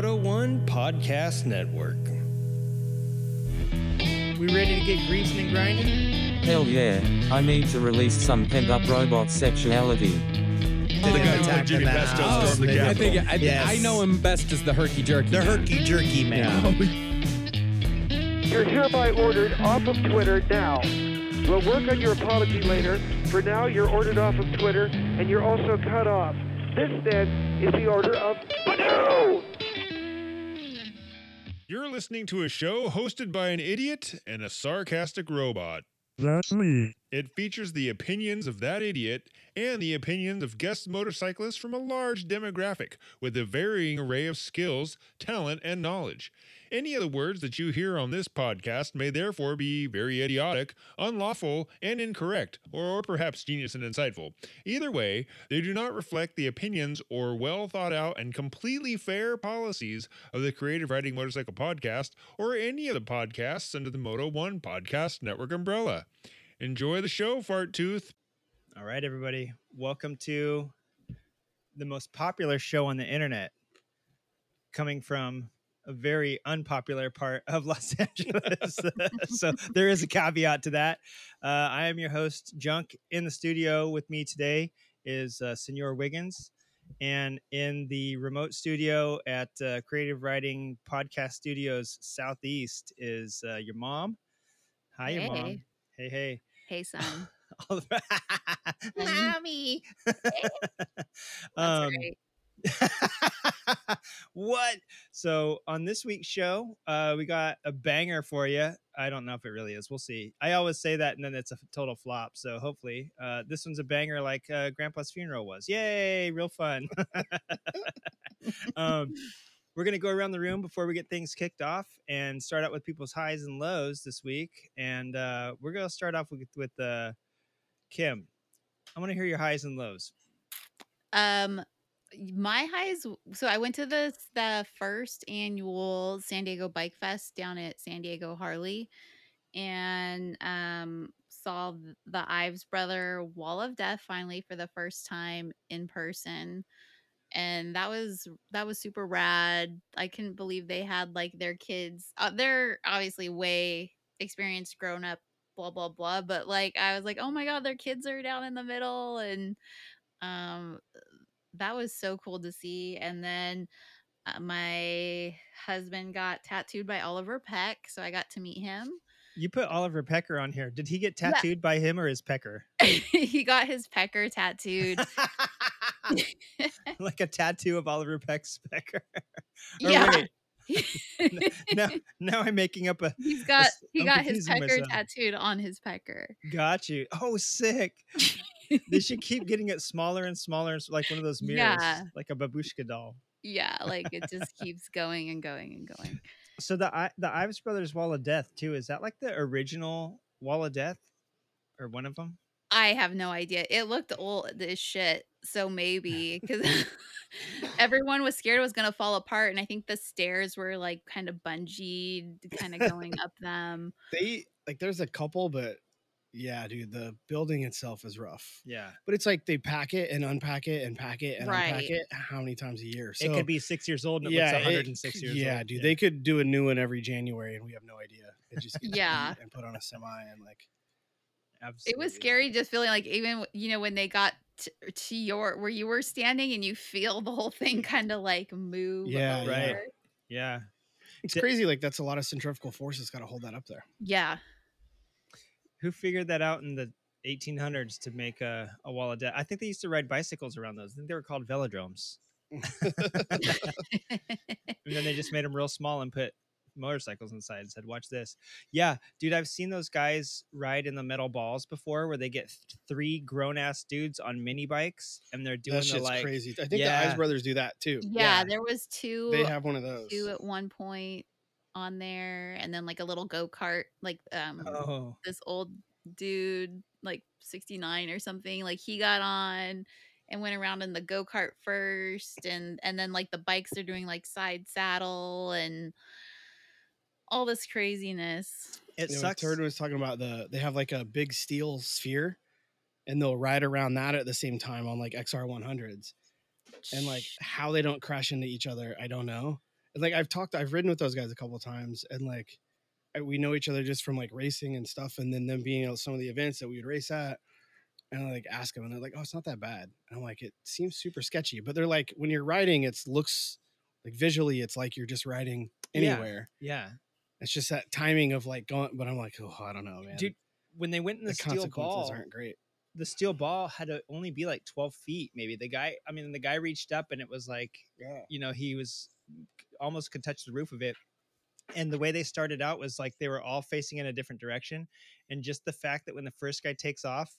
Moto One Podcast Network. We ready to get greasing and grinding? Hell yeah, I need to release some pent up robot sexuality. They're gonna Jimmy oh, the Best mouse. the Oh, I think I, Yes. I know him best as the herky jerky. The man. herky jerky man. You're hereby ordered off of Twitter now. We'll work on your apology later. For now, you're ordered off of Twitter, and you're also cut off. This, then, is the order of Badoo! You're listening to a show hosted by an idiot and a sarcastic robot. That's me. It features the opinions of that idiot and the opinions of guest motorcyclists from a large demographic with a varying array of skills, talent, and knowledge. Any of the words that you hear on this podcast may therefore be very idiotic, unlawful, and incorrect, or perhaps genius and insightful. Either way, they do not reflect the opinions or well thought out and completely fair policies of the Creative Riding Motorcycle Podcast or any of the podcasts under the Moto One Podcast Network umbrella. Enjoy the show, Fart Tooth. All right, everybody. Welcome to the most popular show on the internet, coming from a very unpopular part of Los Angeles. so there is a caveat to that. Uh, I am your host, Junk. In the studio with me today is uh, Senor Wiggins. And in the remote studio at uh, Creative Riding Podcast Studios Southeast is uh, your mom. Hi, your mom. Hey. Hey, hey. Hey, son. Mommy. That's um, right. what? So on this week's show, uh, we got a banger for you. I don't know if it really is. We'll see. I always say that, and then it's a total flop. So hopefully, uh, this one's a banger, like uh, Grandpa's funeral was. Yay! Real fun. um, we're gonna go around the room before we get things kicked off and start out with people's highs and lows this week. And uh, we're gonna start off with with uh, Kim. I want to hear your highs and lows. Um, my highs. So I went to the the first annual San Diego Bike Fest down at San Diego Harley, and um saw the Ives brother Wall of Death finally for the first time in person. And that was that was super rad. I couldn't believe they had like their kids. Uh, they're obviously way experienced, grown up, blah blah blah. But like I was like, oh my god, their kids are down in the middle, and um that was so cool to see and then uh, my husband got tattooed by oliver peck so i got to meet him You put Oliver Pecker on here. Did he get Yeah. tattooed by him or his pecker? he got his pecker tattooed like a tattoo of Oliver Peck's pecker. Or yeah now, now I'm making up a. he's got s- he I'm got his pecker myself. tattooed on his pecker Got you. Oh, sick. They should keep getting it smaller and smaller, like one of those mirrors, Yeah. like a babushka doll. yeah like it just keeps going and going and going So the I- the Ives brothers Wall of Death too. Is that like the original Wall of Death, or one of them? i have no idea it looked old as shit so maybe because everyone was scared it was gonna fall apart and i think the stairs were like kind of bungeed kind of going up them They like there's a couple, but yeah, dude, the building itself is rough. Yeah. But it's like they pack it and unpack it and pack it and unpack it how many times a year? So it could be six years old and it yeah, looks it- 106 years yeah, old. dude, they could do a new one every January and we have no idea. It just gets Yeah. and put on a semi and like it was scary just feeling like even you know when they got t- to your where you were standing and you feel the whole thing kind of like move Yeah, yeah. over. Yeah. it's Di- crazy. Like that's a lot of centrifugal forces got to hold that up there. yeah Who figured that out in the 1800s to make a, a wall of death? I think they used to ride bicycles around those. I think they were called velodromes. And then they just made them real small and put motorcycles inside and said, "Watch this." Yeah, dude, I've seen those guys ride in the metal balls before, where they get th- three grown ass dudes on mini bikes and they're doing that the like. crazy. I think the yeah. Ives brothers do that too. yeah Yeah. there was two They have one of those. two at one point on there and then like a little go-kart like um Oh, this old dude like 69 or something like he got on and went around in the go-kart first and and then like the bikes are doing like side saddle and all this craziness it Yeah, when sucks. Turd was talking about the they have like a big steel sphere, and they'll ride around that at the same time on like XR 100s, and like how they don't crash into each other, I don't know. And like I've talked, I've ridden with those guys a couple of times, and like I, we know each other just from like racing and stuff, and then them being at some of the events that we would race at. And I like ask them, and they're like, "Oh, it's not that bad." And I'm like, "It seems super sketchy," but they're like, when you're riding, it looks like visually, it's like you're just riding Yeah. anywhere. Yeah, It's just that timing of like going, but I'm like, oh, I don't know, man. dude. When they went in the, the steel ball, aren't great. the steel ball had to only be like 12 feet maybe the guy i mean the guy reached up and it was like Yeah. you know he was almost could touch the roof of it. And the way they started out was like they were all facing in a different direction. And just the fact that when the first guy takes off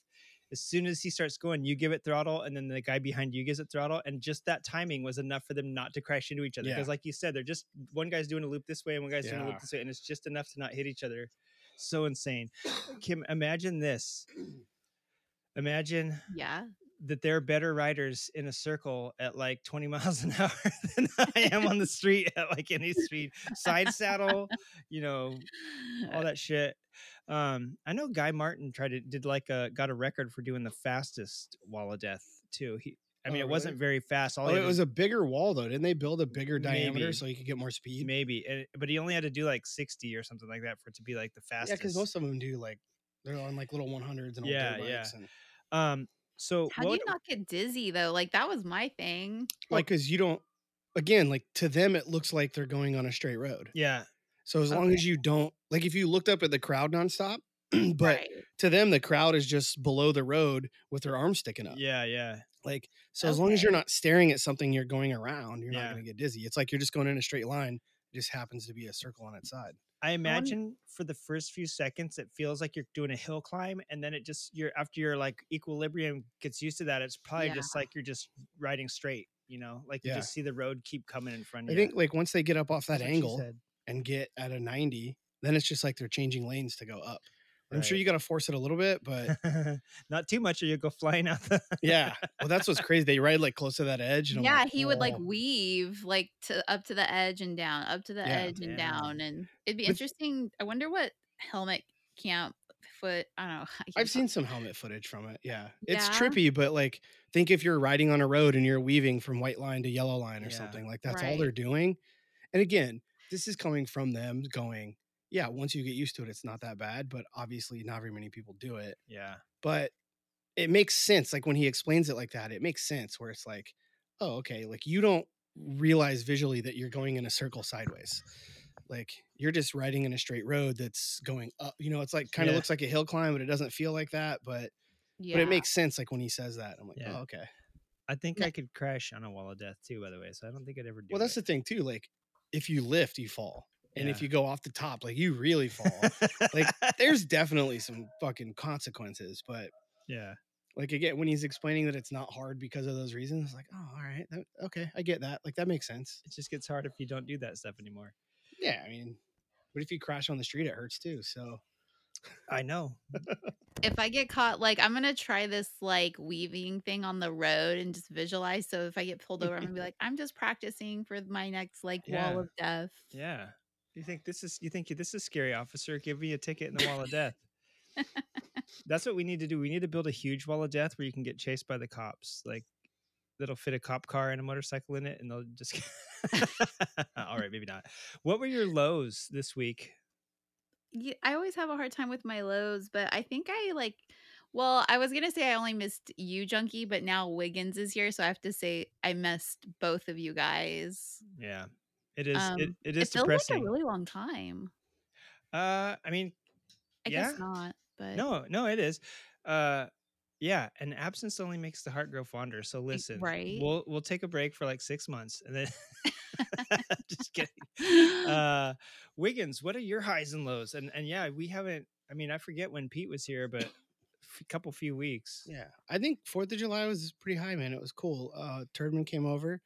as soon as he starts going you give it throttle and then the guy behind you gives it throttle. And just that timing was enough for them not to crash into each other. Yeah. because like you said they're just one guy's doing a loop this way and one guy's doing a loop this way and it's just enough to not hit each other. So insane. Kim imagine this. Imagine Yeah. That they're better riders in a circle at like 20 miles an hour than I am on the street at like any speed. Side saddle, you know, all that shit. Um, I know Guy Martin tried to did like a got a record for doing the fastest wall of death too. He I mean Oh, it really? wasn't very fast. All Oh, it was a bigger wall though. Didn't they build a bigger diameter so you could get more speed? maybe, and- but he only had to do like 60 or something like that for it to be like the fastest. Yeah, because most of them do like they're on like little 100s and Yeah, yeah. and um so How do what you not get dizzy though? Like that was my thing. like because you don't. Again, like to them, it looks like they're going on a straight road. yeah, So as long Okay. as you don't like, if you looked up at the crowd nonstop, but right. to them, the crowd is just below the road with their arms sticking up. yeah, yeah. Like so, as long as you're not staring at something you're going around, you're Yeah. not going to get dizzy. It's like you're just going in a straight line. It just happens to be a circle on its side. I um, imagine for the first few seconds, it feels like you're doing a hill climb, and then it just you're after your like equilibrium gets used to that. It's probably Yeah. just like you're just riding straight, you know, like you just see the road keep coming in front I of you. I think like once they get up off that That's angle and get at a 90, then it's just like they're changing lanes to go up. I'm sure you got to force it a little bit, but Not too much, or you go flying out the. yeah. Well, that's what's crazy. They ride like close to that edge. And Yeah, like, he would like weave like to up to the edge and down, up to the Yeah. edge and down, and it'd be With- interesting. I wonder what helmet camp foot. I don't know. I I've talk. seen some helmet footage from it. Yeah. It's Yeah? trippy, but like think if you're riding on a road and you're weaving from white line to yellow line or Yeah. something, like that's all they're doing. And again, this is coming from them going, yeah, once you get used to it, it's not that bad, but obviously not very many people do it. Yeah, But it makes sense. Like when he explains it like that, it makes sense where it's like, oh, okay, like you don't realize visually that you're going in a circle sideways. Like you're just riding in a straight road that's going up. You know, it's like kind of Yeah. looks like a hill climb, but it doesn't feel like that. But Yeah. but it makes sense like when he says that. I'm like, Yeah. oh, okay. I think No. I could crash on a wall of death too. By the way, so I don't think I'd ever do. Well, that's it. the thing too. Like if you lift, you fall. And if you go off the top, like you really fall. like there's definitely some fucking consequences. But yeah, like again, when he's explaining that it's not hard because of those reasons, like, oh, all right, that, okay, I get that. Like that makes sense. it just gets hard if you don't do that stuff anymore. Yeah, I mean, but if you crash on the street, it hurts too. So I know. if I get caught, like I'm gonna try this like weaving thing on the road and just visualize. So if I get pulled over, I'm gonna be like, I'm just practicing for my next like Yeah. wall of death. Yeah. You think this is you think this is scary, officer? Give me a ticket in the wall of death. That's what we need to do. We need to build a huge wall of death where you can get chased by the cops. Like that'll fit a cop car and a motorcycle in it, and they'll just. All right, maybe not. What were your lows this week? Yeah, I always have a hard time with my lows, but I think I like. Well, I was gonna say I only missed you, Junkie, but now Wiggins is here, so I have to say I missed both of you guys. Yeah, it is. it, Um, it It is feels depressing. like a really long time. uh, I mean, I Yeah. guess not, but no, no, it is. Uh, yeah, and absence only makes the heart grow fonder. So listen, right? We'll we'll take a break for like six months, and then just kidding. uh wiggins what are your highs and lows and and yeah we haven't i mean i forget when pete was here but a couple few weeks yeah, I think Fourth of July was pretty high, man. It was cool. Uh, Turdman came over.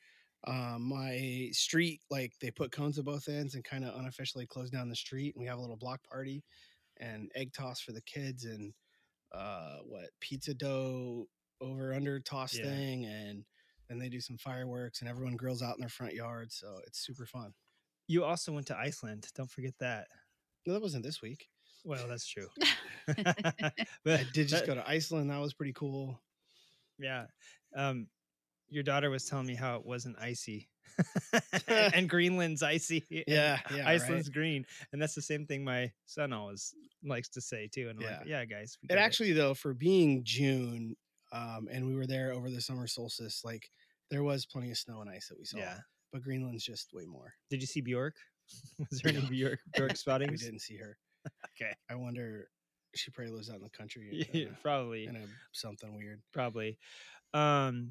Um, my street, like they put cones at both ends and kind of unofficially closed down the street. And we have a little block party and egg toss for the kids and uh, what pizza dough over under toss Yeah. thing and then they do some fireworks and everyone grills out in their front yard. So it's super fun. you also went to iceland don't forget that No, that wasn't this week. well that's true but I did just go to Iceland. That was pretty cool. yeah um your daughter was telling me how it wasn't icy, and, and Greenland's icy. and Yeah, yeah, right. Iceland's green, and that's the same thing my son always likes to say too. And I'm like, Yeah. yeah, guys, It actually though, for being June, um, and we were there over the summer solstice, like there was plenty of snow and ice that we saw. yeah. But Greenland's just way more. Did you see Bjork? Was there any No. Bjork spotting? We didn't see her. Okay. I wonder she probably lives out in the country Yeah, in, a, probably. in a something weird. probably. Um,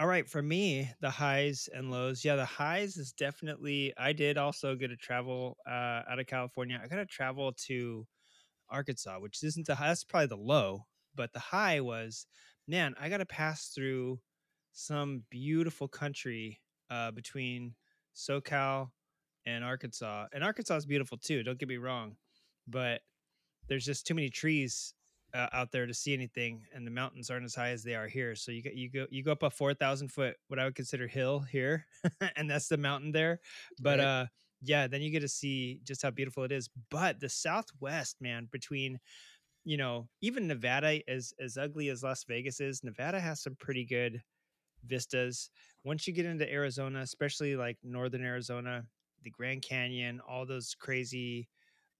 all right, for me, the highs and lows. Yeah, the highs is definitely. I did also get to travel uh, out of California. I got to travel to Arkansas, which isn't the high. That's probably the low, but the high was, man, I got to pass through some beautiful country uh, between SoCal and Arkansas. And Arkansas is beautiful too. Don't get me wrong, but there's just too many trees uh, out there to see anything, and the mountains aren't as high as they are here. So you go you go you go up a four thousand foot what I would consider hill here, and that's the mountain there. But Right. uh, yeah, then you get to see just how beautiful it is. But the Southwest, man, between you know even Nevada, as as ugly as Las Vegas is, Nevada has some pretty good vistas. Once you get into Arizona, especially like northern Arizona, the Grand Canyon, all those crazy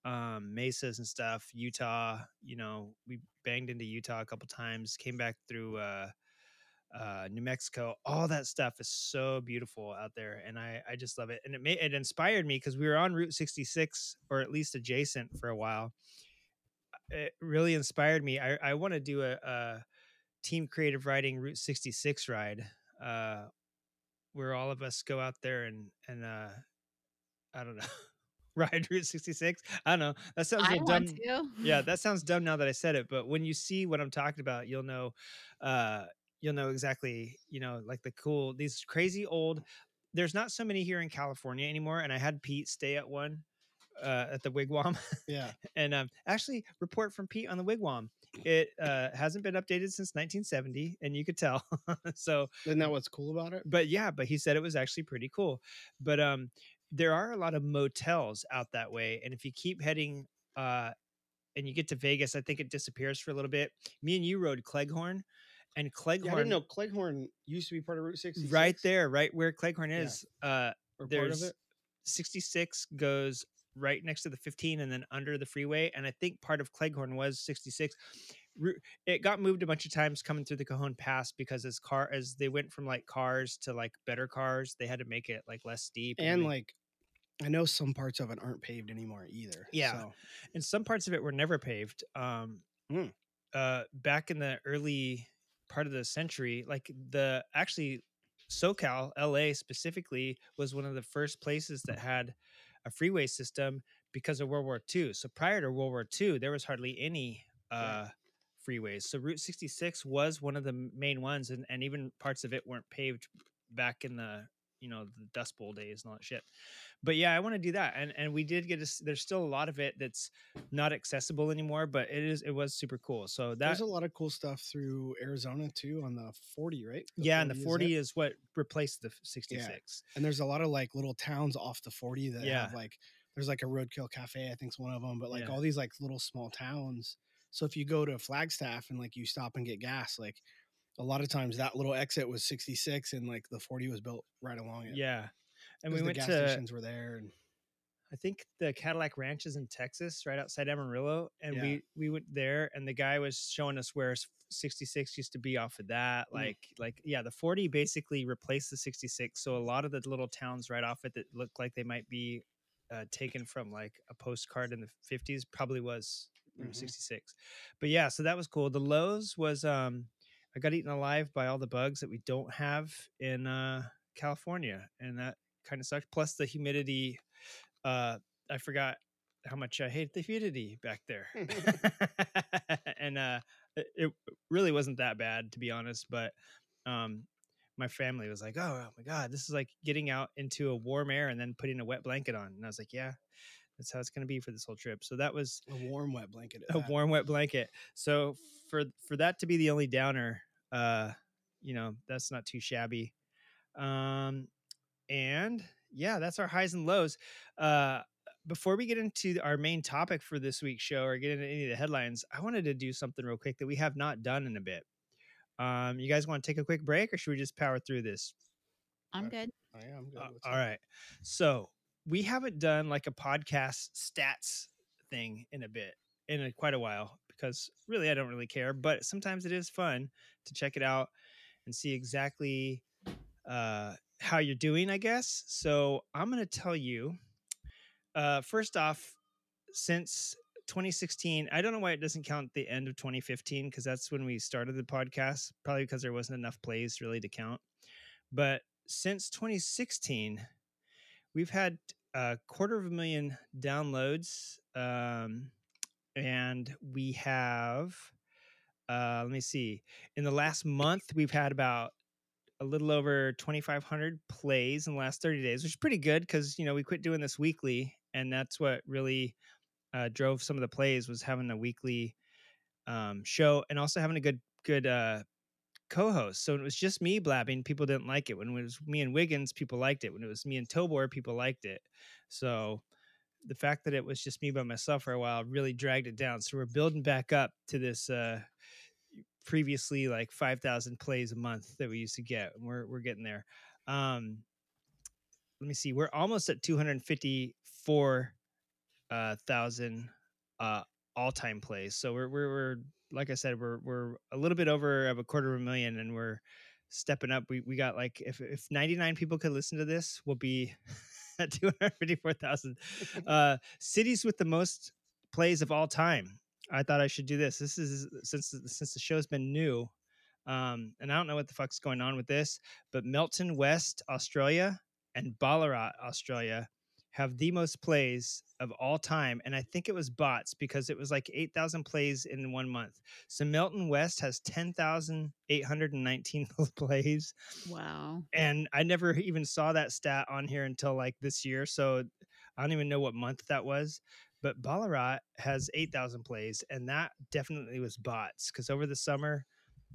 um mesas and stuff utah you know we banged into utah a couple times came back through uh uh new mexico all that stuff is so beautiful out there and i i just love it and it made it inspired me because we were on route 66 or at least adjacent for a while. It really inspired me i i want to do a, a team creative riding route 66 ride uh where all of us go out there and and uh i don't know ride route 66 i don't know that sounds a I want dumb to. yeah that sounds dumb now that i said it but when you see what i'm talking about you'll know uh you'll know exactly you know like the cool these crazy old there's not so many here in california anymore and i had pete stay at one uh at the wigwam Yeah. and um actually report from pete on the wigwam it uh hasn't been updated since 1970 and you could tell so Isn't that what's cool about it? but yeah, but he said it was actually pretty cool. But um, there are a lot of motels out that way, and if you keep heading uh, and you get to Vegas, I think it disappears for a little bit. Me and you rode Cleghorn, and Cleghorn, Yeah, I didn't know Cleghorn used to be part of Route 66. right there, right where Cleghorn Yeah. is. Uh, Or part of there's it. 66 goes right next to the 15 and then under the freeway and i think part of cleghorn was 66 Ru- it got moved a bunch of times coming through the cajon pass because as car as they went from like cars to like better cars they had to make it like less steep And they- like, I know some parts of it aren't paved anymore either. Yeah. So, and some parts of it were never paved. Um, Mm. uh, back in the early part of the century, like the actually SoCal, LA specifically, was one of the first places that had a freeway system because of World War II. So prior to World War II, there was hardly any uh, freeways. So Route 66 was one of the main ones, and, and even parts of it weren't paved back in the you know the Dust Bowl days and all that shit. But yeah, I want to do that, and and we did get a, there's still a lot of it that's not accessible anymore, but it is it was super cool. So that there's a lot of cool stuff through Arizona too on the 40, right? yeah, and the is 40 it. is what replaced the 66. And there's a lot of like little towns off the 40 that Yeah. have like, there's like a Roadkill Cafe, I think, think's one of them, but like Yeah. all these like little small towns. So if you go to Flagstaff and like you stop and get gas, like a lot of times that little exit was 66 and like the 40 was built right along it. Yeah, And we the went gas to stations were there and I think the Cadillac Ranch is in Texas, right outside Amarillo, and Yeah. we we went there, and the guy was showing us where 66 used to be off of that. Mm. Like like yeah, the 40 basically replaced the 66. So a lot of the little towns right off it that look like they might be uh, taken from like a postcard in the 50s probably was Mhm. 66. But yeah, so that was cool. The lows was um I got eaten alive by all the bugs that we don't have in uh California, and that kind of sucked. Plus the humidity. Uh, I forgot how much I hate the humidity back there, and uh, it, it really wasn't that bad to be honest. But um, my family was like, "Oh, my god, this is like getting out into a warm air and then putting a wet blanket on," and I was like, "Yeah." That's how it's going to be for this whole trip. So that was a warm wet blanket. a that. warm wet blanket so for for that to be the only downer uh you know that's not too shabby um and yeah that's our highs and lows uh before we get into our main topic for this week's show or get into any of the headlines i wanted to do something real quick that we have not done in a bit Um, you guys want to take a quick break, or should we just power through this? I'm good. I am good. Uh, What's all up? right. So we haven't done like a podcast stats thing in a bit, in a, quite a while, because really I don't really care. But sometimes it is fun to check it out and see exactly uh, how you're doing, I guess. So I'm going to tell you. Uh, first off, since 2016, I don't know why it doesn't count the end of 2015 because that's when we started the podcast. Probably because there wasn't enough plays really to count. But since 2016, we've had a quarter of a million downloads, um, and we have. Uh, let me see. In the last month, we've had about a little over 2,500 plays in the last 30 days, which is pretty good because you know we quit doing this weekly, and that's what really uh, drove some of the plays was having a weekly um, show and also having a good good uh, co-host. So when it was just me blabbing, people didn't like it. When it was me and Wiggins, people liked it. When it was me and Tobor, people liked it. So the fact that it was just me by myself for a while really dragged it down. So we're building back up to this uh previously like 5,000 plays a month that we used to get. And we're we're getting there. Um let me see. We're almost at 254 uh thousand uh all-time plays. So we're we're we're like I said, we're we're a little bit over of a quarter of a million and we're stepping up. We we got like if if 99 people could listen to this, we'll be at 254,000. Uh cities with the most plays of all time. I thought I should do this. This is since since the show's been new. Um, and I don't know what the fuck's going on with this, but Melton West, Australia, and Ballarat, Australia, have the most plays of all time. And I think it was bots because it was like 8,000 plays in one month. So Melton West has 10,819 plays. Wow. And I never even saw that stat on here until like this year. So I don't even know what month that was. But Ballarat has 8,000 plays. And that definitely was bots because over the summer,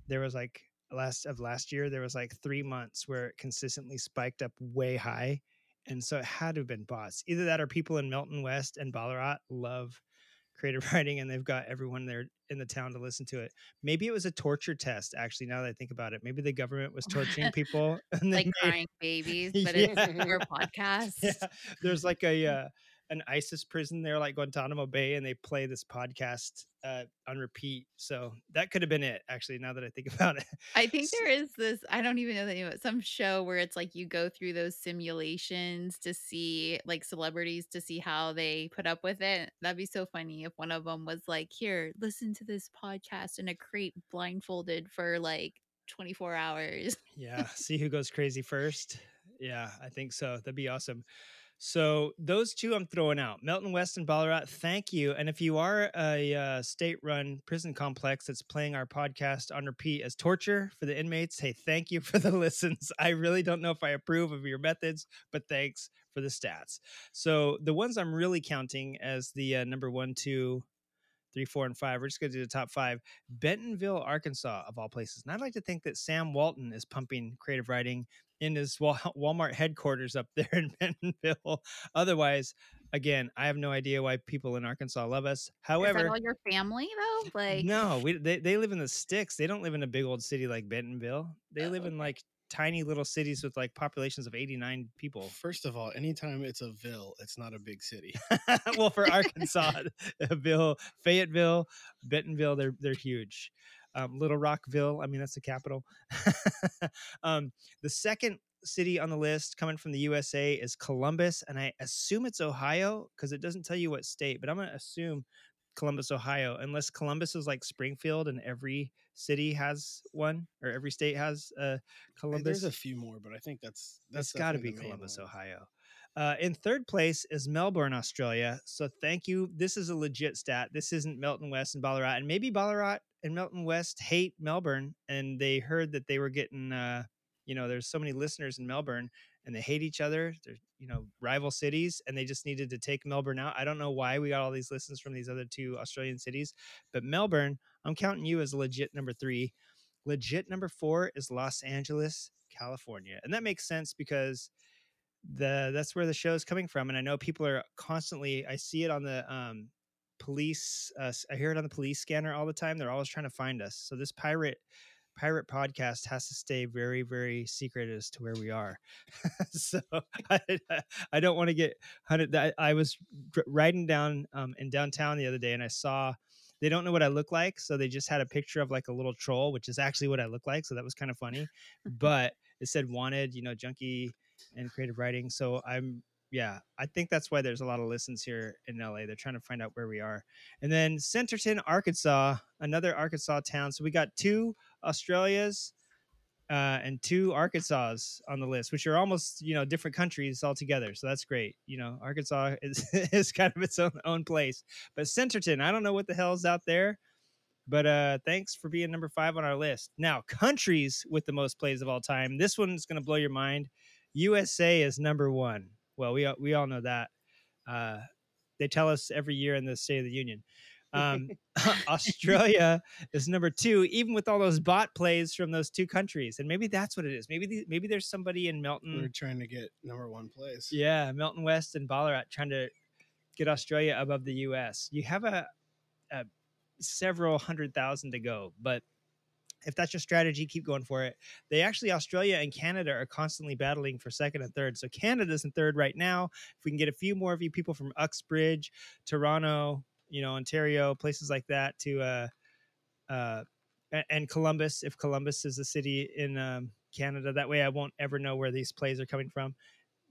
there was like last of last year, there was like three months where it consistently spiked up way high. And so it had to have been bots. Either that or people in Melton West and Ballarat love creative riding and they've got everyone there in the town to listen to it. Maybe it was a torture test, actually, now that I think about it. Maybe the government was torturing people and Like made- crying babies, but it's Yeah. your podcast. yeah, there's like a uh, an ISIS prison there, like Guantanamo Bay, and they play this podcast uh, on repeat. So that could have been it, actually. Now that I think about it, I think there is this, I don't even know the name of it, some show where it's like you go through those simulations to see like celebrities to see how they put up with it. That'd be so funny if one of them was like, here, listen to this podcast in a crate blindfolded for like 24 hours. yeah, see who goes crazy first. Yeah, I think so. That'd be awesome. So those two I'm throwing out, Melton West and Ballarat. Thank you. And if you are a uh, state-run prison complex that's playing our podcast on repeat as torture for the inmates, hey, thank you for the listens. I really don't know if I approve of your methods, but thanks for the stats. So the ones I'm really counting as the uh, number one, two, three, four, and five. We're just going to do the top five. Bentonville, Arkansas, of all places. And I'd like to think that Sam Walton is pumping creative riding in his Walmart headquarters up there in Bentonville. Otherwise, again, I have no idea why people in Arkansas love us. is that However, all your family though? Like, no, we, they, they live in the sticks. They don't live in a big old city like Bentonville. They Oh, live in like tiny little cities with like populations of 89 people. First of all, anytime it's a ville, it's not a big city. well, for Arkansas, Bill, Fayetteville, Bentonville, they're they're huge. Um, Little Rockville, I mean that's the capital. um, the second city on the list coming from the USA is Columbus, and I assume it's Ohio because it doesn't tell you what state, but I'm gonna assume Columbus, Ohio, unless Columbus is like Springfield and every city has one or every state has a Uh, Columbus. There's a few more, but I think that's that's That's got to be Columbus, one. Ohio. Uh, in third place is Melbourne, Australia. So thank you. This is a legit stat. This isn't Melton West and Ballarat. And maybe Ballarat and Melton West hate Melbourne and they heard that they were getting, uh, you know, there's so many listeners in Melbourne and they hate each other. They're, you know, rival cities and they just needed to take Melbourne out. I don't know why we got all these listens from these other two Australian cities, but Melbourne, I'm counting you as legit number three. Legit number four is Los Angeles, California. And that makes sense because the that's where the show is coming from and i know people are constantly i see it on the um police uh, i hear it on the police scanner all the time they're always trying to find us so this pirate pirate podcast has to stay very, very secret as to where we are. so I, I don't want to get hunted. I, I was riding down um, in downtown the other day and I saw they don't know what I look like, so they just had a picture of like a little troll, which is actually what I look like. So that was kind of funny. but it said wanted, you know, junkie and creative riding. So I'm yeah, I think that's why there's a lot of listens here in LA. They're trying to find out where we are. And then Centerton, Arkansas, another Arkansas town. So we got two Australias uh, and two Arkansas on the list, which are almost you know different countries altogether. So that's great. You know, Arkansas is is kind of its own own place. But Centerton, I don't know what the hell's out there. But uh, thanks for being number five on our list. Now, countries with the most plays of all time. This one's going to blow your mind. USA is number one. Well, we all- we all know that. Uh, they tell us every year in the State of the Union. Um, Australia is number two, even with all those bot plays from those two countries. And maybe that's what it is. Maybe the, maybe there's somebody in Melton. We're trying to get number one place. Yeah, Melton West and Ballarat trying to get Australia above the U.S. You have a, a several hundred thousand to go, but if that's your strategy, keep going for it. They actually Australia and Canada are constantly battling for second and third. So Canada's in third right now. If we can get a few more of you people from Uxbridge, Toronto, you know, Ontario, places like that to uh uh and Columbus, if Columbus is a city in um, Canada, that way I won't ever know where these plays are coming from.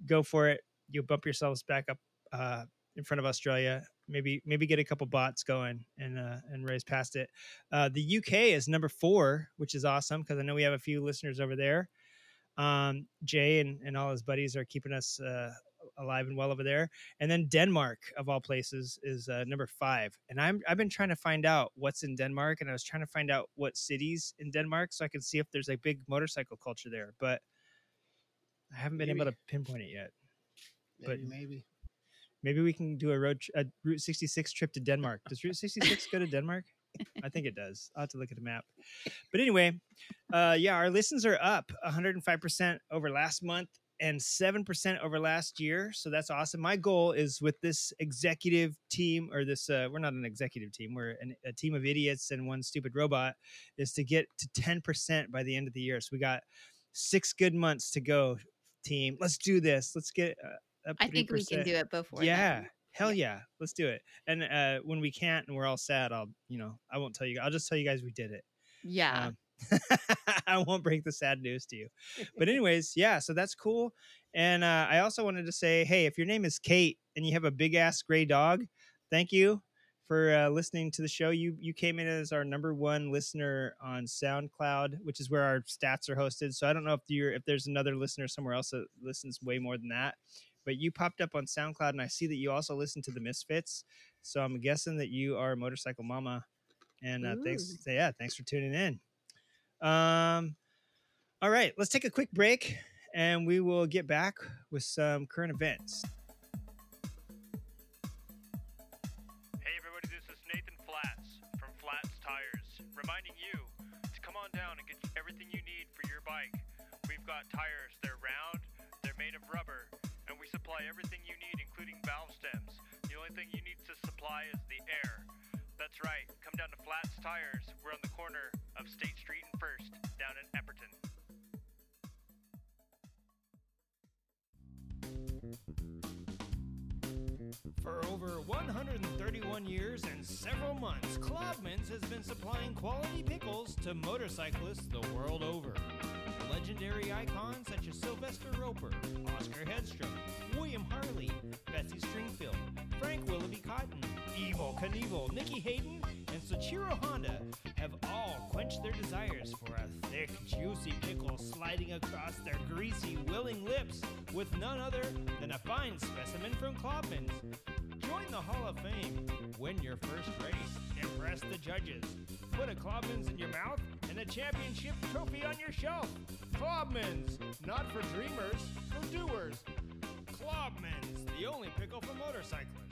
Go for it. You bump yourselves back up uh, in front of Australia. Maybe maybe get a couple bots going and uh, and raise past it. Uh, the UK is number four, which is awesome because I know we have a few listeners over there. Um, Jay and, and all his buddies are keeping us uh, alive and well over there. And then Denmark, of all places, is uh, number five. And I'm I've been trying to find out what's in Denmark, and I was trying to find out what cities in Denmark so I can see if there's a big motorcycle culture there. But I haven't been able to pinpoint it yet. Maybe, but- maybe. Maybe we can do a road tr- a Route 66 trip to Denmark. Does Route 66 go to Denmark? I think it does. I'll have to look at the map. But anyway, uh, yeah, our listens are up 105% over last month and 7% over last year. So that's awesome. My goal is with this executive team, or this, uh, we're not an executive team, we're an, a team of idiots and one stupid robot, is to get to 10% by the end of the year. So we got six good months to go, team. Let's do this. Let's get uh, up I think we can do it before. Yeah. then. Hell yeah. Let's do it. And uh when we can't and we're all sad, I'll you know, I won't tell you I'll just tell you guys we did it. Yeah. Um, I won't break the sad news to you. But anyways, yeah, so that's cool. And uh, I also wanted to say, hey, if your name is Kate and you have a big ass gray dog, thank you for uh, listening to the show. You you came in as our number one listener on SoundCloud, which is where our stats are hosted. So I don't know if you're if there's another listener somewhere else that listens way more than that. But you popped up on SoundCloud, and I see that you also listen to the Misfits. So I'm guessing that you are a Motorcycle Mama. And uh, thanks, Ooh. so yeah, thanks for tuning in. Um, all right, let's take a quick break, and we will get back with some current events. Hey everybody, this is Nathan Flats from Flats Tires, reminding you to come on down and get everything you need for your bike. We've got tires, they're round, they're made of rubber, and we supply everything you need, including valve stems. The only thing you need to supply is the air. That's right, come down to Flats Tires. We're on the corner of State Street and First, down in Epperton. For over 131 years and several months, Klobman's has been supplying quality pickles to motorcyclists the world over. Legendary icons such as Sylvester Roper, Oscar Hedstrom, William Harley, Bessie Stringfield, Frank Willoughby Cotton, Evel Knievel, Nicky Hayden, and Soichiro Honda have all quenched their desires for a thick, juicy pickle sliding across their greasy, willing lips with none other than a fine specimen from Klobman's. Join the Hall of Fame. Win your first race. Impress the judges. Put a Klobman's in your mouth and a championship trophy on your shelf. Klobman's, not for dreamers, for doers. Klobman's, the only pickle for motorcyclists.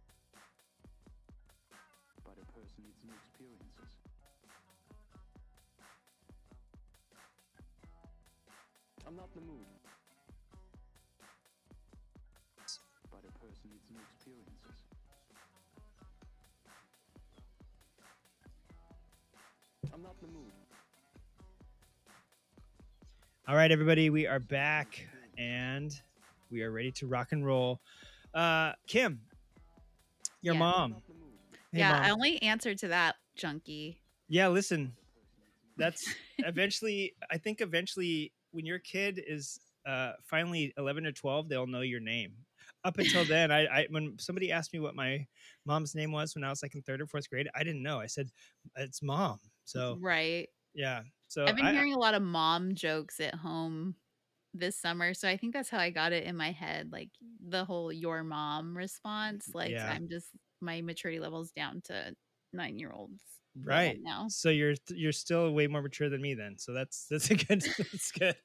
I'm not in the mood. But a person needs new experiences. I'm not in the mood. All right, everybody, we are back and we are ready to rock and roll. Uh, Kim, your Yeah. mom. Hey, yeah, Mom. I only answered to that junkie. Yeah, listen. That's eventually I think eventually when your kid is uh finally 11 or 12, they'll know your name. Up until then, I, I when somebody asked me what my mom's name was when I was like in 3rd or 4th grade, I didn't know. I said it's mom. So, Right. yeah. So I've been I- hearing a lot of mom jokes at home this summer, so I think that's how I got it in my head, like the whole "your mom" response. Like Yeah. I'm just my maturity level's down to nine year olds right now. So you're you're still way more mature than me then. So that's that's a good that's good.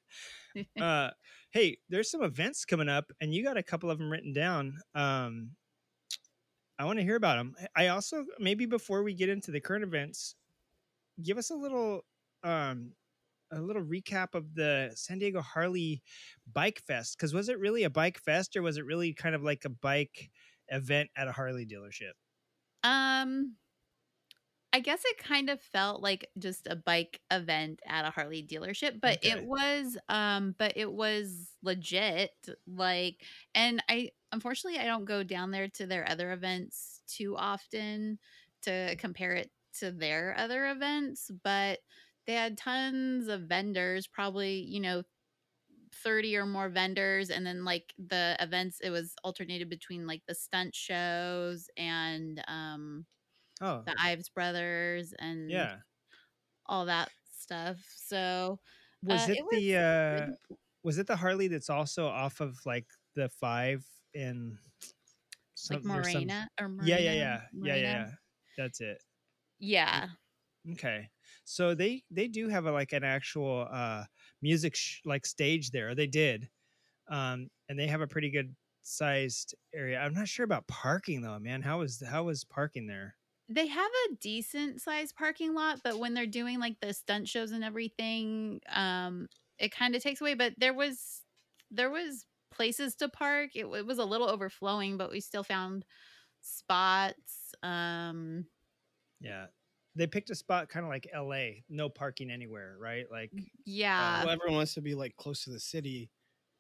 uh hey there's some events coming up and you got a couple of them written down um i want to hear about them i also maybe before we get into the current events give us a little um a little recap of the san diego harley bike fest because was it really a bike fest or was it really kind of like a bike event at a harley dealership Um, I guess it kind of felt like just a bike event at a Harley dealership, but Okay. it was um but it was legit like and I unfortunately I don't go down there to their other events too often to compare it to their other events, but they had tons of vendors, probably, you know, 30 or more vendors and then like the events it was alternated between like the stunt shows and um oh the Ives brothers and yeah all that stuff. So was uh, it, was the uh was it the harley that's also off of like the five in like some- there's some- or Marina? yeah yeah yeah yeah yeah yeah that's it Yeah. okay so they they do have a like an actual uh music sh- like stage there they did um and they have a pretty good sized area i'm not sure about parking though man how was how was parking there They have a decent sized parking lot, but when they're doing like the stunt shows and everything, um, it kind of takes away. But there was there was places to park. It, it was a little overflowing, but we still found spots. Um, yeah they picked a spot kind of like la no parking anywhere right like yeah. well, everyone wants to be like close to the city,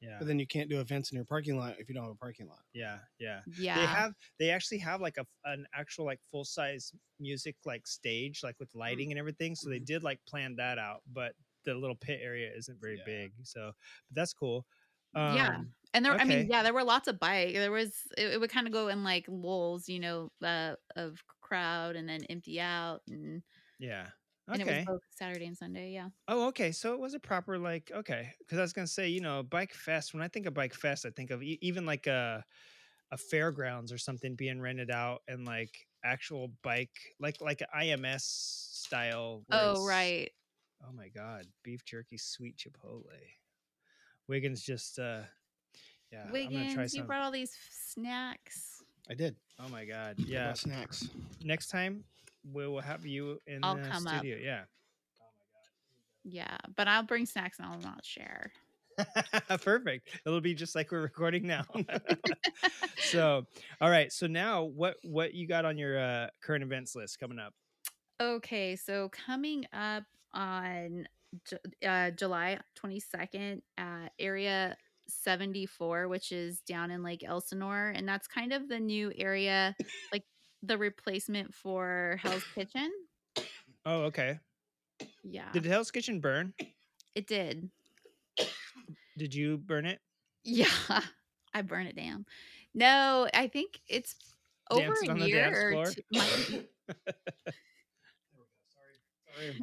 yeah but then you can't do events in your parking lot if you don't have a parking lot. yeah yeah yeah. they have they actually have like a an actual like full size music like stage like with lighting and everything so they did like plan that out but the little pit area isn't very Yeah. big so but that's cool Yeah. Um, And there, I mean, yeah, there were lots of bike. There was, it, it would kind of go in like lulls, you know, uh, of crowd and then empty out, and yeah and it was okay both Saturday and Sunday. Yeah. oh okay so it was a proper like okay because i was gonna say you know bike fest when i think of bike fest i think of e- even like a a fairgrounds or something being rented out and like actual bike like like an ims style Oh, it's- right. Oh my god, beef jerky sweet chipotle. Wiggins just uh yeah, I'm try Wiggins, you some. brought all these f- snacks. I did. Oh my god. Yeah. snacks. Next time we will have you in I'll the come up. studio. Yeah. Yeah, but I'll bring snacks and I'll not share. Perfect. It'll be just like we're recording now. so, all right. So now what what you got on your uh current events list coming up? Okay, so coming up on uh, July 22nd at Area 74, which is down in Lake Elsinore. And that's kind of the new area, like the replacement for Hell's Kitchen. Oh, okay. Yeah, Did Hell's Kitchen burn? it did. Did you burn it? Yeah, I burn it down. No, I think it's over Dancing on a the year dance or floor? two. might be- Sorry.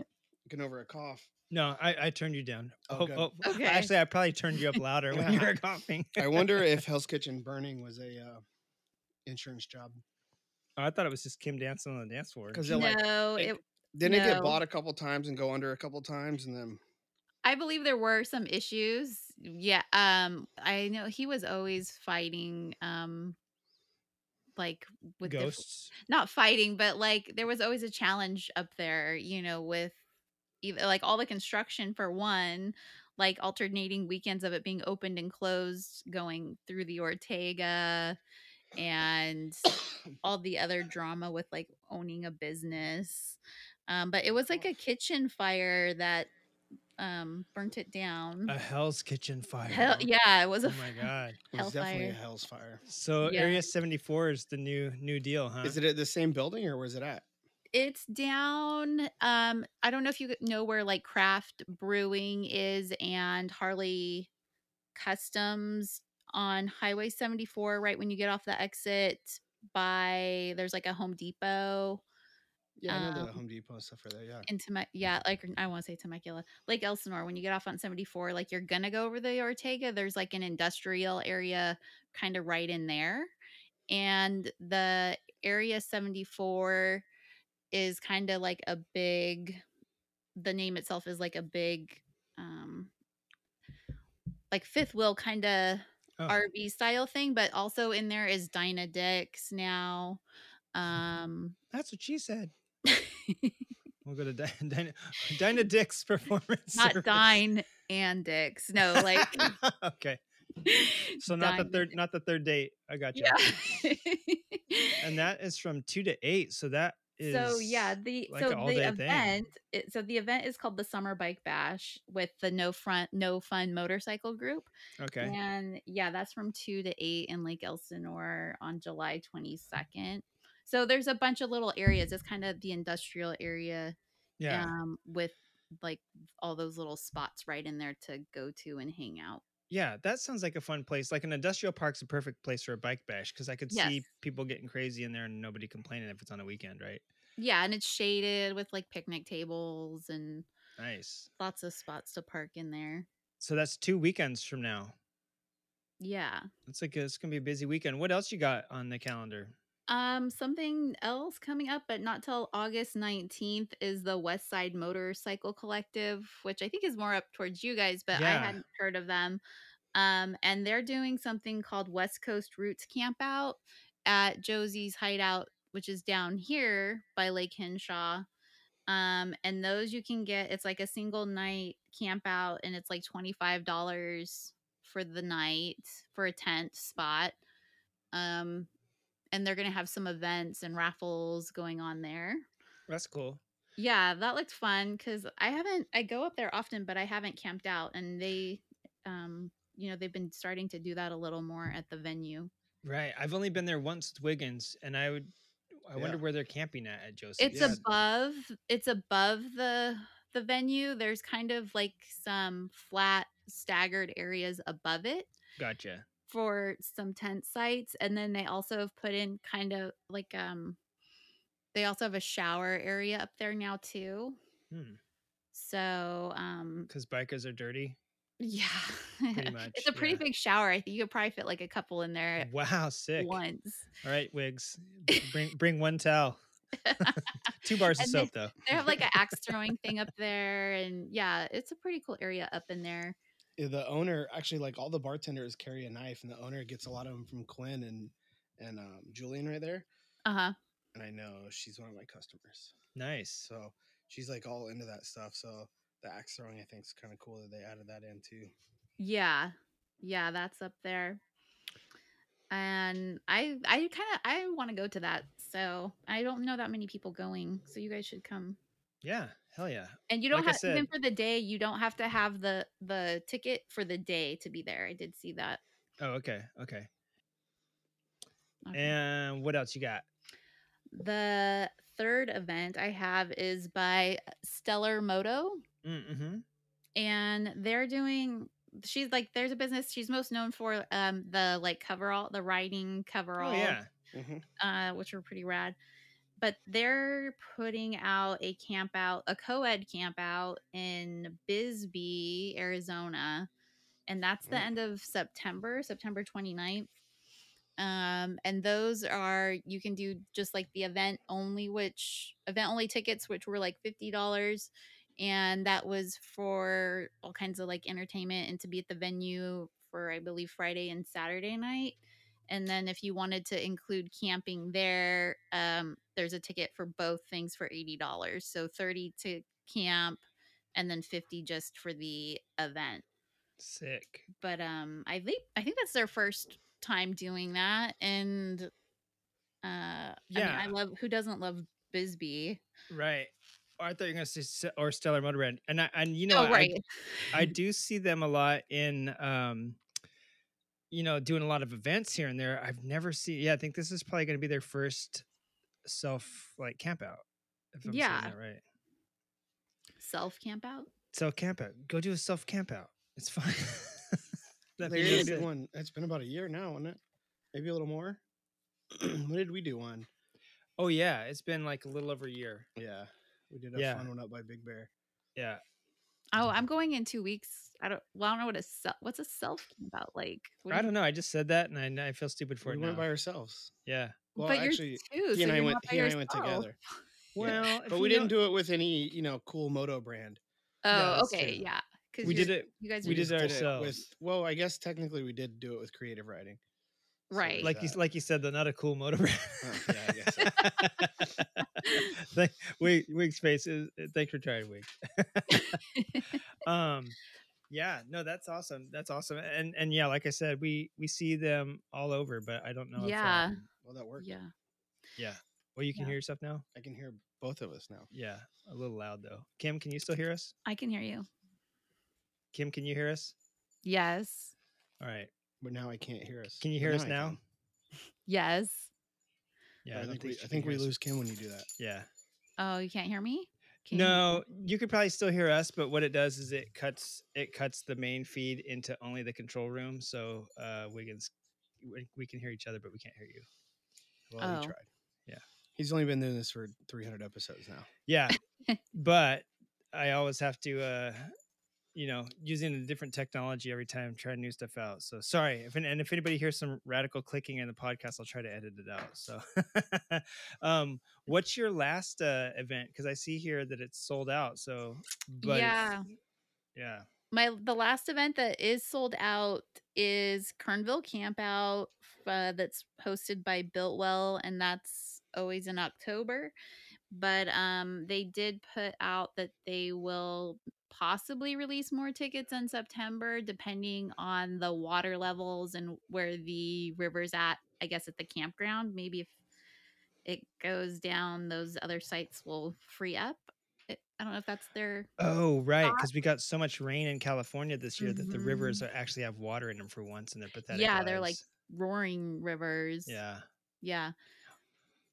Getting over a cough. No, I, I turned you down. Oh, good. Okay. Actually, I probably turned you up louder when you were coughing. I wonder if Hell's Kitchen burning was a uh, insurance job Oh, I thought it was just Kim dancing on the dance floor. because it like no, it- it, didn't it get bought a couple times and go under a couple times and then I believe there were some issues. Yeah. Um, I know he was always fighting um like with diff- Ghosts. not fighting, but like there was always a challenge up there, you know, with either like all the construction for one, like alternating weekends of it being opened and closed, going through the Ortega and all the other drama with like owning a business. Um, but it was like a kitchen fire that um burnt it down. A Hell's Kitchen fire. Hell yeah, it was a Oh my god. it was definitely a. Hell's fire. So Yeah. Area 74 is the new new deal, huh? Is it at the same building or was it at? It's down. Um, I don't know if you know where like Craft Brewing is and Harley Customs on Highway 74, right when you get off the exit by there's like a Home Depot. Yeah, I know the Um, Home Depot and stuff for that. Yeah. into my yeah like i want to say temecula lake elsinore when you get off on 74 like you're gonna go over the ortega there's like an industrial area kind of right in there and the area 74 is kind of like a big the name itself is like a big um like fifth wheel kind of Oh. rv style thing but also in there is dyna dix now um That's what she said. We'll go to Di- Dinah, Dinah Dick's performance. not service. dine and dix no like okay. So not the Dine third not the third date. I got you. Yeah. And that is from 2 to 8. So that so yeah, the like so the event it, so the event is called the Summer Bike Bash with the No Front No Fun Motorcycle Group. Okay. And yeah, that's from 2 to 8 in Lake Elsinore on July 22nd. So there's a bunch of little areas. It's kind of the industrial area Yeah. um with like all those little spots right in there to go to and hang out. Yeah, that sounds like a fun place. Like an industrial park's a perfect place for a bike bash because I could see people getting crazy in there and nobody complaining if it's on a weekend, right? Yeah, and it's shaded with like picnic tables and Nice. lots of spots to park in there. So that's two weekends from now. Yeah. It's like it's gonna be a busy weekend. What else you got on the calendar? Um, something else coming up, but not till August 19th is the West Side Motorcycle Collective, which I think is more up towards you guys, but I hadn't heard of them. Um, and they're doing something called West Coast Roots Camp Out at Josie's Hideout, which is down here by Lake Henshaw. Um, and those you can get, it's like a single night camp out, and it's like $25 for the night for a tent spot. Um, and they're going to have some events and raffles going on there. That's cool. Yeah, that looked fun because I haven't, I go up there often, but I haven't camped out. And they, um, you know, they've been starting to do that a little more at the venue. Right. I've only been there once with Wiggins, and I would I wonder where they're camping at at Joseph. It's Yeah. above, it's above the, the venue. There's kind of like some flat, staggered areas above it. Gotcha. for some tent sites and then they also have put in kind of like um they also have a shower area up there now too Hmm. so um Because bikers are dirty. Yeah Pretty much, it's a pretty yeah. big shower i think you could probably fit like a couple in there Wow, sick. once All right, wigs. Bring bring one towel. Two bars of And then soap though. they have like an axe throwing thing up there and yeah it's a pretty cool area up in there Yeah, the owner actually like all the bartenders carry a knife and the owner gets a lot of them from quinn and and um, julian right there uh-huh and i know she's one of my customers Nice. so she's like all into that stuff so the axe throwing i think is kind of cool that they added that in too Yeah. Yeah, that's up there. And I I kind of I want to go to that. So, I don't know that many people going. So you guys should come. Yeah. Hell yeah. And you don't Like have even said- for the day, you don't have to have the the ticket for the day to be there. I did see that. Oh, okay. Okay. Okay. And what else you got? The third event I have is by Stellar Moto. Mm-hmm. and they're doing she's like there's a business she's most known for um the like coverall the riding Oh coverall yeah. mm-hmm. uh which are pretty rad but they're putting out a camp out, a co-ed camp out in Bisbee, Arizona. And that's the Mm. end of September, September 29th. Um, and those are you can do just like the event only, which event only tickets, which were like fifty dollars, and that was for all kinds of like entertainment and to be at the venue for I believe Friday and Saturday night. And then if you wanted to include camping there, um, there's a ticket for both things for eighty dollars. So thirty to camp, and then fifty just for the event Sick. but um i think i think that's their first time doing that and uh i mean Yeah. i love who doesn't love bisbee Right. I thought you were gonna say or Stellar Motor Brand, and I, and you know oh I- right I do see them a lot in um you know doing a lot of events here and there. I've never seen yeah, I think this is probably gonna be their first self like camp out. If I'm Yeah. saying that right. self camp out Self camp out. Go do a self camp out. It's fine. That They feels did good. one. It's been about a year now, isn't it? Maybe a little more. when did we do one? Oh yeah, it's been like a little over a year. Yeah, we did a Yeah. fun one up by Big Bear. Yeah. oh i'm going in two weeks i don't well i don't know what a self what's a self about? like What do I you- don't know. I just said that and I, I feel stupid for We it went now. by ourselves. yeah. Well, but you're actually, two, he so and I you're went. not by He and I went together. Well, if but we didn't do it with any, you know, cool moto brand. oh that's okay true. yeah because We did it. you guys we did just it Did it ourselves. with. Well, I guess technically we did do it with creative riding. So Right. there's like you that. like you said, though, not a cool motor brand. Oh, yeah, I guess Thank, Wig Wig Space is uh, thanks for trying Wig. um, yeah, no, that's awesome. That's awesome. And and yeah, like I said, we we see them all over, but I don't know. Yeah. If, um, Well, that worked. yeah yeah. Well, you can Yeah. hear yourself now. I can hear both of us now. Yeah, a little loud though. Kim, can you still hear us? i can hear you Kim, can you hear us? yes All right. But now I can't hear us. Can you But hear us I now? can. yes Yeah, But I, don't think we, she I can think we us. lose Kim when you do that. Yeah. oh you can't hear me Can you- No, you could probably still hear us, but what it does is it cuts it cuts the main feed into only the control room. So uh Wiggins, we, we can hear each other, but we can't hear you. Well, Oh. he tried. Yeah. He's only been doing this for 300 episodes now. Yeah, but I always have to, uh you know, using a different technology every time, trying new stuff out. So sorry if and if anybody hears some radical clicking in the podcast, I'll try to edit it out. So, um, what's your last uh event? Because I see here that it's sold out. So, but yeah yeah. my the last event that is sold out is Kernville Camp Out uh, that's hosted by Biltwell and that's always in October. But um they did put out that they will possibly release more tickets in September depending on the water levels and where the river's at, I guess at the campground. Maybe if it goes down, those other sites will free up. I I don't know if that's their Oh, right. Because we got so much rain in California this year that the rivers Mhm. are actually have water in them for once, and they're pathetic. yeah, they're like roaring rivers. yeah, Yeah.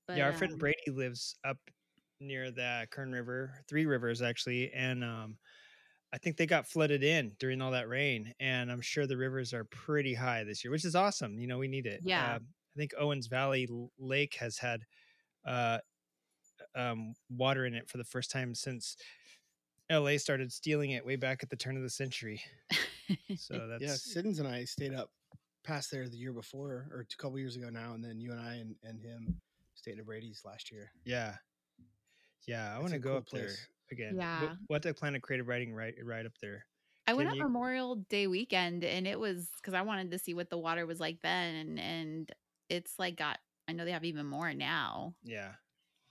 But, yeah. Our friend um, Brady lives up near the Kern River, Three Rivers actually, and um, I think they got flooded in during all that rain, and I'm sure the rivers are pretty high this year, which is awesome. You know, we need it. Yeah. Uh, I think Owens Valley Lake has had uh, um, water in it for the first time since. LA started stealing it way back at the turn of the century. So that's yeah, Siddons and I stayed up past there the year before, or a couple years ago now, and then you and I and, and him stayed at Brady's last year. Yeah. Yeah, I want to go cool up there again. Yeah. We'll, we'll have to plan a creative riding right right up there. I went Can on you- Memorial Day weekend and it was because I wanted to see what the water was like then and, and it's like got I know they have even more now. Yeah.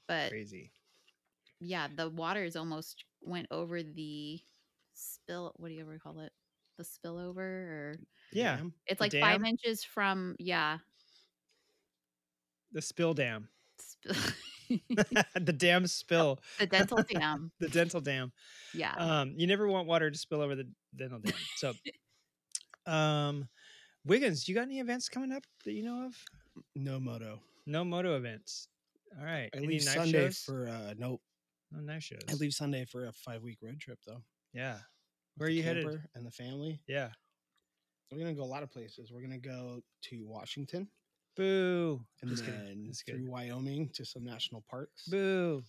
But Crazy. yeah, the waters almost went over the spill what do you ever call it? The spillover or Yeah. It's The like five inches from yeah. The spill dam. Spill the dam spill. the dental dam. The dental dam. Yeah. Um, you never want water to spill over the dental dam. So um Wiggins, you got any events coming up that you know of? No moto. No moto events. All right. I Any leave Sunday shows? for uh nope. no knife shows. I leave Sunday for a five week road trip though. Yeah. Where are you headed? camper And the family. Yeah. We're gonna go a lot of places. We're gonna go to Washington. Boo. and Just then kidding. Through. Wyoming to some national parks, Boo.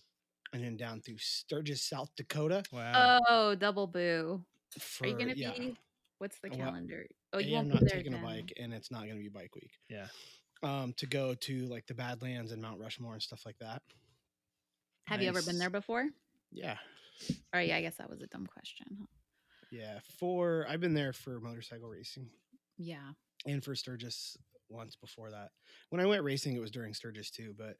and then down through Sturgis, South Dakota. Wow. Oh, double boo. For, Are you gonna yeah. be? What's the Well, calendar? Oh, you won't I'm be not there taking a then. bike, and it's not going to be bike week. Yeah. Um, to go to like the Badlands and Mount Rushmore and stuff like that. Have you ever been Nice. there before? Yeah, Oh yeah, I guess that was a dumb question. Huh? yeah. For I've been there for motorcycle racing Yeah. and for Sturgis once before that. When I went racing, it was during Sturgis too, but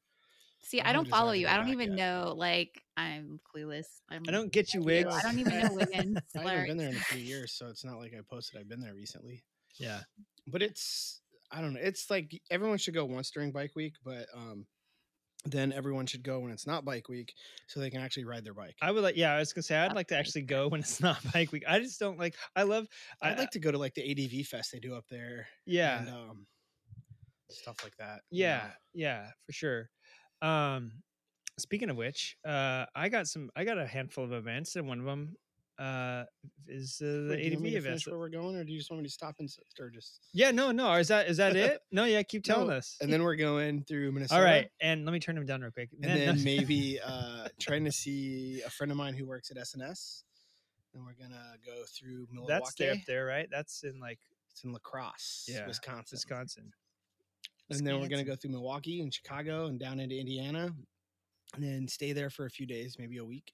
See, I I don't follow you. I don't even yet. know. Like, I'm clueless. I'm, I don't get you, you Wigs. I don't even know Wiggins. I haven't been there in a few years, so it's not like I posted I've been there recently. Yeah. But it's I don't know. It's like everyone should go once during bike week, but um then everyone should go when it's not bike week so they can actually ride their bike. I would like, yeah, I was gonna say I'd like to actually go when it's not bike week. I just don't like. I love. I I'd like to go to like the ADV fest they do up there. Yeah. And um stuff like that. you Yeah, know. yeah, for sure. Um, speaking of which, uh, I got some. I got a handful of events, and one of them uh, is uh, the Wait, ADV want me to event. where we're going, or do you just want me to stop and s- Sturgis? Yeah, no, no. Is that is that it? No, yeah. Keep telling No, us. And then we're going through Minnesota. All right, and let me turn him down real quick. and Then- then maybe uh, trying to see a friend of mine who works at SNS. Then we're gonna go through Milwaukee. that's there up there, right? That's in like It's in La Crosse, yeah, Wisconsin. Wisconsin. And then we're gonna go through Milwaukee and Chicago and down into Indiana, and then stay there for a few days, maybe a week,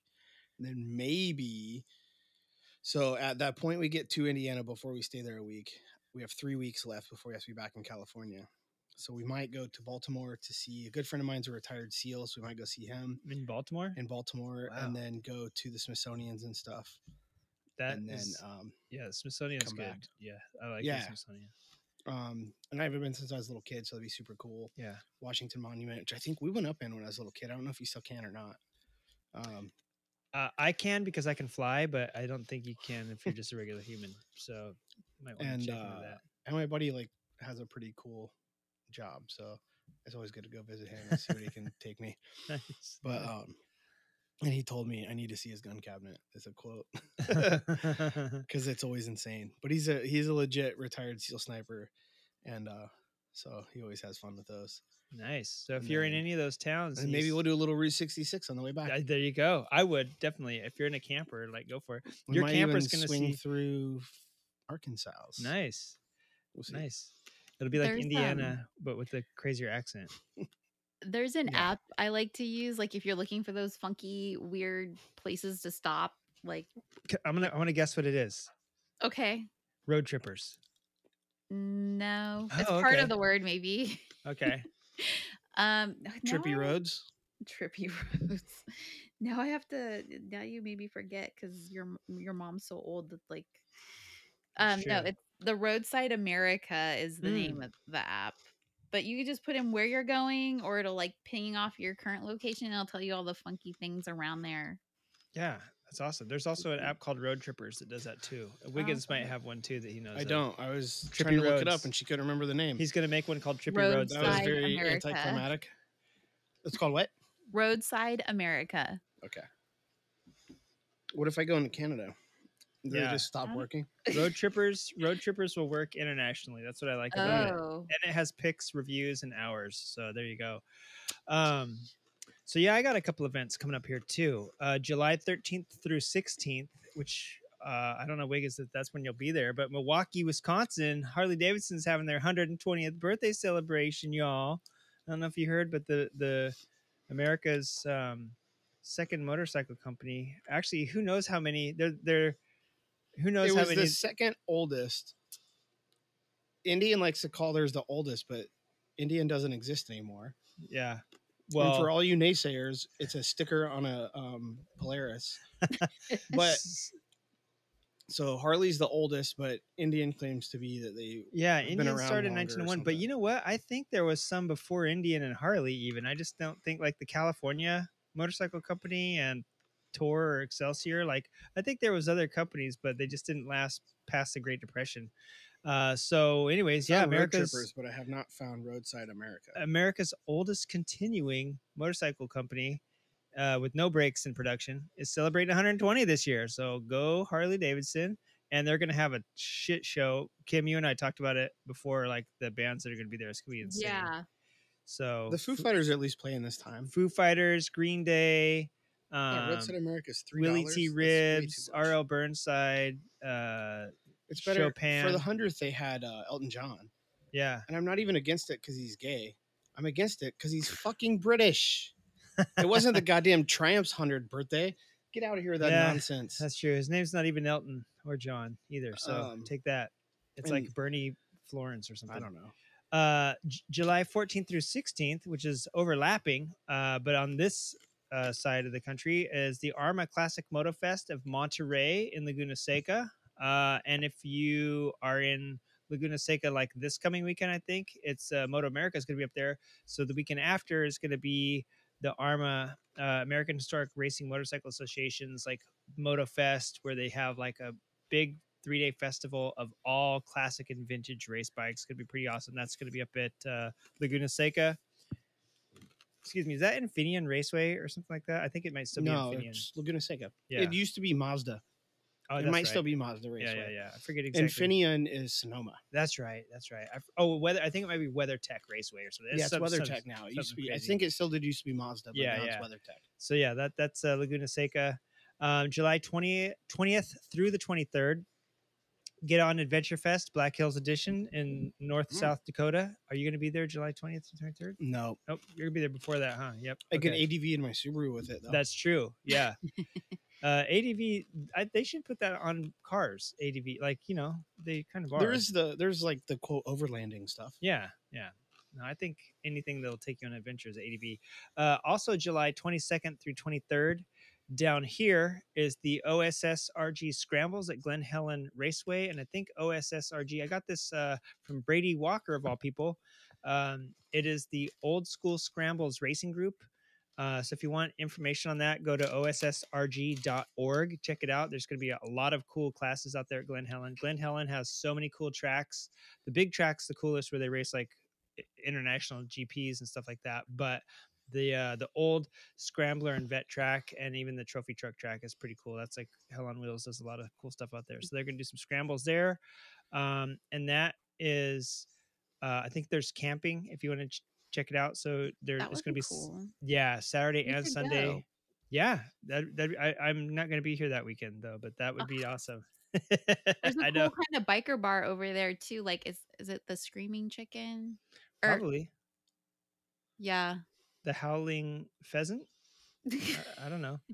and then maybe. So at that point, we get to Indiana before we stay there a week. We have three weeks left before we have to be back in California. So we might go to Baltimore to see a good friend of mine's a retired SEAL, so we might go see him in Baltimore. in Baltimore, Wow. and then go to the Smithsonian's and stuff. That and then is- um, yeah, the Smithsonian's good. back. Yeah, I like Yeah. the Smithsonian. Um, and I haven't been since I was a little kid, so that'd be super cool. Yeah. Washington Monument, which I think we went up in when I was a little kid. I don't know if you still can or not. Um, Uh, I can because I can fly, but I don't think you can if you're just a regular human. So might want to and check uh, into that. and my buddy like has a pretty cool job, so it's always good to go visit him and see what he can take me. Nice. But um, and he told me I need to see his gun cabinet. Is a quote because it's always insane. But he's a he's a legit retired SEAL sniper, and uh, so he always has fun with those. nice. So if and you're in any of those towns, And maybe we'll do a little Route 66 on the way back. uh, there you go. I would definitely if you're in a camper, like go for it. We Your might camper's even gonna swing see through Arkansas. nice, We'll nice. It'll be like There's, um, Indiana, but with a crazier accent. There's an Yeah. app I like to use. Like if you're looking for those funky, weird places to stop. Like, I'm gonna I want to guess what it is. okay, Road trippers. no, it's Oh, part of the word maybe. Okay. um, Trippy I- roads. trippy roads. Now I have to. Now you maybe forget because your your mom's so old that like. Um, no, it's the Roadside America is the Mm. name of the app. But you can just put in where you're going, or it'll like ping off your current location, and it'll tell you all the funky things around there. Yeah, that's awesome. There's also an app called Road Trippers that does that too. Wiggins might have one too that he knows. I of. don't. I was Trippy trying to look it up and she couldn't remember the name. He's gonna make one called Trippy Roads Roads. that was very America. anticlimactic. It's called what? Roadside America. Okay. What if I go into Canada? Do they Yeah. just stop working? Road Trippers. Road Trippers will work internationally. That's what I like about it. Oh, and it has pics, reviews, and hours. So there you go. Um, so yeah, I got a couple events coming up here too. Uh, July 13th through 16th, which uh, I don't know, Wiggins, if that's when you'll be there, but Milwaukee, Wisconsin, Harley Davidson's having their 120th birthday celebration, y'all. I don't know if you heard, but the the America's um, second motorcycle company. Actually, who knows how many? They're they're who knows It how was many? the second oldest. Indian likes to call theirs the oldest, but Indian doesn't exist anymore. yeah. Well, Well, for all you naysayers, it's a sticker on a um, Polaris. but so Harley's the oldest, but Indian claims to be that they Yeah, Indian started in longer 1901, but you know what? I think there was some before Indian and Harley even. I just don't think like the California Motorcycle Company and Tor or Excelsior. Like I think there was other companies, but they just didn't last past the Great Depression. Uh, so, anyways, yeah, Found Road America's Trippers, but I have not found Roadside America. America's oldest continuing motorcycle company uh, with no brakes in production is celebrating 120 this year. So go Harley Davidson. and they're gonna have a shit show. Kim, you and I talked about it before, like the bands that are gonna be there. It's gonna be insane. Yeah. So The Foo Fighters are at least playing this time. Foo Fighters, Green Day, Yeah, um, Red Set America's three Willie. T. Ribs, R.L. Burnside, uh, It's better Chopin. for the hundredth. They had uh, Elton John, yeah, and I'm not even against it because he's gay. I'm against it because he's fucking British. it wasn't the goddamn Triumph's hundred birthday. Get out of here with that Yeah, nonsense. That's true. His name's not even Elton or John either. So Um, take that. It's like Bernie Florence or something. I don't know. uh, J- July 14th through 16th, which is overlapping, uh, but on this uh, side of the country is the AHRMA Classic Moto Fest of Monterey in Laguna Seca. Uh, and if you are in Laguna Seca like this coming weekend, I think it's uh, Moto America is going to be up there. So the weekend after is going to be the AHRMA uh, American Historic Racing Motorcycle Association's like Moto Fest, where they have like a big three day festival of all classic and vintage race bikes. Going to be pretty awesome. That's going to be up at uh, Laguna Seca. Excuse me, is that Infineon Raceway or something like that? I think it might still be Infineon. it's Laguna Seca. Yeah. It used to be Mazda. Oh, it might still be Mazda Raceway. Yeah, yeah, yeah. I forget exactly. Infineon is Sonoma. That's right. That's right. I oh, weather. I think it might be WeatherTech Raceway or something. yeah, it's some- some- WeatherTech now. It used to be. I think it still did used to be Mazda, but Yeah, now yeah. it's WeatherTech. So yeah, that that's uh, Laguna Seca, um, July 20th, 20th through the 23rd. Get on Adventure Fest, Black Hills Edition in North Mm. South Dakota. Are you going to be there July 20th to 23rd? No, Nope, you're going to be there before that, huh? Yep. I get. ADV in my Subaru with it though. That's true. Yeah. uh, ADV, I, they should put that on cars. ADV, like you know, they kind of are. there is the there's like the quote overlanding stuff. Yeah, yeah. No, I think anything that'll take you on adventures ADV. Uh, also, July 22nd through 23rd. Down here is the OSSRG Scrambles at Glen Helen Raceway, and I think OSSRG. I got this uh, from Brady Walker of all people. Um, it is the Old School Scrambles Racing Group. Uh, so if you want information on that, go to ossrg.org. Check it out. There's going to be a lot of cool classes out there at Glen Helen. Glen Helen has so many cool tracks. The big track's the coolest, where they race like international GPs and stuff like that. But the uh, the old scrambler and vet track, and even the trophy truck track is pretty cool. That's like Hell on Wheels does a lot of cool stuff out there. So they're going to do some scrambles there, um, and that is, uh, I think there's camping if you want to ch- check it out. So there, going to be be cool. yeah Saturday We and Sunday. go. Yeah, that that I, I'm not going to be here that weekend though, but that would be awesome. There's a I cool know, kind of biker bar over there too. Like, is is it the Screaming Chicken? Or probably yeah, the howling pheasant. I, I don't know.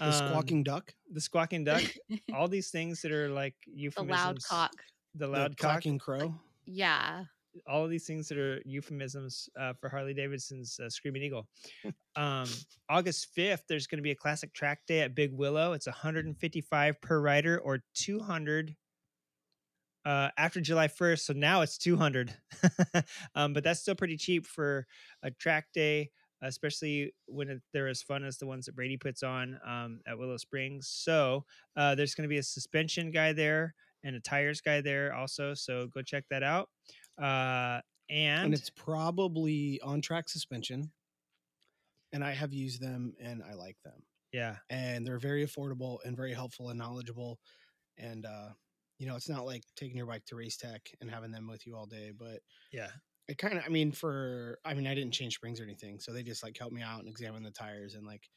The squawking Um, duck, the squawking duck, all these things that are like euphemisms. the loud cock. the the loud cock, clacking crow. Yeah, all of these things that are euphemisms uh, for Harley Davidson's uh, Screaming Eagle. um, August 5th, there's going to be a classic track day at Big Willow. It's 155 per rider or 200 uh, after July 1st. So now it's 200. um, but that's still pretty cheap for a track day, especially when they're as fun as the ones that Brady puts on um, at Willow Springs. So uh, there's going to be a suspension guy there and a tires guy there also. So go check that out. Uh, and, and it's probably on track suspension. And I have used them and I like them. yeah, And they're very affordable and very helpful and knowledgeable. And uh, you know, it's not like taking your bike to race tech and having them with you all day, but yeah, it kind of I mean, for I mean, I didn't change springs or anything. So they just like helped me out and examined the tires and like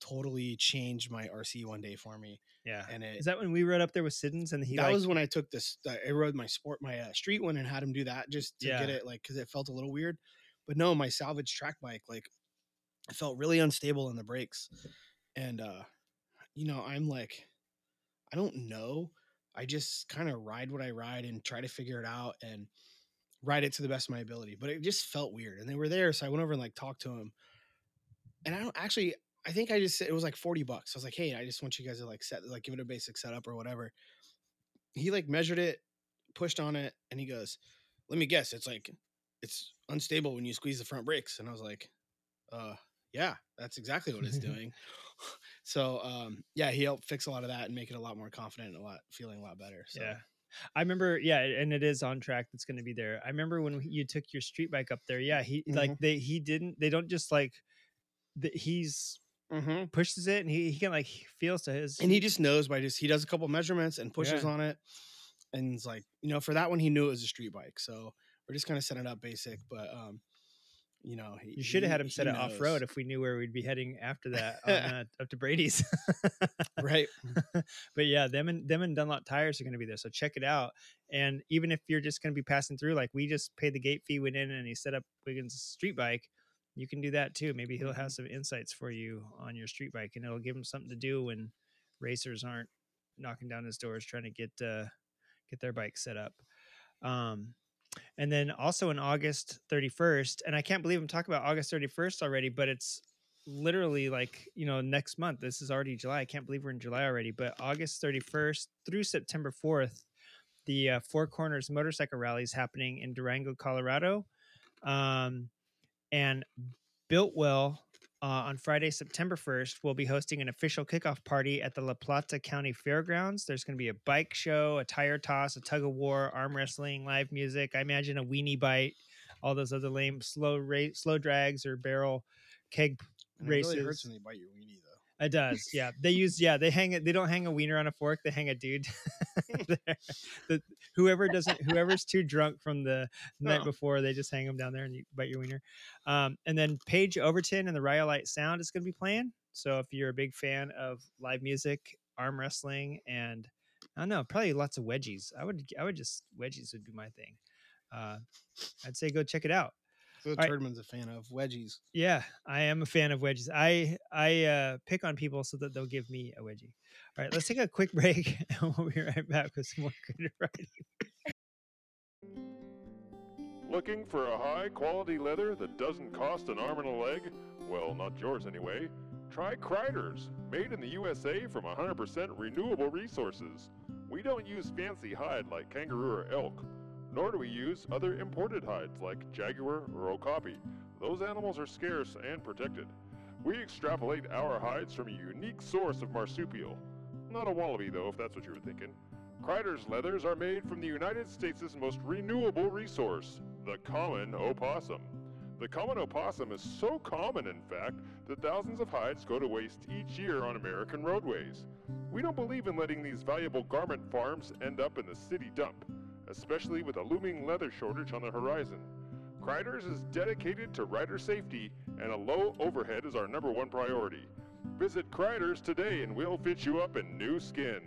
totally changed my RC one day for me. yeah. And it Is that when we rode up there with Siddons and he that like, was when I took this. Uh, I rode my sport, my uh, street one, and had him do that just to get it like because it felt a little weird. But no, my salvage track bike, like, I felt really unstable in the brakes, and uh, you know, I'm like, I don't know. I just kind of ride what I ride and try to figure it out and ride it to the best of my ability. But it just felt weird, and they were there, so I went over and like talked to him. And I don't actually. I think I just said it was like 40 bucks. I was like, hey, I just want you guys to like set like give it a basic setup or whatever he like measured it, pushed on it, and he goes, "Let me guess, it's like it's unstable when you squeeze the front brakes." And I was like, "Uh, yeah, that's exactly what it's doing." so, um, yeah, he helped fix a lot of that and make it a lot more confident and a lot feeling a lot better. So. Yeah. I remember, yeah, and it is on track. That's going to be there. I remember when you took your street bike up there. Yeah, he like Mhm. they he didn't. They don't just like. The, he's Mhm. pushes it, and he, he can like feels to his. and he just knows by just he does a couple measurements and pushes Yeah. on it and it's like you know for that one he knew it was a street bike so we're just kind of setting it up basic but um you know he, you should have had him set it off road if we knew where we'd be heading after that on, uh, up to Brady's. right but yeah, them and them and Dunlop tires are going to be there. So check it out. And even if you're just going to be passing through, like we just paid the gate fee, went in, and he set up Wiggins' street bike. You can do that too. Maybe he'll Mm-hmm. have some insights for you on your street bike, and it'll give him something to do when racers aren't knocking down his doors trying to get uh, get their bike set up. Um, and then also in August 31st, and I can't believe I'm talking about August 31st already, but it's literally like, you know, next month. This is already July. I can't believe we're in July already, but August 31st through September 4th, the uh, Four Corners Motorcycle Rally is happening in Durango, Colorado. Um, and Biltwell uh, on Friday, September 1st, we'll be hosting an official kickoff party at the La Plata County Fairgrounds. There's going to be a bike show, a tire toss, a tug of war, arm wrestling, live music. I imagine a weenie bite, all those other lame slow rate, slow drags or barrel keg And it races. really hurts when they bite your weenie though It does, yeah. They use, yeah. They hang it. They don't hang a wiener on a fork. They hang a dude. the, whoever doesn't, whoever's too drunk from the night Oh. before, they just hang them down there and you bite your wiener. Um, and then Paige Overton and the Rhyolite Sound is going to be playing. So if you're a big fan of live music, arm wrestling, and I don't know, probably lots of wedgies. I would, I would just wedgies would be my thing. Uh, I'd say go check it out. So All right. Turdman's a fan of wedgies Yeah, I am a fan of wedgies. I I uh, pick on people so that they'll give me a wedgie. All right, let's take a quick break, and we'll be right back with some more good writing. Looking for a high quality leather that doesn't cost an arm and a leg? Well, not yours anyway. Try Kriders, made in the USA from 100% renewable resources. We don't use fancy hide like kangaroo or elk, nor do we use other imported hides like jaguar or okapi. Those animals are scarce and protected. We extrapolate our hides from a unique source of marsupial. Not a wallaby, though, if that's what you were thinking. Kreider's leathers are made from the United States' most renewable resource, the common opossum. The common opossum is so common, in fact, that thousands of hides go to waste each year on American roadways. We don't believe in letting these valuable garment farms end up in the city dump, especially with a looming leather shortage on the horizon. Kreiders is dedicated to rider safety, and a low overhead is our number one priority. Visit Kreiders today and we'll fit you up in new skin.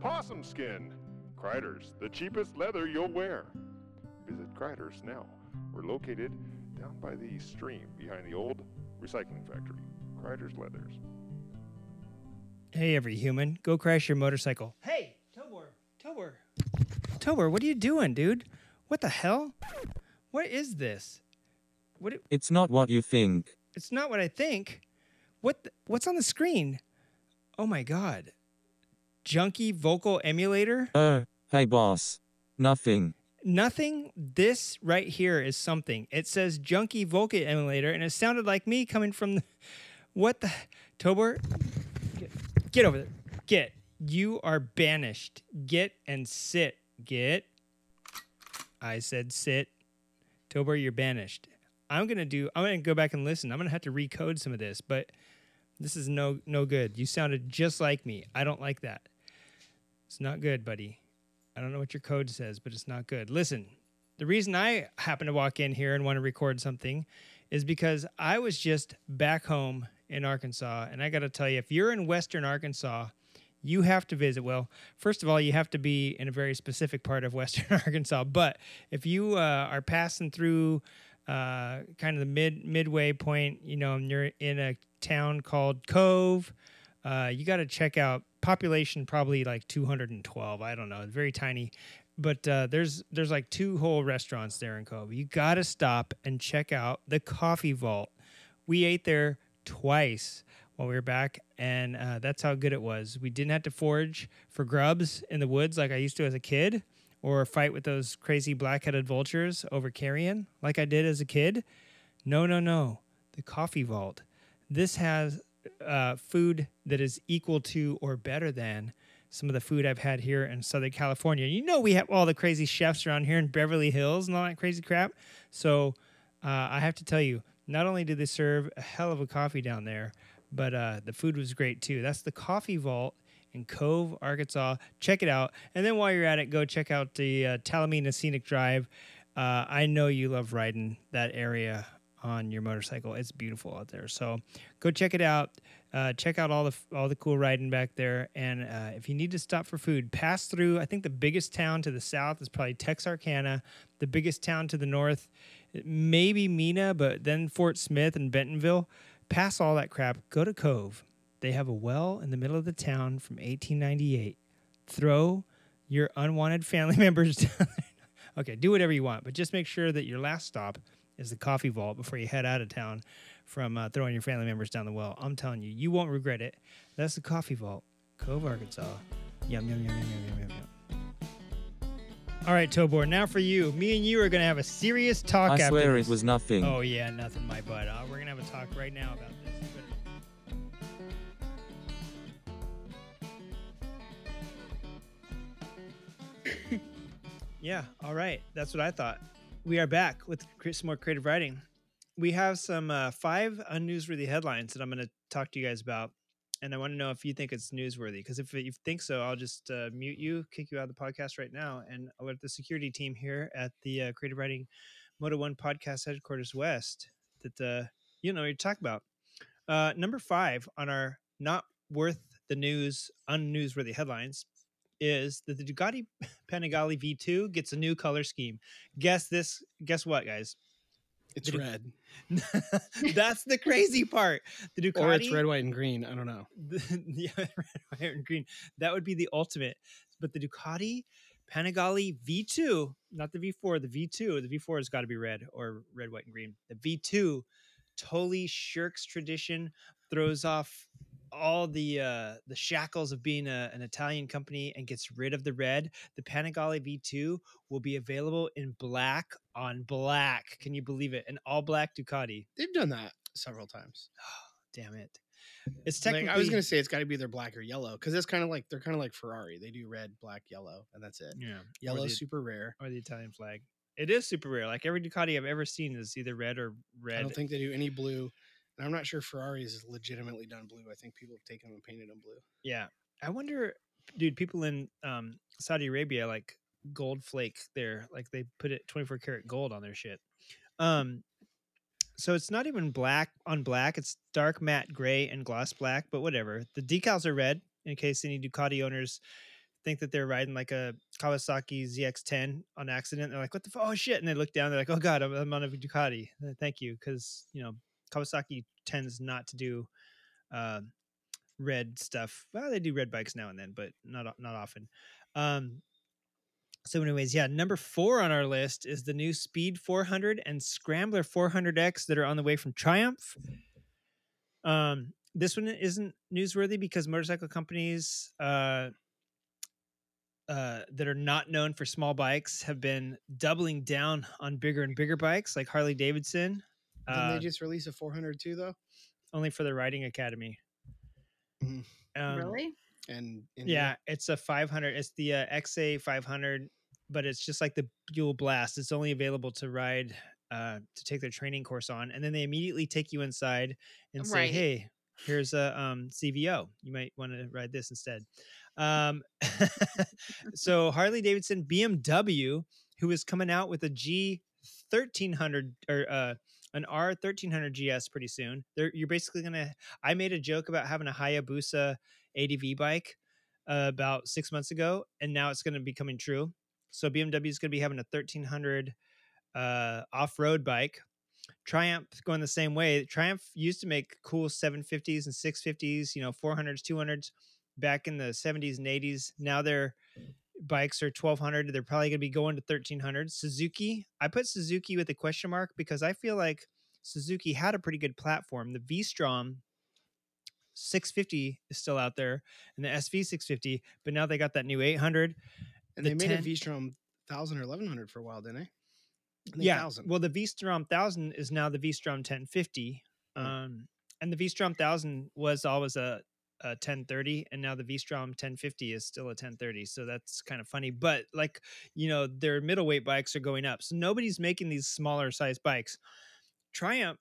Possum skin! Kreiders, the cheapest leather you'll wear. Visit Kreiders now. We're located down by the stream behind the old recycling factory. Kreiders Leathers. Hey, every human, go crash your motorcycle. Hey, Tobor, Tobor, Tobor, what are you doing, dude? What the hell? What is this? What? it- It's not what you think. It's not what I think. What? The, what's on the screen? Oh my god! Junkie vocal emulator. Oh, hey boss. Nothing. nothing. This right here is something. It says junkie vocal emulator, and it sounded like me coming from the. What the. Tobor? Get, get over there. Get. You are banished. Get and sit. Get. I said sit. Tobor, you're banished. I'm gonna do. I'm gonna go back and listen. I'm gonna have to recode some of this, but this is no no good. You sounded just like me. I don't like that. It's not good, buddy. I don't know what your code says, but it's not good. Listen, the reason I happen to walk in here and want to record something is because I was just back home in Arkansas. And I got to tell you, if you're in Western Arkansas, you have to visit. Well, first of all, you have to be in a very specific part of Western Arkansas. But if you uh, are passing through uh, kind of the mid midway point, you know, and you're in a town called Cove, uh, you got to check out population probably like 212 i don't know very tiny but uh, there's there's like two whole restaurants there in cove you got to stop and check out the coffee vault we ate there twice while we were back and uh, that's how good it was we didn't have to forage for grubs in the woods like i used to as a kid or fight with those crazy black-headed vultures over carrion like i did as a kid no no no the coffee vault this has uh, food that is equal to or better than some of the food I've had here in Southern California. You know, we have all the crazy chefs around here in Beverly Hills and all that crazy crap. So uh, I have to tell you, not only do they serve a hell of a coffee down there, but uh, the food was great too. That's the Coffee Vault in Cove, Arkansas. Check it out. And then while you're at it, go check out the uh, Talimena Scenic Drive. Uh, I know you love riding that area on your motorcycle. It's beautiful out there. So go check it out. Uh, check out all the all the cool riding back there. And uh, if you need to stop for food, pass through. I think the biggest town to the south is probably Texarkana. The biggest town to the north, maybe Mena, but then Fort Smith and Bentonville. Pass all that crap. Go to Cove. They have a well in the middle of the town from 1898. Throw your unwanted family members down. Okay, do whatever you want, but just make sure that your last stop is the coffee vault before you head out of town from uh, throwing your family members down the well. I'm telling you, you won't regret it. That's the coffee vault, Cove, Arkansas. Yum, yum, yum, yum, yum, yum, yum. All right, Tobor, now for you. Me and you are going to have a serious talk I after swear this. it was nothing. Oh, yeah, nothing, my butt. Uh, we're going to have a talk right now about this. Yeah, all right. That's what I thought. We are back with some more creative riding. We have some uh, five unnewsworthy headlines that I'm going to talk to you guys about. And I want to know if you think it's newsworthy. Because if you think so, I'll just uh, mute you, kick you out of the podcast right now, and alert the security team here at the uh, Creative Riding Moto One Podcast Headquarters West that uh, you know what you're talking about. Uh, number five on our not worth the news unnewsworthy headlines is that the Ducati Panigale V2 gets a new color scheme. Guess this. Guess what, guys? It's The red. That's the crazy part. The Ducati Or it's red, white, and green. I don't know. the, yeah, red, white, and green. That would be the ultimate. But the Ducati Panigale V2, not the V4, the V2. The V4 has got to be red or red, white, and green. The V2 totally shirks tradition, throws off all the uh, the shackles of being a, an Italian company and gets rid of the red. The Panigale V2 will be available in black on black. Can you believe it? An all black Ducati. They've done that several times. Oh, Damn it. It's Like, technically I was gonna say it's got to be either black or yellow because it's kind of like they're kind of like Ferrari. They do red, black, yellow, and that's it. yeah. Yellow the- super rare. or the Italian flag. It is super rare. Like every Ducati I've ever seen is either red or red. I don't think they do any blue, and I'm not sure Ferrari is legitimately done blue. I think people have taken them and painted them blue. yeah. I wonder, dude. People in um, Saudi Arabia like gold flake there. Like they put it 24 karat gold on their shit. Um, so it's not even black on black. It's dark matte gray and gloss black. But whatever. The decals are red. In case any Ducati owners think that they're riding like a Kawasaki ZX10 on accident, they're like, "What the? Oh shit!" And they look down. They're like, "Oh god, I'm, I'm on a Ducati." Uh, Thank you, because you know Kawasaki tends not to do uh, red stuff. Well, they do red bikes now and then, but not not often. Um, so, anyways, yeah, number four on our list is the new Speed 400 and Scrambler 400X that are on the way from Triumph. Um, this one isn't newsworthy because motorcycle companies uh, uh, that are not known for small bikes have been doubling down on bigger and bigger bikes, like Harley Davidson. Didn't Uh, they just release a 400 too, though? only for the riding academy. Mhm. Um, really? And Yeah, it's a 500. It's the uh, XA 500, but it's just like the Buell Blast. It's only available to ride uh, to take their training course on, and then they immediately take you inside and say, Right. "Hey, here's a um, CVO. You might want to ride this instead." Um, so Harley Davidson, BMW, who is coming out with a G 1300 or uh, an R 1300 GS pretty soon. They're, you're basically gonna. I made a joke about having a Hayabusa ADV bike uh, about six months ago, and now it's going to be coming true. So BMW is going to be having a 1300 uh, off-road bike. Triumph going the same way. Triumph used to make cool 750s and 650s, you know, 400s, 200s back in the 70s and 80s. Now their bikes are 1200. They're probably going to be going to 1300. Suzuki, I put Suzuki with a question mark because I feel like Suzuki had a pretty good platform. The V-Strom 650 is still out there and the SV 650, but now they got that new 800. and the they made a 10 V-Strom 1000 or 1100 for a while, didn't they? Yeah. 1000. Well, the V-Strom 1000 is now the V-Strom 1050. Mm. Um, and the V-Strom 1000 was always a, a 1030, and now the V-Strom 1050 is still a 1030. So that's kind of funny. But like, you know, their middleweight bikes are going up. So nobody's making these smaller size bikes. Triumph,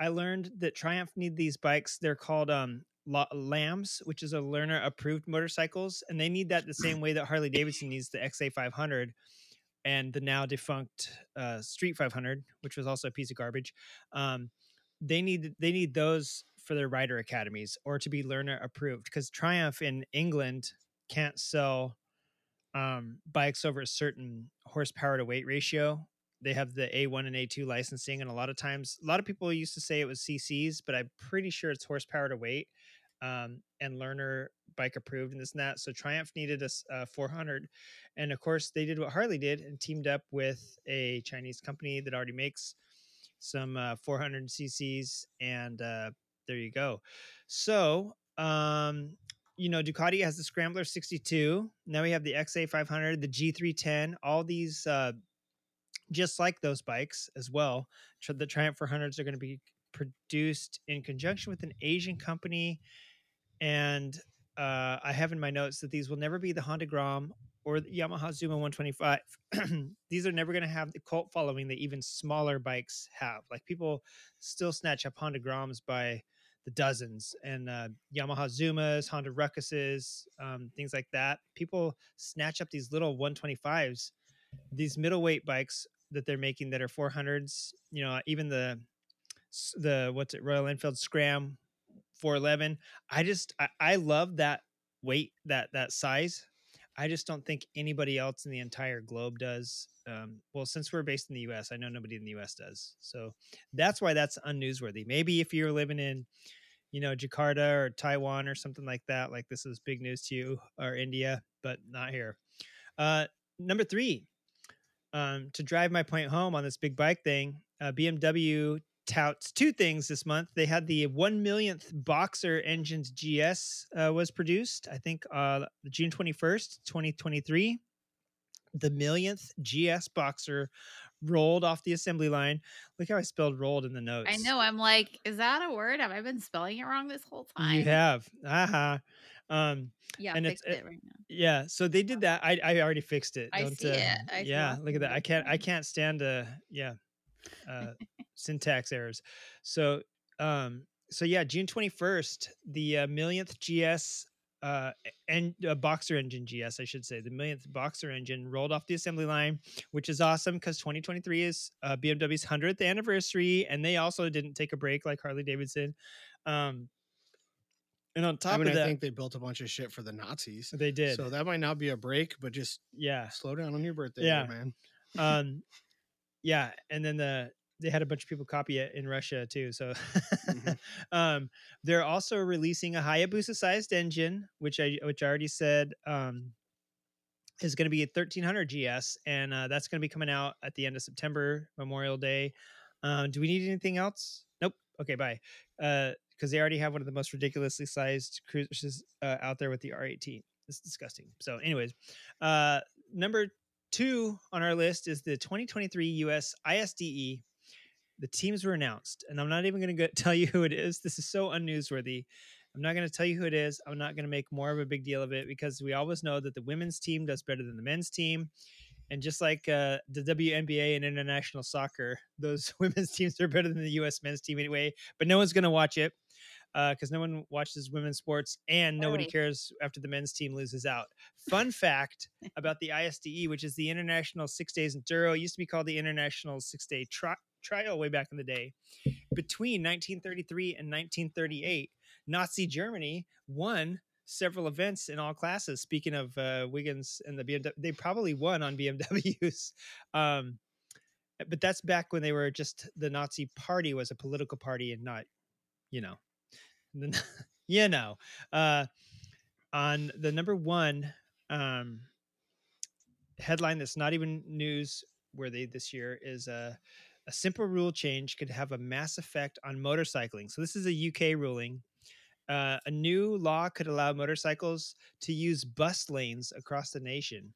I learned that Triumph need these bikes. They're called um la- lambs, which is a learner approved motorcycles, and they need that the same way that Harley Davidson needs the XA 500 and the now defunct uh, Street 500, which was also a piece of garbage. Um, they need they need those for their rider academies or to be learner approved because Triumph in England can't sell um, bikes over a certain horsepower to weight ratio. They have the A1 and A2 licensing, and a lot of times, a lot of people used to say it was CCs, but I'm pretty sure it's horsepower to weight um, and learner bike approved and this and that. So Triumph needed a 400, and of course they did what Harley did and teamed up with a Chinese company that already makes some uh, 400 cc's, and uh, there you go. So um, you know, Ducati has the Scrambler 62. Now we have the XA 500, the G310, all these uh, just like those bikes as well. The Triumph 400s are going to be produced in conjunction with an Asian company. And uh, I have in my notes that these will never be the Honda Grom or the Yamaha Zuma 125. these are never going to have the cult following that even smaller bikes have. Like people still snatch up Honda Groms by the dozens and uh, Yamaha Zumas, Honda Ruckuses, um, things like that. People snatch up these little 125s, these middleweight bikes that they're making that are 400s. You know, even the the what's it Royal Enfield Scram 411. I just I, I love that weight that that size. I just don't think anybody else in the entire globe does. Um, well, since we're based in the U.S., I know nobody in the U.S. does. So that's why that's unnewsworthy. Maybe if you're living in, you know, Jakarta or Taiwan or something like that, like this is big news to you, or India, but not here. Uh, number three, um, to drive my point home on this big bike thing, uh, BMW touts two things this month. They had the one millionth Boxer Engines GS uh, was produced, I think, uh, June twenty first, twenty twenty three. The millionth GS Boxer rolled off the assembly line. Look how I spelled rolled in the notes. I know. I'm like, is that a word? Have I been spelling it wrong this whole time? You have. Aha. Um, Yeah, and fixed it's- it right now. yeah, so they did that. I I already fixed it. I Don't, see uh, it. I yeah, look at that. I can't I can't stand uh yeah, uh syntax errors. So um so yeah, June 21st, the uh, millionth GS uh and uh, boxer engine GS I should say, the millionth boxer engine rolled off the assembly line, which is awesome cuz 2023 is uh, BMW's 100th anniversary and they also didn't take a break like Harley Davidson. Um and on top I mean, of that, I think they built a bunch of shit for the Nazis. they did. So that might not be a break, but just yeah. slow down on your birthday, yeah. man. um yeah and then the they had a bunch of people copy it in russia too so um they're also releasing a hayabusa sized engine which i which i already said um is going to be a 1300 gs and uh, that's going to be coming out at the end of september memorial day. Um do we need anything else? Nope. Okay bye. Uh because they already have one of the most ridiculously sized cruisers uh, out there with the r18 it's disgusting. So anyways uh number two on our list is the 2023 US ISDE. The teams were announced, and I'm not even going to tell you who it is. This is so unnewsworthy. I'm not going to tell you who it is. I'm not going to make more of a big deal of it because we always know that the women's team does better than the men's team. And just like uh, the WNBA and international soccer, those women's teams are better than the US men's team anyway, but no one's going to watch it because no one watches women's sports and nobody Right. cares after the men's team loses out. Fun fact about the ISDE, which is the International Six Days Enduro, it used to be called the International Six Day Tri- Trial way back in the day. Between 1933 and 1938, Nazi Germany won several events in all classes. Speaking of uh, Wiggins and the BMW, they probably won on BMWs. Um, but that's back when they were just the Nazi party was a political party and not, you know, you know. Uh, on the number one um, headline that's not even news worthy this year is a, a simple rule change could have a mass effect on motorcycling. So this is a UK ruling. Uh, a new law could allow motorcycles to use bus lanes across the nation.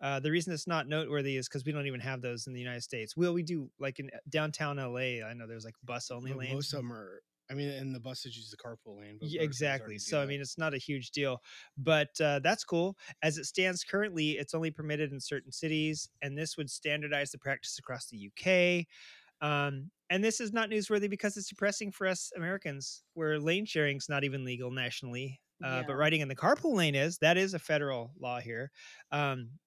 Uh, the reason it's not noteworthy is because we don't even have those in the United States. Well, we do like in uh, downtown LA. I know there's like bus only lanes. Most of them are. I mean, and the buses use the carpool lane. But Yeah, exactly. So I mean, it's not a huge deal, but uh, that's cool. As it stands currently, it's only permitted in certain cities, and this would standardize the practice across the UK. Um, and this is not newsworthy because it's depressing for us Americans, where lane sharing is not even legal nationally. Uh, But riding in the carpool lane is. That is a federal law here. Um,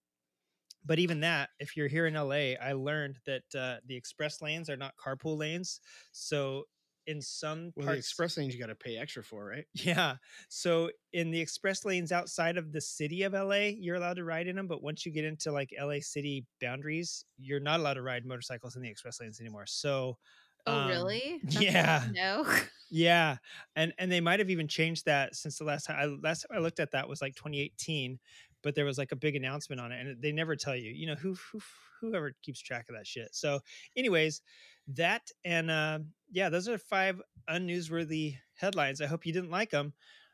but even that, if you're here in LA, I learned that uh, the express lanes are not carpool lanes. So in some Well, the express lanes you got to pay extra for, right? yeah. So in the express lanes outside of the city of LA, you're allowed to ride in them. But once you get into like LA city boundaries, you're not allowed to ride motorcycles in the express lanes anymore. So, Oh, um, really? That's yeah. know. yeah, and and they might have even changed that since the last time I last time I looked at that was like 2018, but there was like a big announcement on it, and they never tell you. You know who who whoever keeps track of that shit. So, anyways, that and uh, yeah, those are five unnewsworthy headlines. I hope you didn't like them.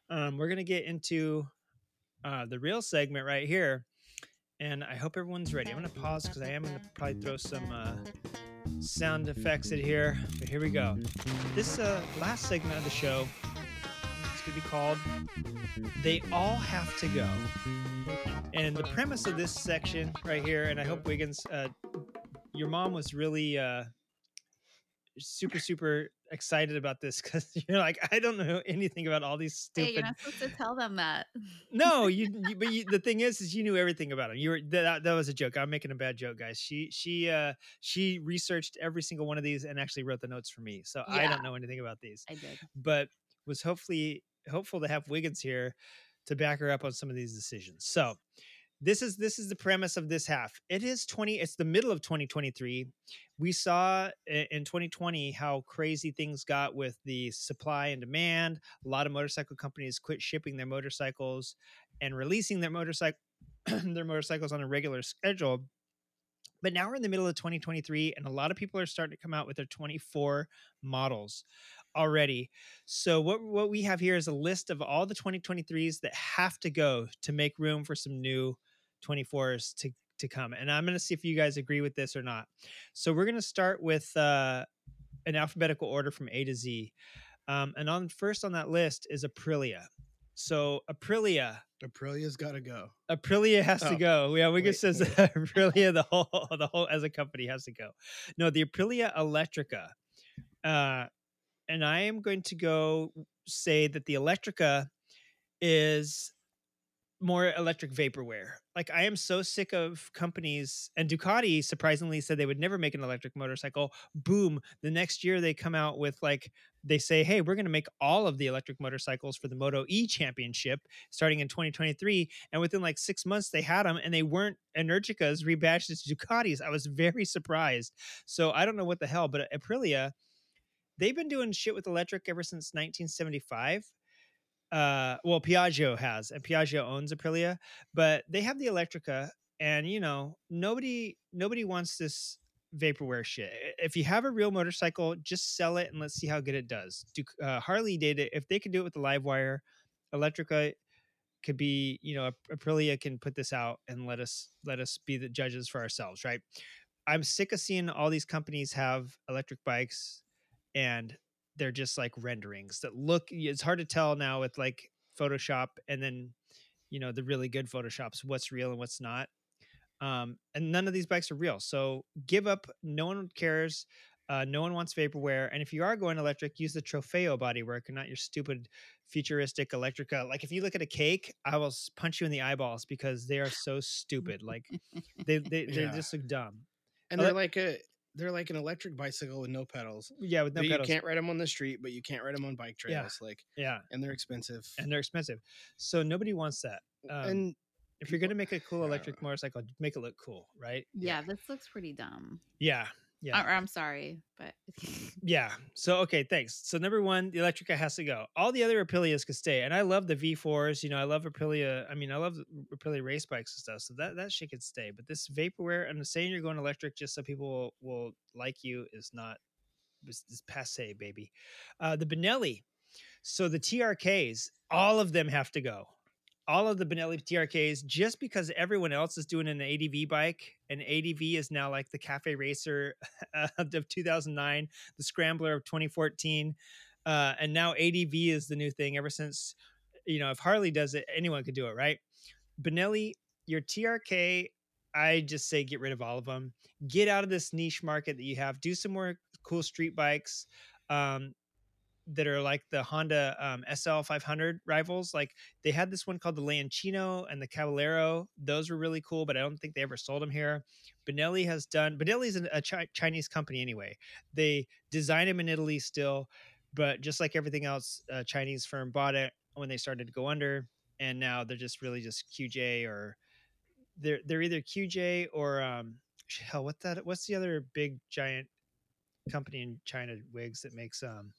Um, we're gonna get into uh, the real segment right here, and I hope everyone's ready. I'm gonna pause because I am gonna probably throw some. Uh, sound effects in here but here we go this uh, last segment of the show it's going to be called they all have to go and the premise of this section right here and i hope wiggins uh, your mom was really super super excited about this because you're like i don't know anything about all these Hey, you're not supposed to tell them that. no, you, you but you, the thing is, is you knew everything about them You were that, that was a joke. I'm making a bad joke, guys. She she uh she researched every single one of these and actually wrote the notes for me. So I don't know anything about these, I did. but was hopefully hopeful to have Wiggins here to back her up on some of these decisions. So this is this is the premise of this half. It is 20 it's the middle of 2023. We saw in 2020 how crazy things got with the supply and demand. A lot of motorcycle companies quit shipping their motorcycles and releasing their motorcycle their motorcycles on a regular schedule. But now we're in the middle of 2023 and a lot of people are starting to come out with their 24 models already. So what what we have here is a list of all the 2023s that have to go to make room for some new 24s to to come. And I'm going to see if you guys agree with this or not. So we're going to start with uh an alphabetical order from A to Z. Um, and on first on that list is Aprilia. So Aprilia, Aprilia's got to go. Aprilia has to Oh, go. Yeah, Wiggins says Aprilia, the whole, the whole as a company has to go. No, the Aprilia Electrica. Uh, and I am going to go say that the Electrica is more electric vaporware. Like I am so sick of companies and Ducati surprisingly said they would never make an electric motorcycle. Boom, the next year they come out with like they say, "Hey, we're going to make all of the electric motorcycles for the Moto E Championship starting in 2023." And within like 6 months they had them and they weren't Energicas rebadged as Ducatis. I was very surprised. So I don't know what the hell, but uh, Aprilia they've been doing shit with electric ever since 1975 uh well piaggio has and piaggio owns aprilia but they have the electrica and you know nobody nobody wants this vaporware shit. If you have a real motorcycle just sell it and let's see how good it does. Do, uh, harley did it. If they could do it with the live wire electrica could be you know aprilia can put this out and let us let us be the judges for ourselves right? I'm sick of seeing all these companies have electric bikes and they're just like renderings that look it's hard to tell now with like photoshop and then you know the really good photoshops what's real and what's not um and none of these bikes are real so give up no one cares uh, no one wants vaporware and if you are going electric use the trofeo bodywork and not your stupid futuristic electrica like if you look at a cake i will punch you in the eyeballs because they are so stupid like they, they they Yeah. just look dumb And they're like a they're like an electric bicycle with no pedals. yeah with no But pedals You can't ride them on the street, but you can't ride them on bike trails. Yeah. trails. Like, yeah and they're expensive. and they're expensive so nobody wants that um, and if you're gonna make a cool electric motorcycle, make it look cool, right? Yeah, this looks pretty dumb. Yeah, yeah, Or, I'm sorry, but yeah. So okay, thanks. So number one, the Electrica has to go. All the other Aprilias could stay, and I love the V4s. You know, I love Aprilia. I mean, I love Aprilia race bikes and stuff. So that that shit could stay. But this vaporware and the saying you're going electric just so people will, will like you is not is, is passe, baby. Uh, the Benelli. So the TRKs, all of them have to go. All of the Benelli TRKs, just because everyone else is doing an ADV bike, and ADV is now like the Cafe Racer of 2009, the Scrambler of 2014, uh, and now ADV is the new thing. Ever since, you know, if Harley does it, anyone could do it, right? Benelli, your TRK, I just say get rid of all of them. Get out of this niche market that you have. Do some more cool street bikes. Um, that are like the Honda um, SL 500 rivals. Like they had this one called the Leoncino and the Caballero. Those were really cool, but I don't think they ever sold them here. Benelli has done. Benelli's an- a chi- Chinese company anyway. They design them in Italy still, but just like everything else, a Chinese firm bought it when they started to go under, and now they're just really just QJ or they're they're either QJ or um hell what that what's the other big giant company in China wigs that makes um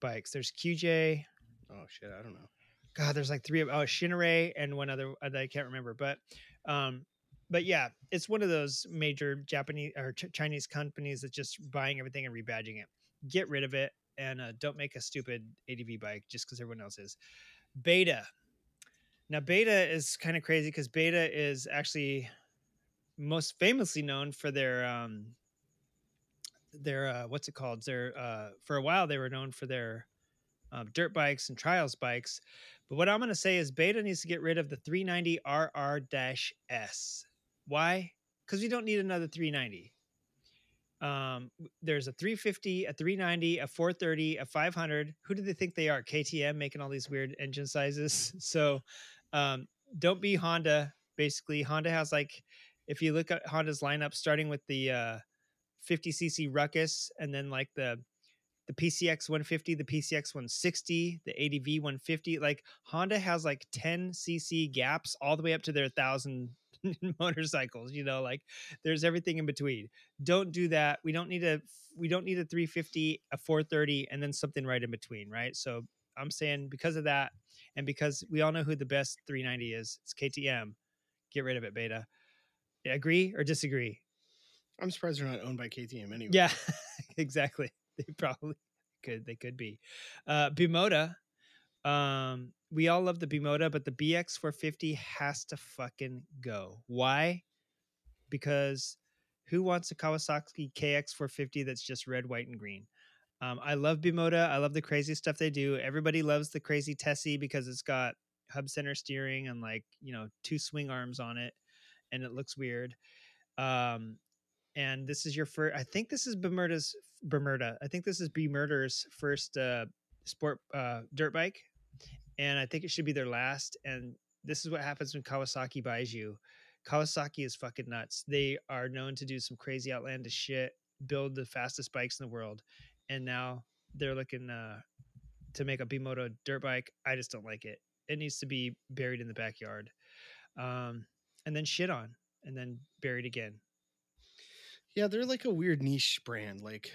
bikes. There's QJ. Oh shit, I don't know. God, there's like three of oh Shineray and one other uh, that I can't remember, but um, but yeah, it's one of those major Japanese or Ch- Chinese companies that's just buying everything and rebadging it. Get rid of it and uh, don't make a stupid ADV bike just because everyone else is. Beta. Now, Beta is kind of crazy because Beta is actually most famously known for their um their uh what's it called? Their uh for a while they were known for their um, dirt bikes and trials bikes but what i'm going to say is beta needs to get rid of the 390 rr-s why? Because we don't need another 390 um there's a 350 a 390 a 430 a 500 who do they think they are? Ktm making all these weird engine sizes? So um don't be honda. Basically honda has like if you look at honda's lineup starting with the uh 50cc ruckus and then like the the PCX 150, the PCX 160, the ADV 150. Like Honda has like 10 cc gaps all the way up to their 1000 motorcycles, you know, like there's everything in between. Don't do that. We don't need a we don't need a 350, a 430 and then something right in between, right? So I'm saying because of that and because we all know who the best 390 is, it's KTM. Get rid of it, Beta. Agree or disagree? I'm surprised they're not owned by KTM anyway. Yeah, exactly. They probably could. They could be. Uh, Bimota. Um, we all love the Bimota, but the BX 450 has to fucking go. Why? Because who wants a Kawasaki KX 450 that's just red, white, and green? Um, I love Bimota. I love the crazy stuff they do. Everybody loves the crazy Tesi because it's got hub center steering and like you know two swing arms on it, and it looks weird. Um, and this is your first. I think this is Bermuda's Bermuda. I think this is B Murder's first uh, sport uh, dirt bike, and I think it should be their last. And this is what happens when Kawasaki buys you. Kawasaki is fucking nuts. They are known to do some crazy outlandish shit, build the fastest bikes in the world, and now they're looking uh, to make a Bimota dirt bike. I just don't like it. It needs to be buried in the backyard, um, and then shit on, and then buried again. Yeah, they're like a weird niche brand. Like,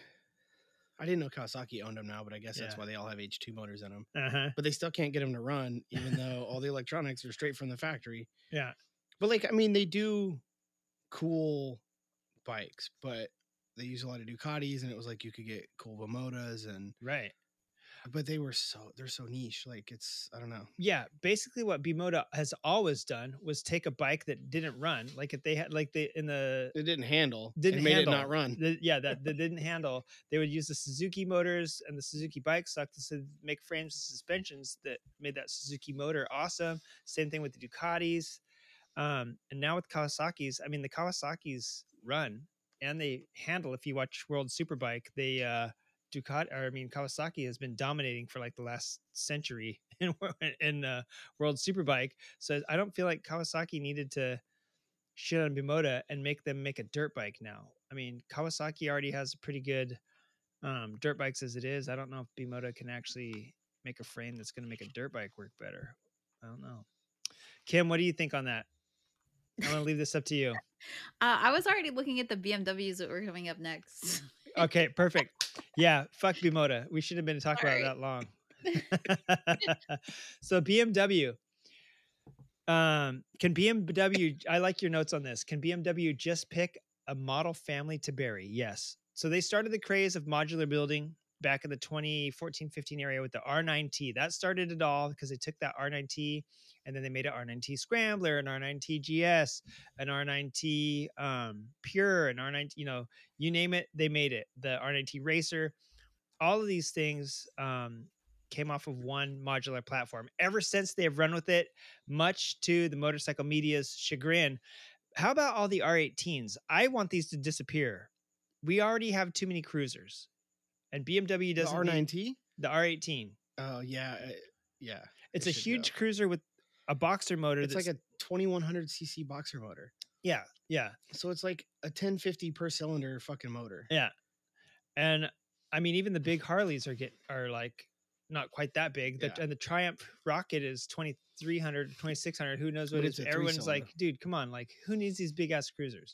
I didn't know Kawasaki owned them now, but I guess that's Yeah. why they all have H2 motors in them. Uh-huh. But they still can't get them to run, even though all the electronics are straight from the factory. Yeah. But like, I mean, they do cool bikes, but they use a lot of Ducatis, and it was like you could get cool Bimotas, and Right. But they were so they're so niche. Like, it's I don't know. yeah basically what bimota has always done was take a bike that didn't run like if they had like they in the It didn't handle. didn't made handle, it not run. the- yeah that, that didn't handle they would use the suzuki motors and the suzuki bike suck to make frames and suspensions that made that suzuki motor awesome same thing with the ducatis um, and now with kawasaki's i mean the kawasaki's run and they handle if you watch world superbike they uh Ducati, or I mean Kawasaki has been dominating for like the last century in in uh, World Superbike. So I don't feel like Kawasaki needed to shit on Bimota and make them make a dirt bike now. I mean Kawasaki already has pretty good um, dirt bikes as it is. I don't know if Bimota can actually make a frame that's going to make a dirt bike work better. I don't know. Kim, what do you think on that? I'm going to leave this up to you. Uh, I was already looking at the BMWs that were coming up next. Okay, perfect. Yeah, fuck Bimota. We should have been talking about that long. so BMW. Um, can BMW I like your notes on this. Can BMW just pick a model family to bury? Yes. So they started the craze of modular building back in the 2014-15 area with the R9T. That started it all because they took that R9T and then they made an R9T Scrambler, an R9T GS, an R9T um, Pure, an R9, you know, you name it, they made it. The R9T Racer, all of these things um, came off of one modular platform. Ever since they have run with it, much to the motorcycle media's chagrin. How about all the R18s? I want these to disappear. We already have too many cruisers. and BMW doesn't need- R9T. the R18. Oh yeah, uh, yeah. It's it a huge go. cruiser with a boxer motor. It's like a 2100 cc boxer motor. yeah, yeah, So it's like a 1050 per cylinder fucking motor. yeah. And I mean, even the big Harleys are get are like not quite that big. The, Yeah. And the Triumph Rocket is 2300, 2600. Who knows But what it's it's? a Everyone's three-cylinder. like, dude, come on, like who needs these big ass cruisers?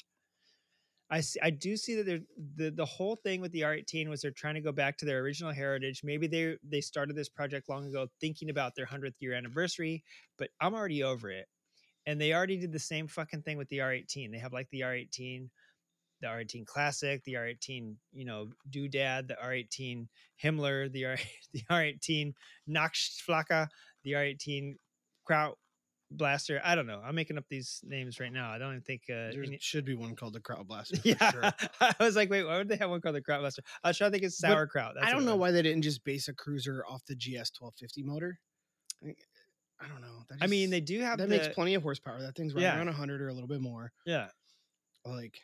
I see, I do see that the the whole thing with the R18 was they're trying to go back to their original heritage. Maybe they they started this project long ago thinking about their 100th year anniversary, but I'm already over it. And they already did the same fucking thing with the R18. They have like the R18 the R18 Classic, the R18, you know, Doodad, the R18 Himmler, the R the R18 Noxflaka, the R18 Kraut Blaster. I don't know. I'm making up these names right now. I don't even think. Uh, There any- should be one called the Kraut Blaster. for yeah, sure. I was like, wait, why would they have one called the Kraut Blaster? I was trying to think it's sauerkraut. That's I don't know why they didn't just base a cruiser off the GS 1250 motor. I I don't know. That I mean, they do have that the, makes plenty of horsepower. That thing's right Yeah. around 100 or a little bit more. Yeah, Like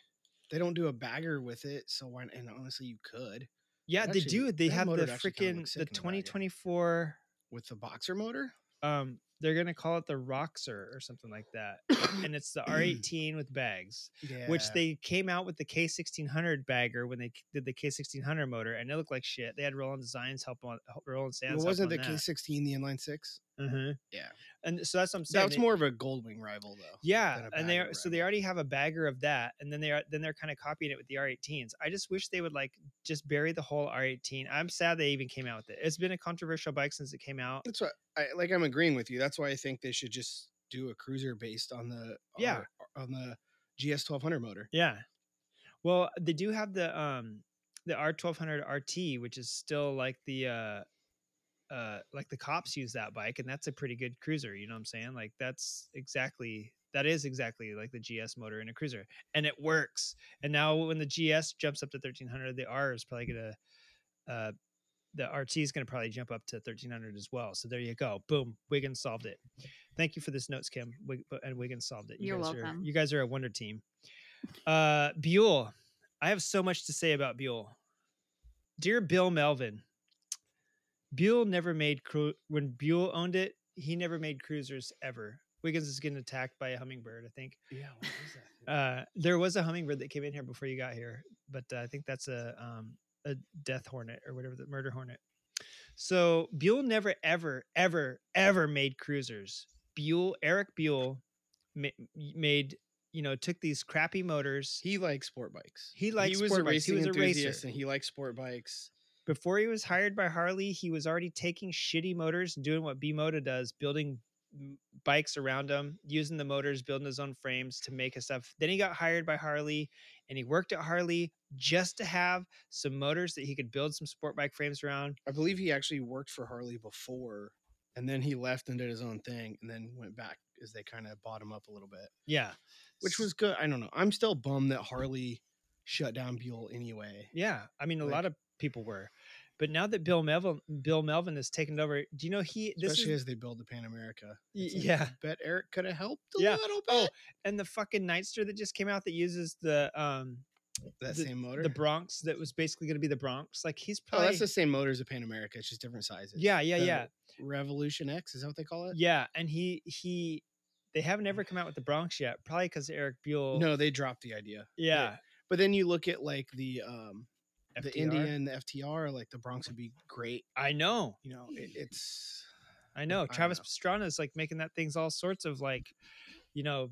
they don't do a bagger with it, so why? And honestly, you could yeah, they Actually, do. They have the motor'd actually kinda freaking the sick in a bagger. 2024. with the boxer motor. um they're gonna call it the Roxer or something like that, and it's the mm. R18 with bags, Yeah. which they came out with the K1600 bagger when they did the K1600 motor, and it looked like shit. They had Roland Designs help on Roland Sands. well, wasn't the help on K16 the inline six? Mhm. Yeah, And so that's what I'm saying. that's more of a Goldwing rival though. yeah, and they are, so they already have a bagger of that, and then they are then they're kind of copying it with the R18s. I just wish they would like just bury the whole R18. I'm sad they even came out with it. It's been a controversial bike since it came out. That's what I like. I'm agreeing with you. That's why I think they should just do a cruiser based on the Yeah. On the GS 1200 motor. Yeah. Well, they do have the um the R1200 RT, which is still like the uh uh like the cops use that bike and that's a pretty good cruiser, you know what I'm saying? Like that's exactly that is exactly like the GS motor in a cruiser and it works. And now when the GS jumps up to 1300, the R is probably to uh the RT is going to probably jump up to 1300 as well. So there you go. Boom. Wiggins solved it. Thank you for this notes, Kim. Wig- and Wiggins solved it. You You're guys Are, welcome. you guys are a wonder team. Uh, Buell. I have so much to say about Buell. Dear Bill Melvin, Buell never made cru- when Buell owned it. He never made cruisers ever. Wiggins is getting attacked by a hummingbird. I think. Yeah, what is that? Uh, there was a hummingbird that came in here before you got here, but uh, I think that's a um, a death hornet or whatever the murder hornet. So Buell never, ever, ever, ever made cruisers. Buell, Eric Buell, ma- made you know took these crappy motors. He likes sport bikes. He likes he was sport a bikes. He was a racer. and he likes sport bikes. Before he was hired by Harley, he was already taking shitty motors and doing what Bimota does, building bikes around them, using the motors, building his own frames to make his stuff. Then he got hired by Harley and he worked at Harley just to have some motors that he could build some sport bike frames around. I believe he actually worked for Harley before, and then he left and did his own thing, and then went back as they kind of bought him up a little bit, Yeah. which was good. I don't know. I'm still bummed that Harley shut down Buell anyway. Yeah, I mean, a Like- lot of people were, but now that Bill Melvin, Bill Melvin has taken over, do you know he? This Especially is as they build the Pan America. Like, yeah. Bet Eric could have helped a Yeah. little bit. Oh, and the fucking Nightster that just came out that uses the um that the- same motor. the Bronx that was basically going to be the Bronx. Like he's oh, probably that's the same motor as the Pan America. It's just different sizes. yeah, yeah, The yeah, Revolution X is that what they call it? yeah. And he he they haven't ever come out with the Bronx yet, probably because Eric Buell. No, they dropped the idea. yeah, But then you look at like the um FTR. India and the FTR, like the Bronx would be great. I know, You know, it, it's I know. I Travis know. Pastrana is like making that things all sorts of like, you know,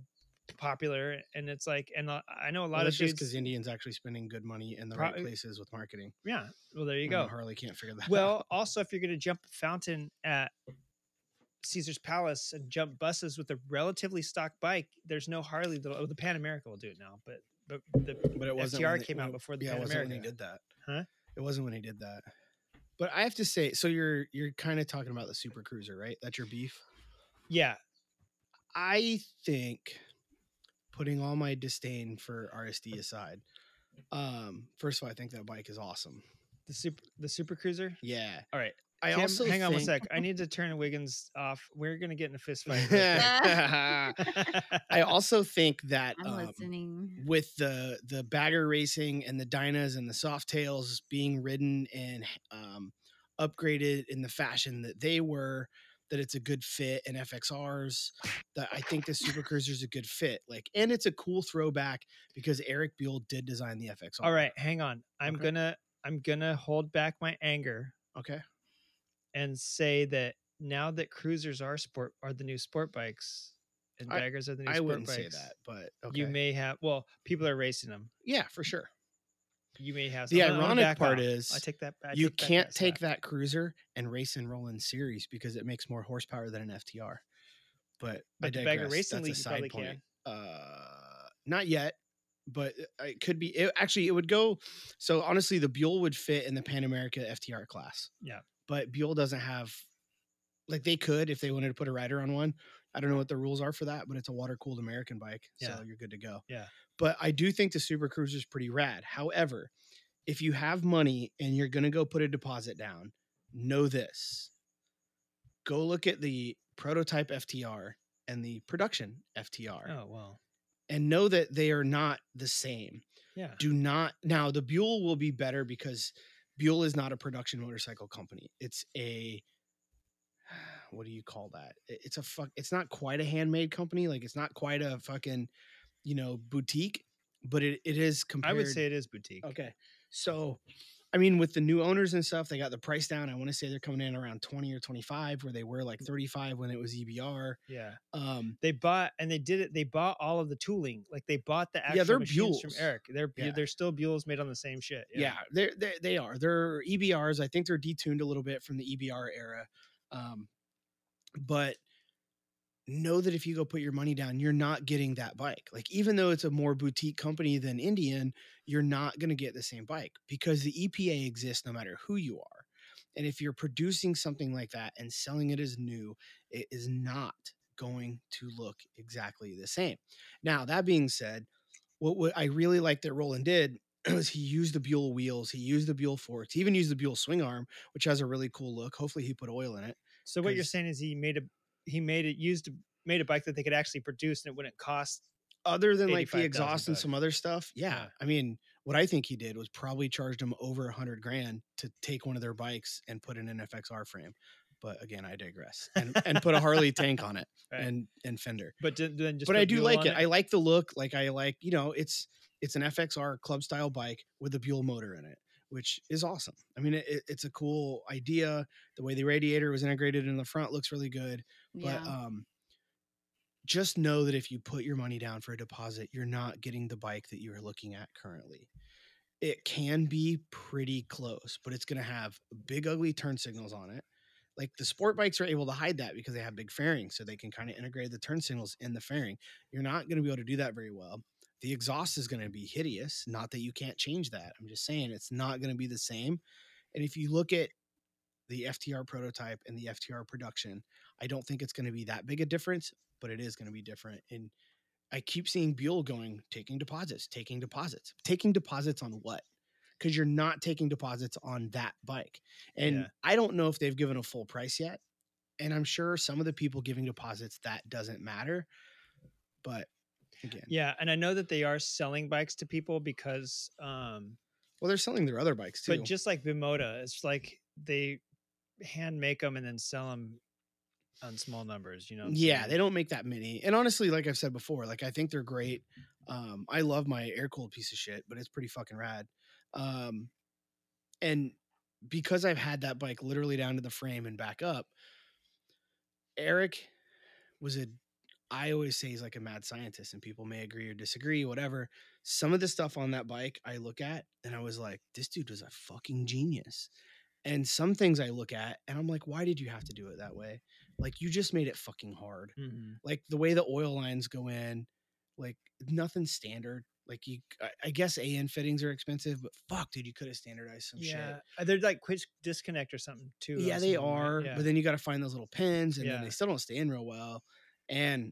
popular, and it's like, and I know a lot well, of just because Indians actually spending good money in the Pro- right places with marketing. yeah, well, there you go. Harley can't figure that. Well, out. also, if you're going to jump a fountain at Caesar's Palace and jump buses with a relatively stock bike, there's no Harley. Oh, the Pan America will do it now, but but the but it wasn't FTR they- came out before the yeah, Pan it wasn't America. when he did that. Huh? It wasn't when he did that. But I have to say, so you're you're kind of talking about the Super Cruiser, right? That's your beef. Yeah, I think putting all my disdain for RSD aside, um, first of all, I think that bike is awesome. the super the Super Cruiser. Yeah. All right, I Tim, also hang on one sec. I need to turn Wiggins off. We're gonna get in a fist fight. I also think that I'm um, listening. with the the bagger racing and the dynas and the soft tails being ridden and um, upgraded in the fashion that they were that it's a good fit in fxrs that i think the super cruiser is a good fit like and it's a cool throwback because eric buell did design the fxr All right, hang on. I'm Okay. gonna I'm gonna hold back my anger okay and say that now that cruisers are sport are the new sport bikes and I- baggers are the new i sport wouldn't bikes. say that but okay. You may have well, people are racing them. yeah for sure You may have the I'm gonna- I'm gonna ironic part off. is I take that. I you take can't that take that cruiser and race and roll in series because it makes more horsepower than an FTR. But, I But the Bagger. Racing That's League a you side probably point. can. Uh, not yet, but it could be. It, actually, it would go. So honestly, the Buell would fit in the Pan America FTR class. Yeah. But Buell doesn't have. Like they could if they wanted to put a rider on one. I don't know what the rules are for that, but it's a water cooled American bike, Yeah. so you're good to go. Yeah. But I do think the Super Cruiser is pretty rad. However, if you have money and you're going to go put a deposit down, know this. Go look at the prototype FTR and the production FTR Oh well. and know that they are not the same. Yeah. Do not now the Buell will be better because Buell is not a production motorcycle company. It's a what do you call that? It's a fuck it's not quite a handmade company. Like it's not quite a fucking, you know, boutique, but it, it is I would say it is boutique. Okay. So, I mean, with the new owners and stuff, they got the price down. I want to say they're coming in around 20 or 25, where they were like 35 when it was EBR. Yeah. Um, They bought and they did it. They bought all of the tooling. Like they bought the actual Yeah, they're machines from Eric. They're Yeah. they're still Buells made on the same shit. yeah, they're, they they are. They're EBRs. I think they're detuned a little bit from the EBR era. Um, but know that if you go put your money down, you're not getting that bike. Like, even though it's a more boutique company than Indian, you're not going to get the same bike because the EPA exists no matter who you are. And if you're producing something like that and selling it as new, it is not going to look exactly the same. Now, that being said, what, what I really like that Roland did was he used the Buell wheels, he used the Buell forks, he even used the Buell swing arm, which has a really cool look. Hopefully, he put oil in it. So what you're saying is he made a he made it used made a bike that they could actually produce and it wouldn't cost. other than like the exhaust and some other stuff, yeah. Yeah. I mean, what I think he did was probably charged him over a hundred grand to take one of their bikes and put in an FXR frame. But again, I digress. And, and put a Harley tank on it Right. and and fender. But d- then just but I do like on it. I like the look. Like I like, you know, it's it's an FXR club style bike with a Buell motor in it, which is awesome. I mean, it, it- it's a cool idea. The way the radiator was integrated in the front looks really good. Yeah. But um, just know that if you put your money down for a deposit, you're not getting the bike that you're looking at currently. It can be pretty close, but it's going to have big, ugly turn signals on it. Like the sport bikes are able to hide that because they have big fairings, so they can kind of integrate the turn signals in the fairing. You're not going to be able to do that very well. The exhaust is going to be hideous. Not that you can't change that. I'm just saying it's not going to be the same. And if you look at the FTR prototype and the FTR production, I don't think it's going to be that big a difference, but it is going to be different. And I keep seeing Buell going, taking deposits, taking deposits, taking deposits on what? Because you're not taking deposits on that bike. And Yeah. I don't know if they've given a full price yet. And I'm sure some of the people giving deposits, that doesn't matter. But again, Yeah, and I know that they are selling bikes to people because um well, they're selling their other bikes too. but just like Bimota, it's like they hand make them and then sell them on small numbers, you know. yeah, they don't make that many. And honestly, like I've said before, like I think they're great. Um, I love my air cooled piece of shit, but it's pretty fucking rad. Um, and because I've had that bike literally down to the frame and back up, Eric was a I always say he's like a mad scientist, and people may agree or disagree, whatever. Some of the stuff on that bike I look at and I was like, this dude was a fucking genius. And some things I look at and I'm like, why did you have to do it that way? Like, you just made it fucking hard. Mhm. Like, the way the oil lines go in, like, nothing standard. Like, you, I, guess AN fittings are expensive, but fuck, dude, you could have standardized some shit. Yeah, uh, they're like quick disconnect or something too. Yeah, they of them, right? are. Yeah. But then you got to find those little pins, and then they still don't stand real well. And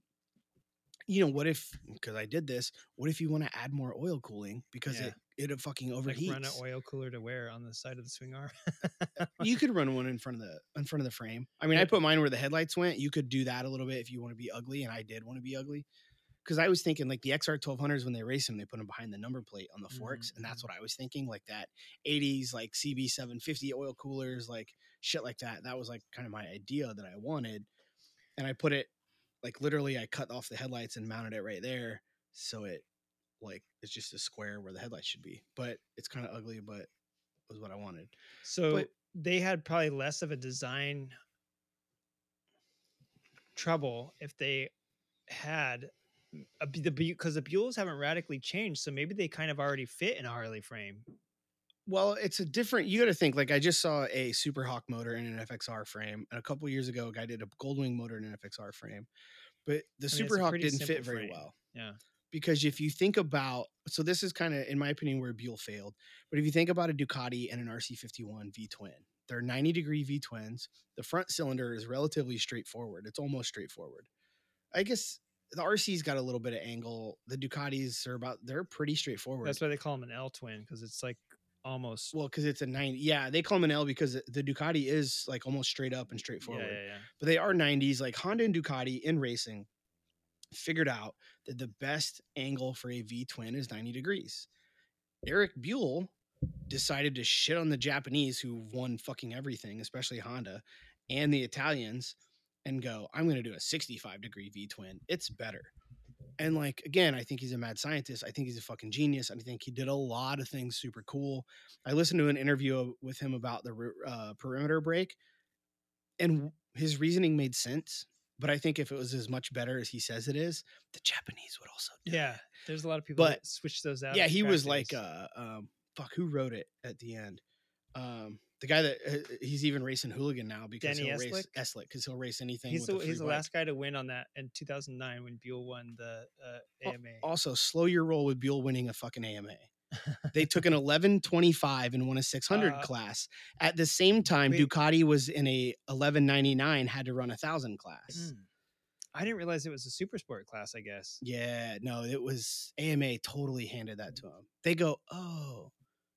you know, what if because I did this? What if you want to add more oil cooling because Yeah. it it uh, fucking overheats? Like run an oil cooler to wear on the side of the swing arm. Uh, you could run one in front of the in front of the frame. I mean, I put mine where the headlights went. You could do that a little bit if you want to be ugly, and I did want to be ugly. Because I was thinking like the XR 1200s when they race them, they put them behind the number plate on the mm-hmm, forks, and that's mm-hmm. what I was thinking. Like that 80s like CB 750 oil coolers, like shit like that. That was like kind of my idea that I wanted, and I put it like literally I cut off the headlights and mounted it right there, so it like it's just a square where the headlights should be. But it's kind of ugly, but was what I wanted. So But- they had probably less of a design trouble if they had a, B- the because the Buells haven't radically changed, so maybe they kind of already fit in a Harley frame. Well, it's a different. You got to think. Like I just saw a Super Hawk motor in an FXR frame, and a couple years ago, a guy did a Goldwing motor in an FXR frame, but the I mean, Super Hawk didn't fit very frame. well Yeah. because if you think about, so this is kind of, in my opinion, where Buell failed. But if you think about a Ducati and an RC51 V twin, they're 90 degree V twins. The front cylinder is relatively straightforward. It's almost straightforward. I guess the RC's got a little bit of angle. The Ducatis are about, they're pretty straightforward. That's why they call them an L twin because it's like almost. Well, because it's a 90. Yeah, they call them an L because the Ducati is like almost straight up and yeah, straightforward. yeah, yeah. But they are 90s. Like Honda and Ducati in racing figured out that the best angle for a V twin is 90 degrees. Eric Buell decided to shit on the Japanese who won fucking everything, especially Honda, and the Italians, and go, I'm going to do a 65 degree V twin. It's better. And like again, I think he's a mad scientist. I think he's a fucking genius. I think he did a lot of things super cool. I listened to an interview with him about the uh, perimeter break, and his reasoning made sense. But I think if it was as much better as he says it is, the Japanese would also. do Yeah, it. there's a lot of people But- that switch those out. yeah, he was like, uh, um, fuck, who wrote it at the end? Um, the guy that uh, he's even racing hooligan now because Danny he'll race Eslick? Eslick because he'll race anything. he's with the he's the last guy to win on that in 2009 when Buell won the uh, AMA. Also, slow your roll with Buell winning a fucking AMA. they took an 1125 and won a 600 Uh, class. At the same time, wait. Ducati was in a 1199, had to run a thousand class. Mm. I didn't realize it was a super sport class. I guess. Yeah, no, it was AMA totally handed that to him. They go, oh,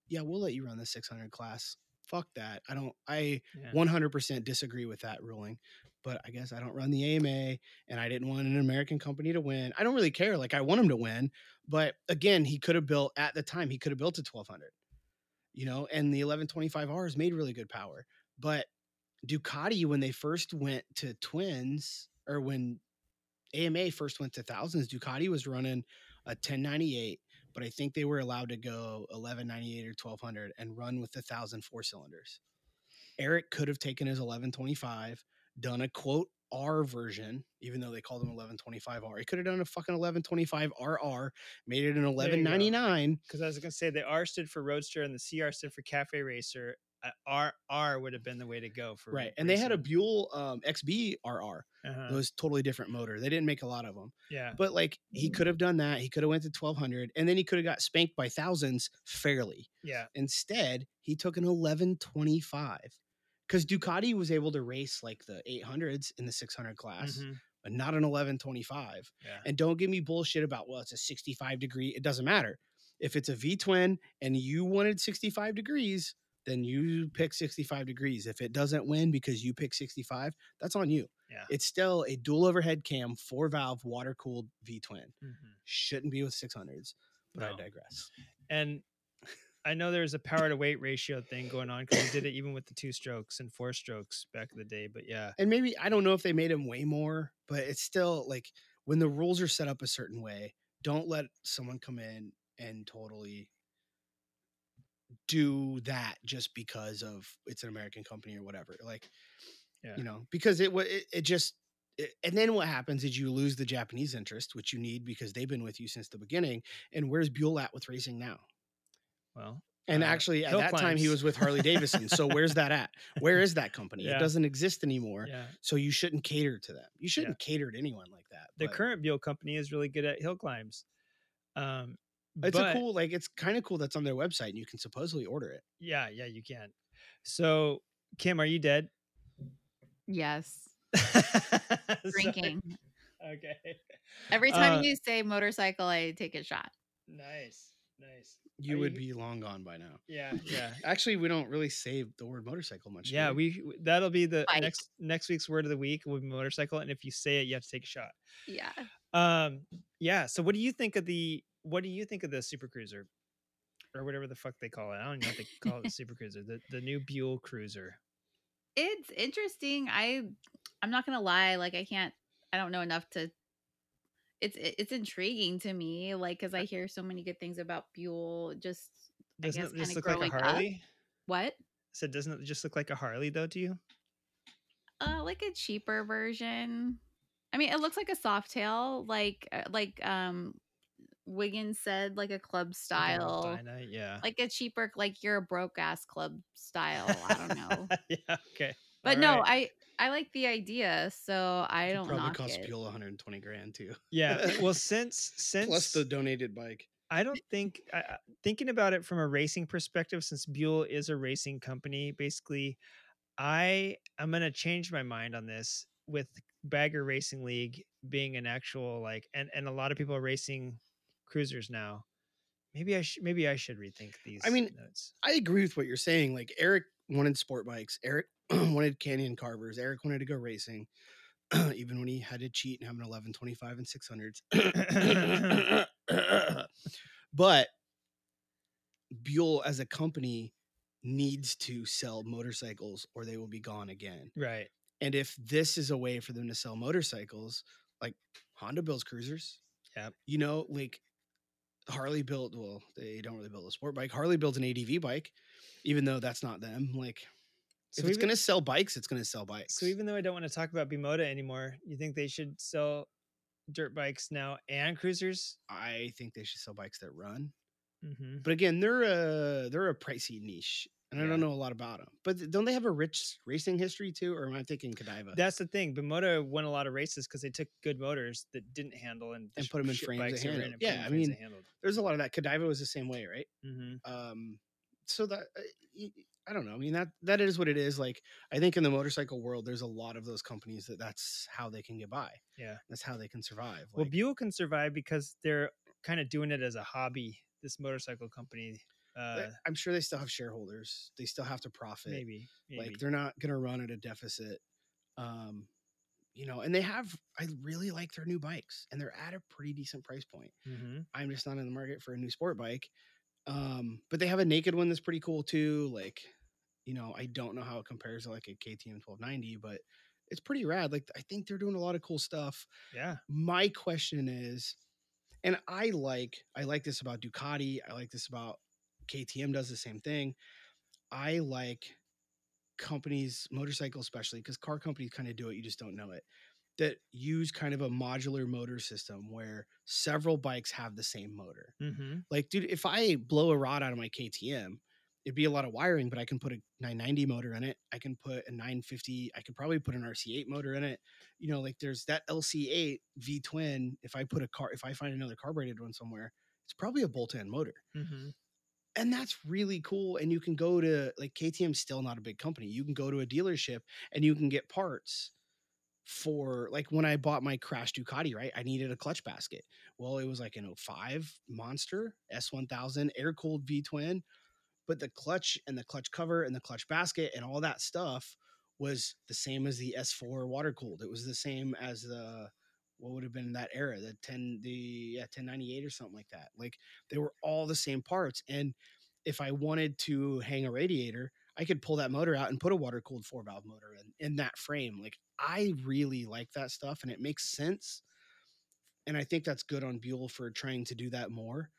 yeah, we'll let you run the 600 class. Fuck that. I don't, I Yeah. 100% disagree with that ruling, but I guess I don't run the AMA and I didn't want an American company to win. I don't really care. Like, I want him to win, but again, he could have built at the time, he could have built a 1200, you know, and the 1125Rs made really good power. But Ducati, when they first went to twins, or when AMA first went to thousands, Ducati was running a 1098, but I think they were allowed to go 1198 or 1200 and run with the thousand four cylinders. Eric could have taken his 1125, done a quote R version, even though they called them 1125R. He could have done a fucking 1125 RR, made it an There you go. 1199. Because I was gonna say the R stood for Roadster and the CR stood for Cafe Racer. Uh, R R would have been the way to go for Right. And they had a. Buell um, XB RR. Uh-huh. It was totally different motor. They didn't make a lot of them. yeah. But like he could have done that. He could have went to 1200 and then he could have got spanked by thousands fairly. yeah. Instead, he took an 1125 because Ducati was able to race like the 800s in the 600 class, mhm, but not an 1125. Yeah. And don't give me bullshit about, well, it's a 65 degree. It doesn't matter. If it's a V twin and you wanted 65 degrees, then you pick 65 degrees. If it doesn't win because you pick 65, that's on you. Yeah. It's still a dual overhead cam, four valve, water cooled V twin. mhm. Shouldn't be with 600s, but I digress. And I know there's a power to weight ratio thing going on because we did it even with the two strokes and four strokes back in the day. But yeah, and maybe I don't know if they made them way more, but it's still like when the rules are set up a certain way, don't let someone come in and totally do that just because of it's an American company or whatever. Like, Yeah. you know, because it it, it just it, and then what happens is you lose the Japanese interest, which you need because they've been with you since the beginning. And where's Buell at with racing now? well, And uh, actually, at that time, he was with Harley Davidson. So where's that at? Where is that company? Yeah. It doesn't exist anymore. yeah. So you shouldn't cater to them. You shouldn't cater to anyone like that. The but current Buell company is really good at hill climbs. Um, it's but- a cool, like it's kind of cool that's on their website and you can supposedly order it. Yeah, yeah, you can. So, Kim, are you dead? Yes. Drinking. okay. Every time Uh, you say motorcycle, I take a shot. Nice, nice. You Are would be long gone by now. Yeah, yeah. Actually, we don't really say the word motorcycle much. Yeah, we? we that'll be the Bike. next next week's word of the week will be motorcycle, and if you say it, you have to take a shot. Yeah. Um, yeah. So, what do you think of the what do you think of the Super Cruiser, or whatever the fuck they call it? I don't know if they call it the Super Cruiser, the the new Buell Cruiser. It's interesting. I I'm not gonna lie, like I can't I don't know enough to it's it's intriguing to me, like because I hear so many good things about Buell. Just I Doesn't guess it just look like a growing up. Harley? What? So, doesn't it just look like a Harley though to you? Uh, like a cheaper version. I mean, it looks like a soft tail, like uh, like um Wiggins said, like a club style, Alpina, yeah. like a cheaper, like you're a broke ass club style. I don't know, yeah. Okay. but All no, right. I I like the idea, so I It don't probably knock cost it. Buell 120 grand too. Yeah. Well, since since Plus the donated bike. I don't think I, I- thinking about it from a racing perspective, since Buell is a racing company, basically, I I'm gonna change my mind on this with Bagger Racing League being an actual like, and and a lot of people are racing cruisers now. Maybe I should maybe I should rethink these. I mean, notes. I agree with what you're saying. Like Eric wanted sport bikes. Eric wanted Canyon Carvers. Eric wanted to go racing, even when he had to cheat and have an 11, 25, and 600s. but Buell as a company needs to sell motorcycles or they will be gone again. right. And if this is a way for them to sell motorcycles, like Honda builds cruisers, Yeah. you know, like Harley built, well, they don't really build a sport bike. Harley builds an ADV bike, even though that's not them. Like, So if it's going to sell bikes, it's going to sell bikes. So even though I don't want to talk about Bimota anymore, you think they should sell dirt bikes now and cruisers? I think they should sell bikes that run. Mm-hmm. But again, they're a they're a pricey niche, and I don't know a lot about them. But don't they have a rich racing history too? Or am I thinking Cagiva? That's the thing. Bimota won a lot of races because they took good motors that didn't handle and, and put them in frames. Yeah, I mean, there's a lot of that. Cagiva was the same way, right? mm-hmm. um so that uh, i don't know i mean that that is what it is like i think in the motorcycle world there's a lot of those companies that that's how they can get by yeah. that's how they can survive Well, Buell can survive because they're kind of doing it as a hobby. This motorcycle company, uh, i'm sure they still have shareholders. They still have to profit. Maybe, maybe. like they're not gonna run at a deficit. Um you know and they have i really like their new bikes and they're at a pretty decent price point. Mm-hmm. i'm just not in the market for a new sport bike. Um but they have a naked one that's pretty cool too like you know i don't know how it compares to like a ktm 1290 but it's pretty rad. Like i think they're doing a lot of cool stuff. Yeah. my question is and i like i like this about ducati i like this about ktm does the same thing i like companies motorcycle especially because car companies kind of do it you just don't know it that use kind of a modular motor system where several bikes have the same motor Mm-hmm. like dude if i blow a rod out of my ktm it'd be a lot of wiring but i can put a 990 motor in it i can put a 950 i could probably put an rc8 motor in it you know like there's that lc8 v twin if i put a car if i find another carbureted one somewhere it's probably a bolt-in motor Mm-hmm. And that's really cool and you can go to like ktm's still not a big company you can go to a dealership and you can get parts for like when i bought my crash ducati right i needed a clutch basket. Well it was like an 05 monster s1000 air cooled v twin but the clutch and the clutch cover and the clutch basket and all that stuff was the same as the s4 water cooled it was the same as the what would have been in that era the 10 the yeah 1098 or something like that like they were all the same parts and if i wanted to hang a radiator i could pull that motor out and put a water cooled four valve motor in in that frame like i really like that stuff and it makes sense and i think that's good on buell for trying to do that more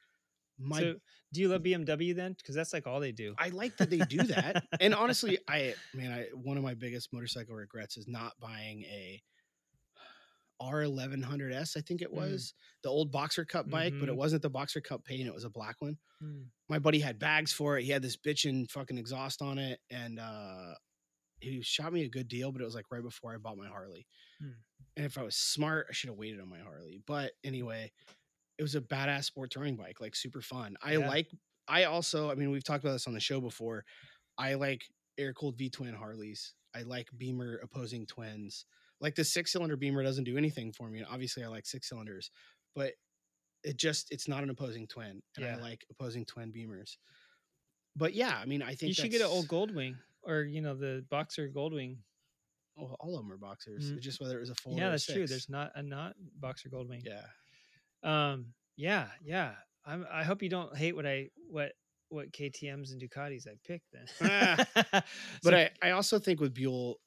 my so, do you love mm. BMW then? Because that's like all they do. I like that they do that. and honestly, I man, I one of my biggest motorcycle regrets is not buying a R1100S, I think it Mm. was the old Boxer Cup bike, but it Mhm. wasn't the Boxer Cup paint, it was a black one. Mm. My buddy had bags for it. He had this bitchin' fucking exhaust on it and uh he shot me a good deal, but it was like right before I bought my Harley. Hmm. And if I was smart, I should have waited on my Harley. But anyway, it was a badass sport touring bike, like super fun. I Yeah. like I also, I mean, we've talked about this on the show before. I like air cooled V twin Harleys. I like Beamer opposing twins. Like the six cylinder Beamer doesn't do anything for me. Obviously, I like six cylinders, but it just it's not an opposing twin, and I like opposing twin Beamers. But yeah, I mean, I think you should get an old Goldwing or you know the Boxer Goldwing. Oh, all of them are boxers. Mm. It's just whether it was a four. Yeah, that's true. There's not a not Boxer Goldwing. yeah. Um. Yeah. Yeah. I'm, I hope you don't hate what I what what KTM's and Ducatis I picked then. But So- I, I also think with Buell,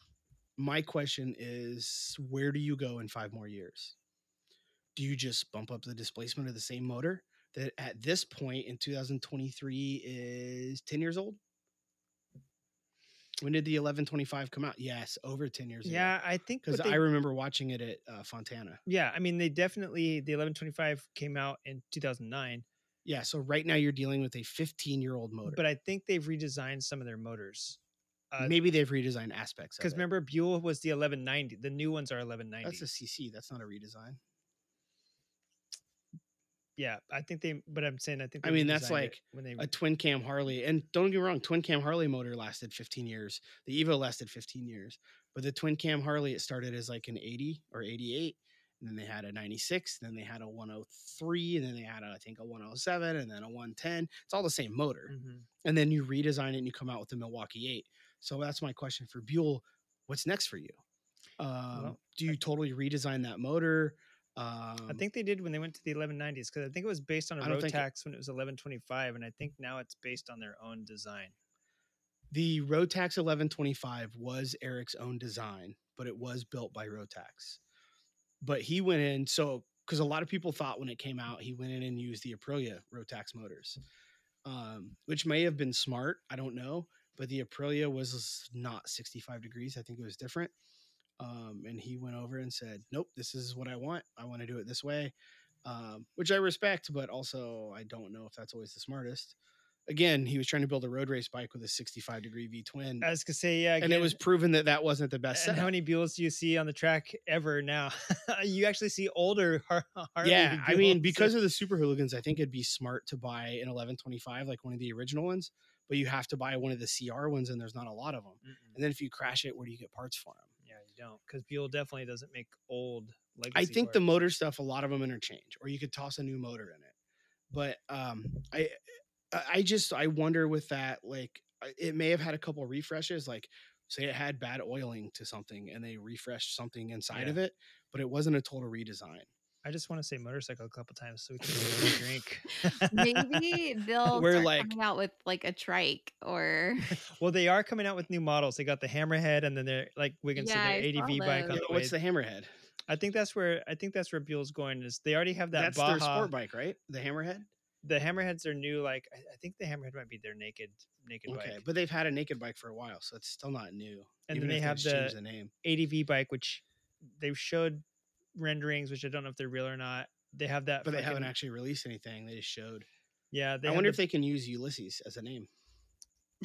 my question is where do you go in five more years? Do you just bump up the displacement of the same motor that at this point in 2023 is 10 years old? When did the 1125 come out? Yes, over 10 years ago. yeah, I think Because I remember watching it at uh, Fontana. Yeah, I mean they definitely the 1125 came out in 2009, Yeah, so right now you're dealing with a 15 year old motor. but I think they've redesigned some of their motors. Uh, Maybe they've redesigned aspects Because remember, Buell was the 1190. The new ones are 1190. That's a CC. That's not a redesign. yeah, I think they. But I'm saying I think. I mean, that's like when they. a twin cam Harley. And don't get me wrong, twin cam Harley motor lasted 15 years. The Evo lasted 15 years. But the twin cam Harley, it started as like an 80 or 88. And then they had a 96. Then they had a 103. And then they had, a, I think, a 107 and then a 110. It's all the same motor. Mhm. And then you redesign it and you come out with the Milwaukee 8. So that's my question for Buell. What's next for you? Um, Well, do you totally redesign that motor? Um, I think they did when they went to the 1190s because I think it was based on a don't it- Rotax when it was 1125, and I think now it's based on their own design. The Rotax 1125 was Eric's own design, but it was built by Rotax. But he went in, so because a lot of people thought when it came out, he went in and used the Aprilia Rotax motors, um, which may have been smart. I don't know. But the Aprilia was not 65 degrees. I think it was different. Um, and he went over and said, Nope, this is what I want. I want to do it this way, um, which I respect, but also I don't know if that's always the smartest. Again, he was trying to build a road race bike with a 65 degree V twin. I was gonna say yeah, and it was proven that that wasn't the best And setup. how many Buells do you see on the track ever now? you actually see older Har- Harley. yeah, I mean, because of the super hooligans, I think it'd be smart to buy an 1125, like one of the original ones, but you have to buy one of the CR ones, and there's not a lot of them. And then if you crash it, where do you get parts for them? yeah, you don't because Buell definitely doesn't make old. I think the motor stuff, a lot of them interchange, or you could toss a new motor in it. But um, I, I- I just I wonder with that, like it may have had a couple refreshes, like say it had bad oiling to something, and they refreshed something inside of it, but it wasn't a total redesign. I just want to say motorcycle a couple times so we can get a drink. Maybe they'll We're start like- coming out with like a trike or Well, they are coming out with new models. They got the Hammerhead, and then they're like Wiggins Yeah, said, I their ADV bike on those. the What's way. the Hammerhead? I think that's where I think that's where Buell's going. Is they already have that That's Baja. their sport bike, right? The Hammerhead. The Hammerheads are new. Like I, I think the Hammerhead might be their naked naked bike. Okay, bike. but they've had a naked bike for a while, so it's still not new. And then they if have the, the name. ADV bike, which they've showed renderings, which I don't know if they're real or not. They have that, But they haven't actually released anything. They just showed. Yeah, they I wonder the- if they can use Ulysses as a name.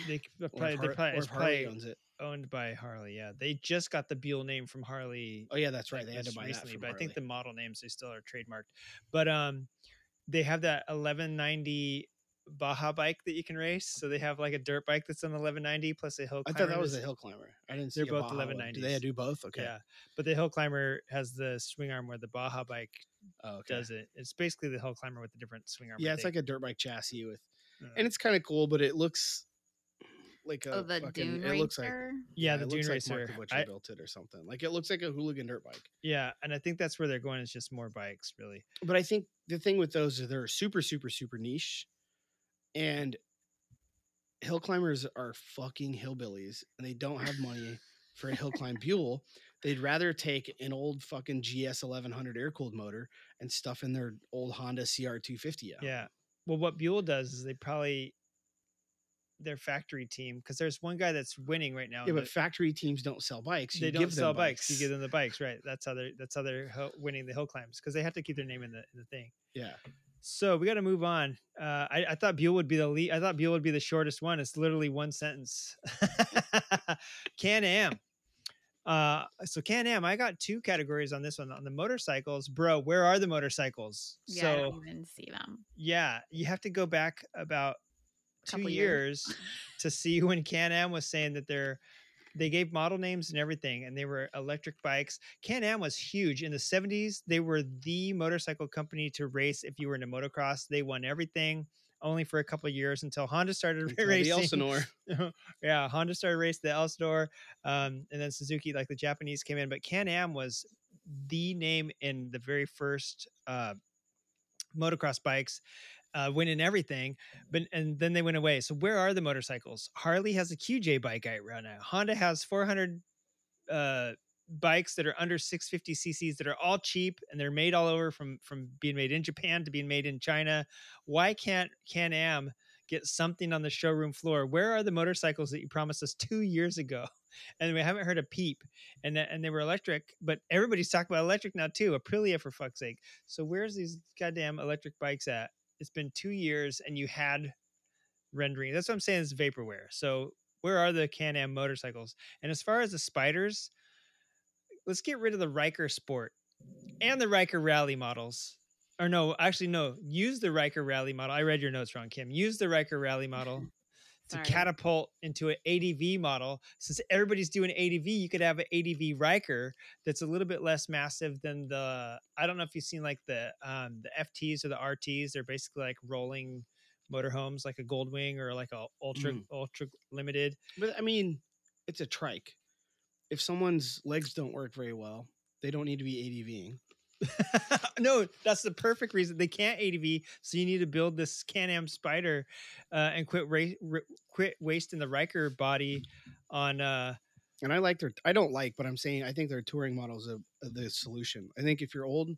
They c- probably, if they Har- probably, it's probably owns it. owned by Harley. Yeah, they just got the Buell name from Harley. Oh yeah, that's right. They had to buy recently, but I think the model names they still are trademarked. But um, they have that 1190 Baja bike that you can race. So they have like a dirt bike that's an 1190 plus a hill. Climber. I thought that was a hill climber. I didn't see They're a both Baja one. 1190s. Do they do both? Okay. Yeah, but the hill climber has the swing arm where the Baja bike Oh, okay. does it. It's basically the hill climber with the different swing arm. Yeah, it's like a dirt bike chassis with, Uh, and it's kind of cool, but it looks like a Oh, the fucking. Dune it looks like Racer? Yeah, the it Dune looks like Racer. Mark the Butcher I- built it or something. Like it looks like a hooligan dirt bike. yeah, and I think that's where they're going. Is just more bikes, really. But I think the thing with those is they're super, super, super niche, and hill climbers are fucking hillbillies, and they don't have money for a hill climb Buell. They'd rather take an old fucking GS 1100 air cooled motor and stuff in their old Honda CR 250 out. Yeah. Well, what Buell does is they probably their factory team because there's one guy that's winning right now. Yeah, but the- factory teams don't sell bikes. You they don't give them sell bikes. You give them the bikes, right? That's how they're that's how they're winning the hill climbs because they have to keep their name in the in the thing. Yeah. So we got to move on. Uh, I, I thought Buell would be the lead. I thought Buell would be the shortest one. It's literally one sentence. Can Am. Uh, so Can Am. I got two categories on this one. On the motorcycles, bro. Where are the motorcycles? yeah, so I don't even see them. yeah, you have to go back about two years years. to see when Can Am was saying that their they gave model names and everything, and they were electric bikes. Can Am was huge in the '70s. They were the motorcycle company to race if you were into motocross. They won everything. Only for a couple of years until Honda started Until the racing. Elsinore. yeah, Honda started racing the Elsinore, um, and then Suzuki, like the Japanese, came in. But Can Am was the name in the very first uh, motocross bikes, uh, winning everything. But and then they went away. So where are the motorcycles? Harley has a QJ bike right now. Honda has 400 uh, bikes that are under 650 cc's that are all cheap and they're made all over from from being made in Japan to being made in China. Why can't Can Am get something on the showroom floor? Where are the motorcycles that you promised us two years ago? And we haven't heard a peep. And and they were electric, but everybody's talking about electric now too. Aprilia for fuck's sake. So where's these goddamn electric bikes at? It's been two years and you had rendering. That's what I'm saying is vaporware. So where are the Can Am motorcycles? And as far as the Spyders, let's get rid of the Ryker Sport and the Ryker Rally models. Or no, actually no. Use the Ryker Rally model. I read your notes wrong, Kim. Use the Ryker Rally model to Sorry. catapult into an ADV model. Since everybody's doing ADV, you could have an ADV Ryker that's a little bit less massive than the. I don't know if you've seen like the um, the FTs or the RTs. They're basically like rolling motorhomes, like a Goldwing or like a ultra Mm. ultra limited. But I mean, it's a trike. If someone's legs don't work very well, they don't need to be ADVing. no, that's the perfect reason they can't ADV. So you need to build this Can-Am Spyder uh, and quit ra- r- quit wasting the Ryker body on. Uh, And I like their. I don't like, but I'm saying I think their touring models are the solution. I think if you're old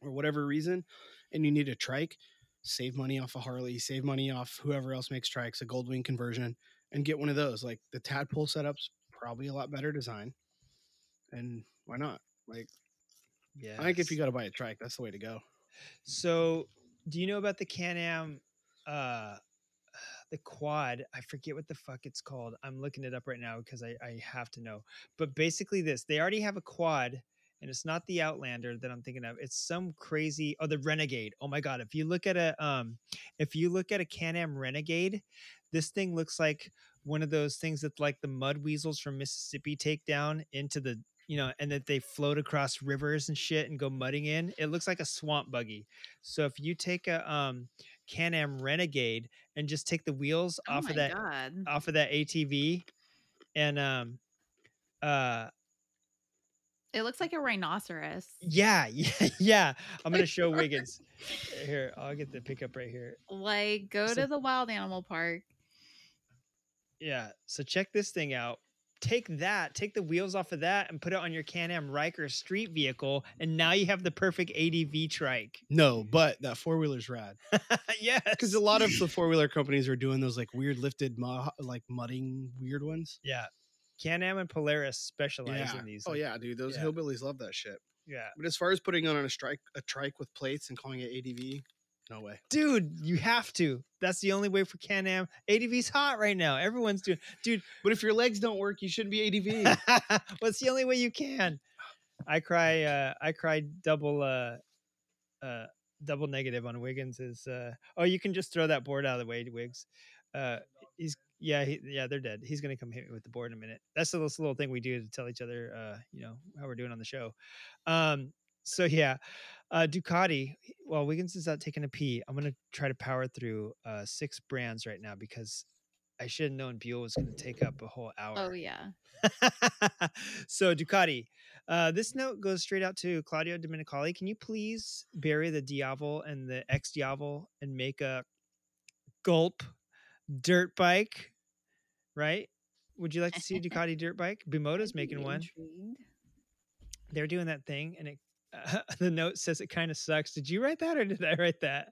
or whatever reason, and you need a trike, save money off a Harley, save money off whoever else makes trikes, a Goldwing conversion, and get one of those. Like the Tadpole setup's probably a lot better design, and why not? Like yeah, I think if you got to buy a trike, that's the way to go. So, do you know about the Can-Am uh the quad? I forget what the fuck it's called. I'm looking it up right now because I I have to know. But basically this, they already have a quad and it's not the Outlander that I'm thinking of. It's some crazy oh the Renegade. Oh my god, if you look at a um if you look at a Can-Am Renegade, this thing looks like one of those things that like the mud weasels from Mississippi take down into the you know, and that they float across rivers and shit and go mudding in. It looks like a swamp buggy. So if you take a um Can-Am Renegade and just take the wheels Oh off of that God. off of that ATV and um uh It looks like a rhinoceros. yeah, yeah, yeah. I'm gonna show Wiggins. Here, I'll get the pickup right here. Like, go So- to the wild animal park. Yeah. So check this thing out. Take that, take the wheels off of that, and put it on your Can-Am Ryker street vehicle, and now you have the perfect ADV trike. No, but that four wheeler's rad. yes, because a lot of the four wheeler companies are doing those like weird lifted, mu- like mudding weird ones. Yeah. Can-Am and Polaris specialize Yeah. in these. Oh like- yeah, dude, those yeah. hillbillies love that shit. Yeah. But as far as putting on a strike a trike with plates and calling it ADV, no way. Dude, you have to. That's the only way for Can-Am. ADV's hot right now. Everyone's doing dude. But if your legs don't work, you shouldn't be ADV. What's the only way you can. I cry. Uh, I cried double. Uh, uh, double negative on Wiggins is. Uh, oh, you can just throw that board out of the way, Wiggs. Uh, he's yeah, he, yeah, they're dead. He's gonna come hit me with the board in a minute. That's the little thing we do to tell each other, uh, you know, how we're doing on the show. Um, so yeah, uh, Ducati. While Wiggins is out taking a pee, I'm gonna try to power through uh six brands right now because I should have known Buell was gonna take up a whole hour. Oh yeah. so Ducati. Uh, this note goes straight out to Claudio Domenicali. Can you please bury the Diavel and the XDiavel and make a gulp dirt bike? Right? Would you like to see a Ducati dirt bike? Bimota's making one. They're doing that thing, and it the note says it kind of sucks. Did you write that or did I write that?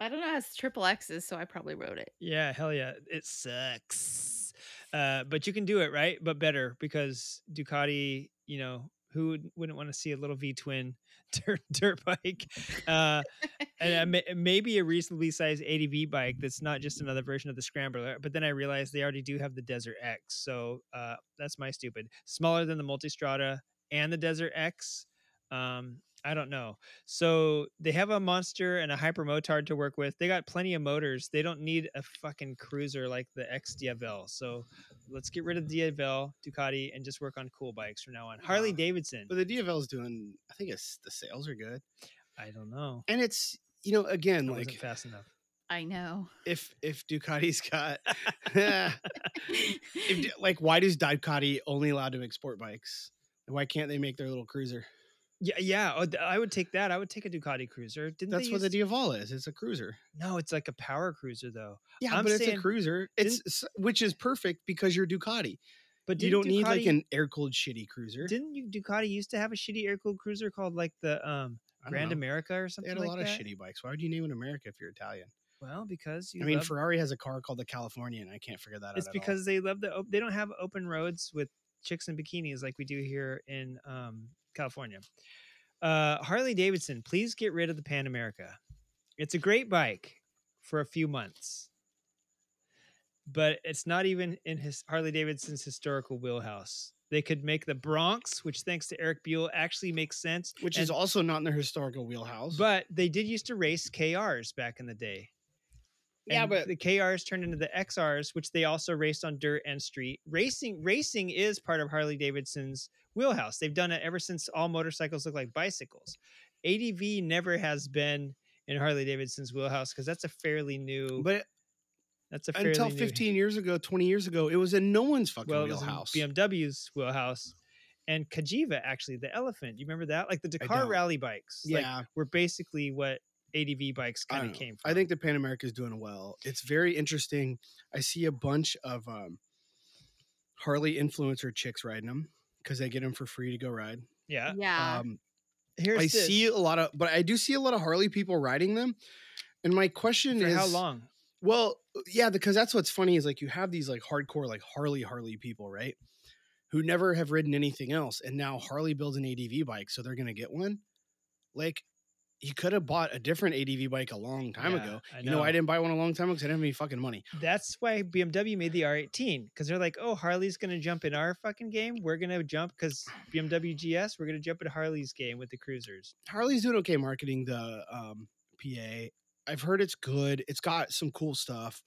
I don't know. It's triple X's, so I probably wrote it. Yeah, hell yeah. It sucks. Uh, but you can do it, right? But better because Ducati, you know, who would, wouldn't want to see a little V twin dirt, dirt bike? Uh, and uh, maybe a reasonably sized ADV bike that's not just another version of the Scrambler. But then I realized they already do have the Desert X. So uh, that's my stupid. Smaller than the Multistrada and the Desert X. Um, I don't know. So they have a monster and a hyper motard to work with. They got plenty of motors. They don't need a fucking cruiser like the XDiavel. So Let's get rid of DFL, Ducati, and just work on cool bikes from now on. Harley Nah. Davidson. But the DFL is doing. I think it's the sales are good, I don't know. and it's you know again I wasn't like fast enough. I know. if if Ducati's got if, like why does Ducati only allowed to make sport bikes? Why can't they make their little cruiser? Yeah, yeah. oh, I would take that. I would take a Ducati Cruiser. Didn't That's what the Diavala is. It's a cruiser. No, it's like a power cruiser though. Yeah, I'm but it's a cruiser. It's which is perfect because you're Ducati. But you don't need like an air cooled shitty cruiser. Didn't you Ducati used to have a shitty air cooled cruiser called like the um Grand know. America or something? They had a like lot that? of shitty bikes. Why would you name it America if you're Italian? Well, because you I mean, love- Ferrari has a car called the California, and I can't figure that it's out. all. because they love the op- they don't have open roads with chicks in bikinis like we do here in um, California. Uh, Harley Davidson, please get rid of the Pan America. It's a great bike for a few months, but it's not even in his Harley Davidson's historical wheelhouse. They could make the Bronx, which thanks to Eric Buell actually makes sense. which is also not in their historical wheelhouse. but they did used to race KRs back in the day. Yeah, And but- the KRs turned into the XRs, which they also raced on dirt and street. Racing racing is part of Harley Davidson's wheelhouse. They've done it ever since all motorcycles look like bicycles. ADV never has been in Harley Davidson's wheelhouse because that's a fairly new. but that's a fairly until new- 15 years ago, 20 years ago, it was in no one's fucking well, it was in wheelhouse. BMW's wheelhouse. And Cagiva, actually, the elephant. You remember that? Like the Dakar rally bikes. like, Yeah. were basically what ADV bikes kind of came from. I think the Pan America is doing well. It's very interesting. I see a bunch of um, Harley influencer chicks riding them because they get them for free to go ride. Yeah. Yeah. Um, Here's I this. see a lot of, but I do see a lot of Harley people riding them. And my question For is, how long? Well, yeah, because that's what's funny is like you have these like hardcore like Harley Harley people, right? Who never have ridden anything else, and now Harley builds an ADV bike, so they're gonna get one. Like, you could have bought a different ADV bike a long time Yeah, ago. I You know, I didn't buy one a long time ago because I didn't have any fucking money. That's why BMW made the R18 because they're like, oh, Harley's gonna jump in our fucking game. We're gonna jump because BMW GS. We're gonna jump in Harley's game with the cruisers. Harley's doing okay marketing the um, PA. I've heard it's good. It's got some cool stuff,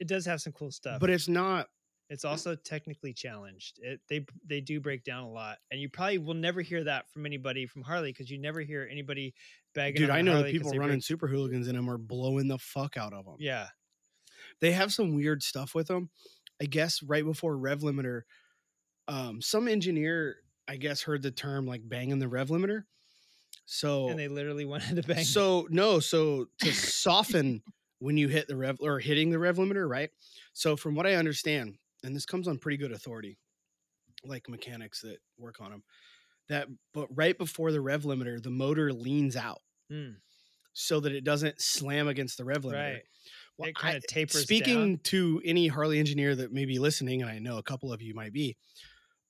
It does have some cool stuff, but it's not. It's also technically challenged. It they they do break down a lot, and you probably will never hear that from anybody from Harley because you never hear anybody bagging. Dude, I know Harley people running break- super hooligans in them are blowing the fuck out of them. Yeah, they have some weird stuff with them. I guess right before rev limiter, um, some engineer I guess heard the term like banging the rev limiter. So and they literally wanted to bang. so no, so to soften when you hit the rev or hitting the rev limiter, right? So from what I understand, and this comes on pretty good authority, like mechanics that work on them, that but right before the rev limiter, the motor leans out Mm, so that it doesn't slam against the rev limiter. right. Well, It kinda I- tapers Speaking down. to any Harley engineer that may be listening, and I know a couple of you might be,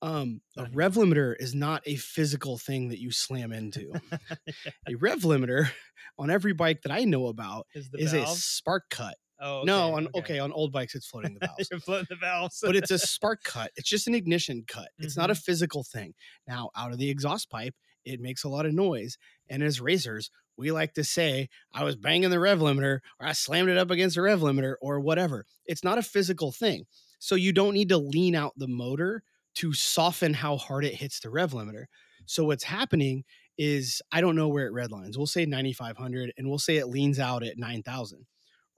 um, a rev limiter is not a physical thing that you slam into. a rev limiter on every bike that I know about Is the is a spark cut. Oh, no, on okay. on old bikes it's floating the valves. You're floating the valves, but it's a spark cut. It's just an ignition cut. It's not a Mm-hmm. physical thing. Now, out of the exhaust pipe, it makes a lot of noise. And as racers, we like to say, I was banging the rev limiter or I slammed it up against the rev limiter or whatever. It's not a physical thing. So you don't need to lean out the motor to soften how hard it hits the rev limiter. So what's happening is I don't know where it redlines. We'll say 9500 and we'll say it leans out at 9000.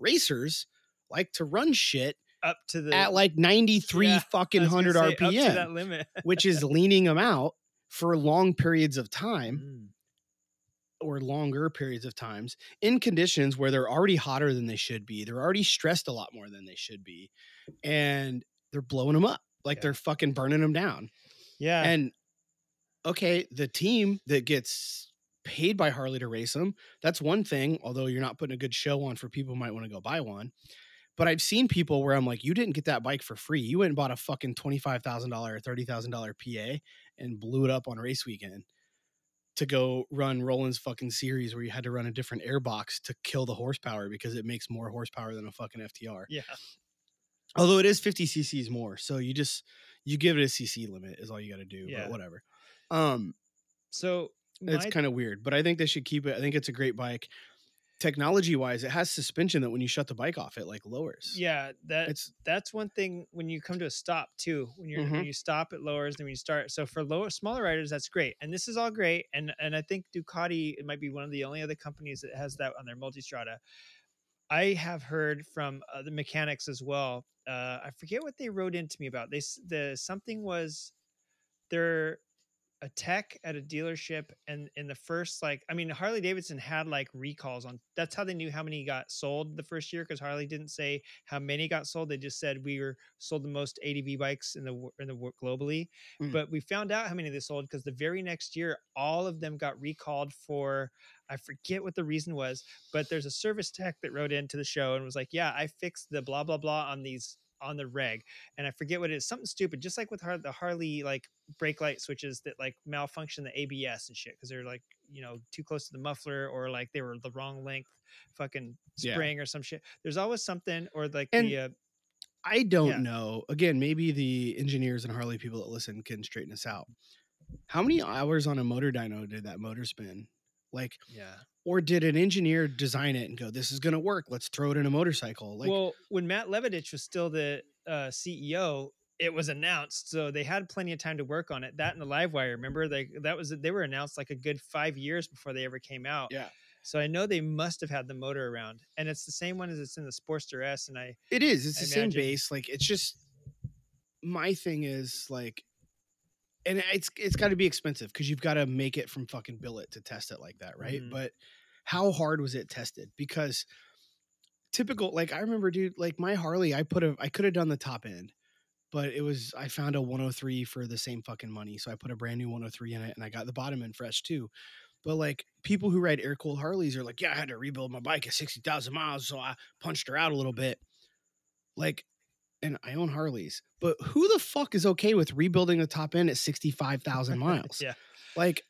Racers like to run shit up to the at like 93 Yeah, fucking I was gonna 100 say, RPM, that limit. which is leaning them out for long periods of time Mm. or longer periods of times in conditions where they're already hotter than they should be. They're already stressed a lot more than they should be. And they're blowing them up like Yeah. they're fucking burning them down. Yeah, And okay, the team that gets paid by Harley to race them, that's one thing, although you're not putting a good show on for people who might want to go buy one. But I've seen people where I'm like, you didn't get that bike for free. You went and bought a fucking $25,000 or $30,000 PA and blew it up on race weekend to go run Roland's fucking series where you had to run a different airbox to kill the horsepower because it makes more horsepower than a fucking FTR. yeah. Although it is 50 cc's more. So you just, you give it a cc limit is all you got to do, Yeah. but whatever. Um, So it's kind of weird, but I think they should keep it. I think it's a great bike. technology wise, it has suspension that when you shut the bike off, it like lowers. Yeah, that It's- that's one thing when you come to a stop too. When you're when Mhm. you stop, it lowers, and when you start. So for lower smaller riders, that's great, and this is all great. And and I think Ducati it might be one of the only other companies that has that on their multistrada. I have heard from uh, the mechanics as well. Uh, I forget what they wrote into me about. They the something was they're a tech at a dealership and in the first like i mean harley davidson had like recalls on that's how they knew how many got sold the first year because harley didn't say how many got sold they just said we were sold the most adv bikes in the in the wo- globally Mm. but we found out how many they sold because the very next year all of them got recalled for i forget what the reason was but there's a service tech that wrote into the show and was like yeah i fixed the blah blah blah on these on the reg and i forget what it is something stupid just like with Har- the harley like brake light switches that like malfunction the abs and shit because they're like you know too close to the muffler or like they were the wrong length fucking Yeah. spring or some shit there's always something or like And the uh, I don't Yeah. know. Again, maybe the engineers and Harley people that listen can straighten us out. How many hours on a motor dyno did that motor spin? Like, yeah or did an engineer design it and go, "This is going to work. Let's throw it in a motorcycle"? Like, well, when Matt Levatich was still the uh, CEO, it was announced, so they had plenty of time to work on it. That and the Livewire, remember? They that was they were announced like a good five years before they ever came out. yeah, So I know they must have had the motor around, and it's the same one as it's in the Sportster S. And I it is. It's I the same base. Like, it's just my thing is like, and it's it's got to be expensive because you've got to make it from fucking billet to test it like that, right? Mhm. But how hard was it tested? Because typical, like I remember, dude, like my Harley, I put a, I could have done the top end, but it was I found a 103 for the same fucking money, so I put a brand new 103 in it, and I got the bottom end fresh too. But like people who ride air cooled Harleys are like, yeah, I had to rebuild my bike at 60,000 miles, so I punched her out a little bit. Like, and I own Harleys, but who the fuck is okay with rebuilding the top end at 65,000 miles? yeah, Like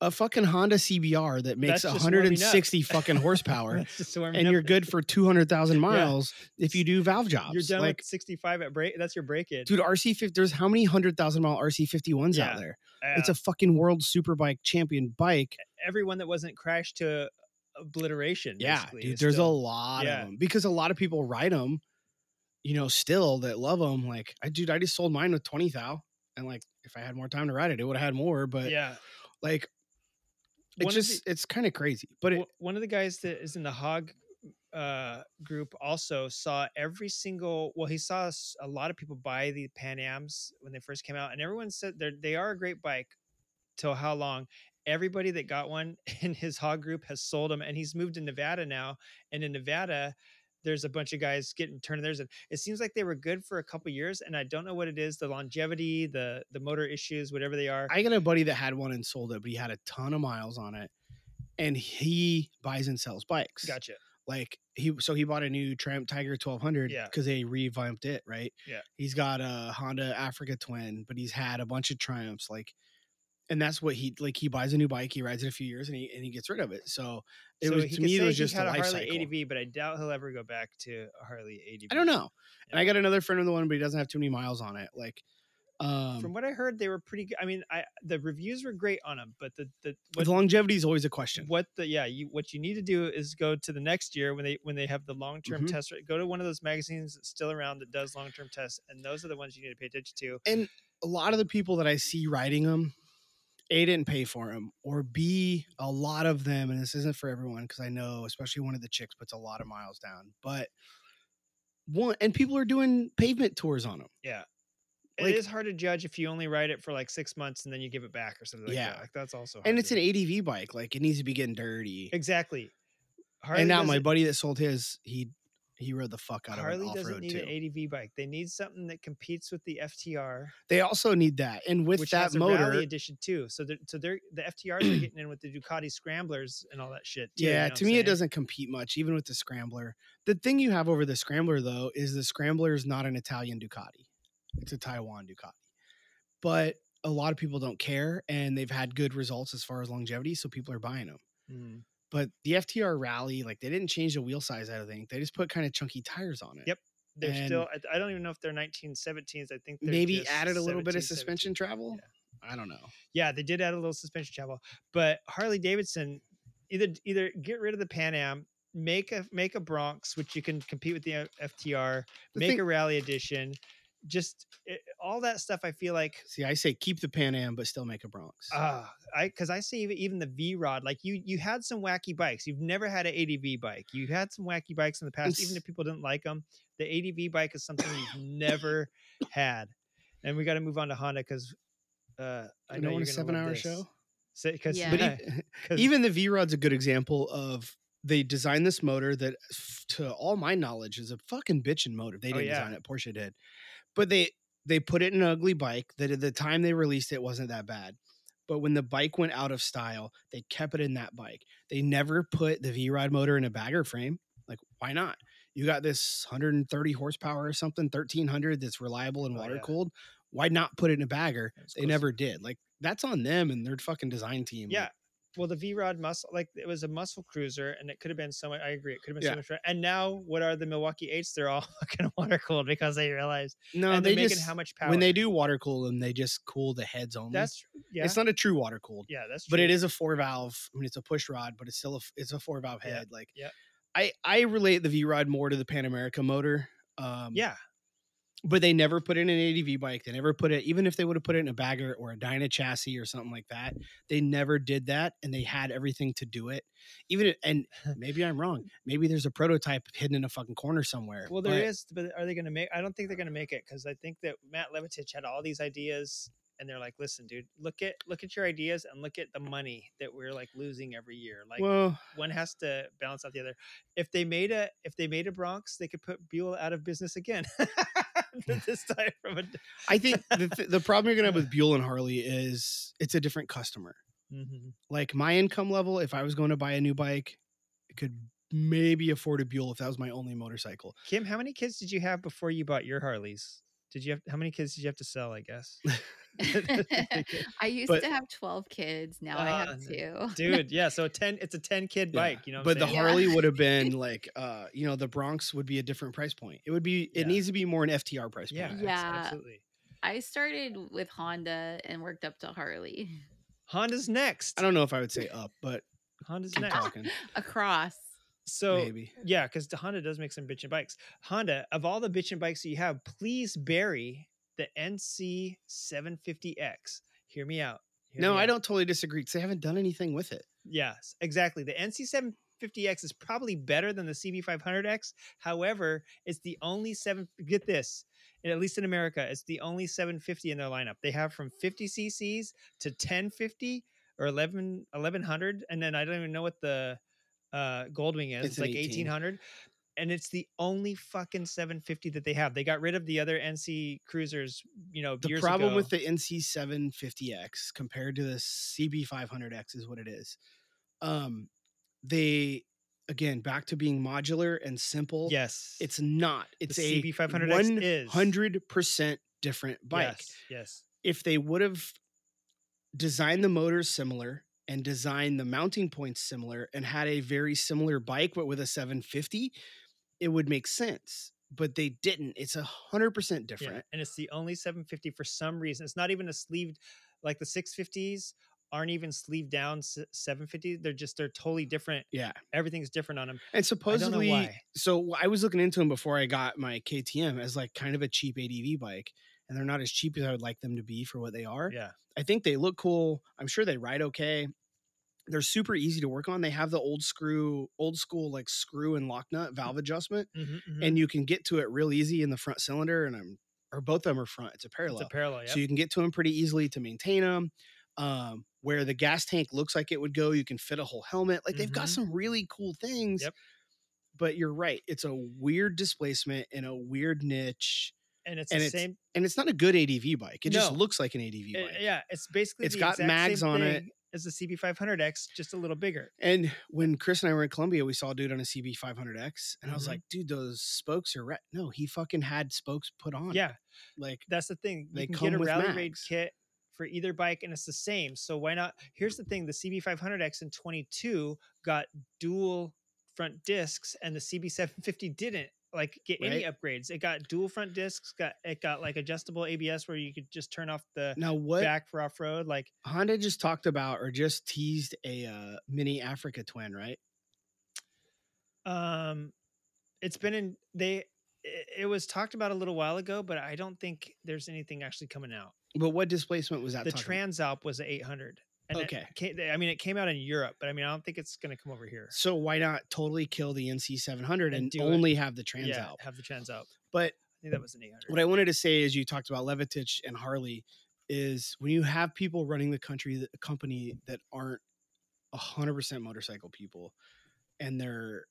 a fucking Honda CBR that makes That's just warming up. 160 fucking horsepower, That's just warming and up. you're good for 200,000 miles if you do valve jobs. You're done like, with 65 at break. That's your break in, dude, RC50, there's how many 100,000 mile RC51s Yeah. out there? It's a fucking world superbike champion bike. everyone that wasn't crashed to obliteration. Yeah, dude, there's a lot yeah. of them because a lot of people ride them, you know, still that love them. Like, I, dude, I just sold mine with 20 thou. And like, if I had more time to ride it, it would have had more. But yeah. like, it's just, it's kind of crazy. But it, one of the guys that is in the hog uh group also saw every single well he saw a lot of people buy the pan ams when they first came out and everyone said they're they are a great bike till how long everybody that got one in his hog group has sold them and he's moved to nevada now and in nevada there's a bunch of guys getting turned theirs and It seems like they were good for a couple years, and I don't know what it is—the longevity, the the motor issues, whatever they are. I got a buddy that had one and sold it, but he had a ton of miles on it. And he buys and sells bikes. Gotcha. like he so he bought a new Triumph Tiger 1200 Yeah. because they revamped it, right? Yeah. He's got a Honda Africa Twin, but he's had a bunch of Triumphs, like, and that's what he like. He buys a new bike, he rides it a few years, and he and he gets rid of it. So it so was to me, it was just had a Harley cycle. ADV, but I doubt he'll ever go back to a Harley ADV. I don't know. And I got another friend of the one, but he doesn't have too many miles on it. Like, um, From what I heard, they were pretty good. I mean, I the reviews were great on them, but the the the longevity is always a question. what the yeah you what you need to do is go to the next year when they when they have the long term Mhm. test go to one of those magazines that's still around that does long term tests and those are the ones you need to pay attention to and a lot of the people that I see riding them, A didn't pay for them, or B, a lot of them, and this isn't for everyone because I know, especially one of the chicks puts a lot of miles down, but one and people are doing pavement tours on them. yeah Like- it is hard to judge if you only ride it for like six months and then you give it back or something like Yeah. that like that's also And it's an ADV bike, like it needs to be getting dirty. exactly Harley and now my buddy that sold his, he he rode the fuck out Harley of off doesn't need too. an ADV bike. They need something that competes with the FTR, They also need that, and with which that motor, rally edition too. So they're so they're the FTRs are getting in with the Ducati scramblers and all that shit. Too, you Yeah, know to me, it doesn't compete much, even with the Scrambler. The thing you have over the Scrambler, though, is the Scrambler is not an Italian Ducati; it's a Taiwan Ducati. But a lot of people don't care, and they've had good results as far as longevity, so people are buying them. Mm. But the FTR Rally, like they didn't change the wheel size. I don't think they just put kind of chunky tires on it. Yep. They're And still. I- don't even know if they're 1917s. I think they're Maybe added a little bit of suspension 17. travel. Yeah. I don't know. Yeah, they did add a little suspension travel, but Harley Davidson either either get rid of the Pan Am make a make a Bronx, which you can compete with the uh, FTR. The make thing- a Rally Edition. Just it, all that stuff. I feel like See, I say keep the Pan Am, but still make a Bronx. Ah, I because I see even, even the V Rod, like you you had some wacky bikes. You've never had an ADV bike. You had some wacky bikes in the past, even if people didn't like them. The ADV bike is something you've never had. And we got to move on to Honda because uh, I You know don't you're a gonna love seven-hour this. show? Because Yeah. But Yeah. e- 'cause- even the V Rod's a good example of they designed this motor that, to all my knowledge, is a fucking bitchin' motor. They Oh, didn't yeah. design it, Porsche did, but they they put it in an ugly bike that at the time they released it wasn't that bad. But when the bike went out of style, they kept it in that bike. They never put the V Rod motor in a bagger frame. Like, why not? You got this 130 horsepower or something, 1300 that's reliable and Oh, yeah. water cooled. Why not put it in a bagger? They close. never did. Like, that's on them and their fucking design team. yeah. Well, the V Rod muscle, like it was a muscle cruiser, and it could have been so much. I agree, it could have been Yeah. so much. And now, what are the Milwaukee Eights? They're all fucking water cooled because they realize No, and they they're making just how much power. when they do water cool them, they just cool the heads only. that's true. yeah, it's not a true water cooled, yeah, that's true. but it is a four valve. I mean, it's a push rod, but it's still a it's a four valve Yeah, head. Like, yeah. I I relate the V Rod more to the Pan America motor. Um, Yeah, but they never put it in an ADV bike. They never put it, even if they would have put it in a bagger or a Dyna chassis or something like that. They never did that, and they had everything to do it. Even and maybe I'm wrong. Maybe there's a prototype hidden in a fucking corner somewhere. Well, there but- is, but are they going to make? I don't think they're going to make it because I think that Matt Levatich had all these ideas, and they're like, "Listen, dude, look at look at your ideas and look at the money that we're like losing every year. Like, Well, one has to balance out the other. If they made a if they made a Bronx, they could put Buell out of business again. this time from a I think the, th- the problem you're gonna have with Buell and Harley is it's a different customer. Mhm. Like my income level, if I was going to buy a new bike, I could maybe afford a Buell if that was my only motorcycle. Kim, how many kids did you have before you bought your Harleys? Did you have how many kids did you have to sell? I guess, I used But- to have 12 kids. Now I Ah, have two. dude. Yeah, so a ten. It's a ten kid Yeah, bike. You know, but I'm the saying? Yeah. Harley would have been like, uh, you know, the Bronx would be a different price point. It would be, it Yeah. needs to be more an FTR price yeah, point. abs- Yeah. absolutely. I started with Honda and worked up to Harley. Honda's next. I don't know if I would say up, but Honda's next. Across. So Maybe. yeah, because Honda does make some bitchin' bikes. Honda, of all the bitchin' bikes that you have, please bury the NC 750X. Hear me out. Hear No, me I out. don't totally disagree because they haven't done anything with it. Yes, exactly. The NC 750X is probably better than the CB500X. However, it's the only seven. Get this, at least in America, it's the only 750 in their lineup. They have from 50 cc's to 1050 or 11 1100, and then I don't even know what the uh, Goldwing is. It's It's, like 18. 1800. And it's the only fucking 750 that they have. They got rid of the other NC cruisers, you know, The problem ago. with the NC 750X compared to the CB 500X is what it is. Um, they again back to being modular and simple. yes, it's not. It's a CB500X hundred percent different bike. Yes, yes. If they would have designed the motors similar and designed the mounting points similar and had a very similar bike but with a 750, it would make sense. But they didn't. It's a hundred percent Yeah, different. and it's the only 750 for some reason. It's not even a sleeved like the 650s aren't even sleeved down s- 750. They're just they're totally different. Yeah. Everything's different on them. And supposedly, why. so I was looking into them before I got my KTM as like kind of a cheap ADV bike, and they're not as cheap as I would like them to be for what they are. Yeah. I think they look cool. I'm sure they ride okay. They're super easy to work on. They have the old screw, old school like screw and lock nut valve adjustment, Mhm, mhm. and you can get to it real easy in the front cylinder. And I'm, or both of them are front. It's a parallel. it's a parallel. So you can get to them pretty easily to maintain them. Um, where the gas tank looks like it would go, you can fit a whole helmet. Like they've got Mhm. some really cool things. Yep. But you're right; it's a weird displacement in a weird niche, and it's and the it's same. and it's not a good ADV bike. It just looks like an ADV uh, bike. yeah, it's basically It's the got mags same on it. as the CB500X, just a little bigger. And when Chris and I were in Columbia, we saw a dude on a CB 500X, and I was Mhm. like, "Dude, those spokes are red." No, he fucking had spokes put on. Yeah, like that's the thing. They You can come get a rally raid kit for either bike, and it's the same. So why not? Here's the thing: the CB500X in 22 got dual front discs, and the CB750 didn't. Like get any upgrades. It got dual front discs. Got it got like adjustable ABS where you could just turn off the now what back for off road. Like Honda just talked about or just teased a uh, mini Africa twin, right? Um, it's been in they. It, it was talked about a little while ago, but I don't think there's anything actually coming out. But what displacement was that? The? Transalp was a 800. And it Okay. came- I mean, it came out in Europe, but I mean, I don't think it's going to come over here. So why not totally kill the NC 700 and, it. only have the Transalp? Yeah, have the Transalp. But I think that was an 800. what I wanted to say is you talked about Levatich and Harley is when you have people running the country the company that aren't 100% motorcycle people and they're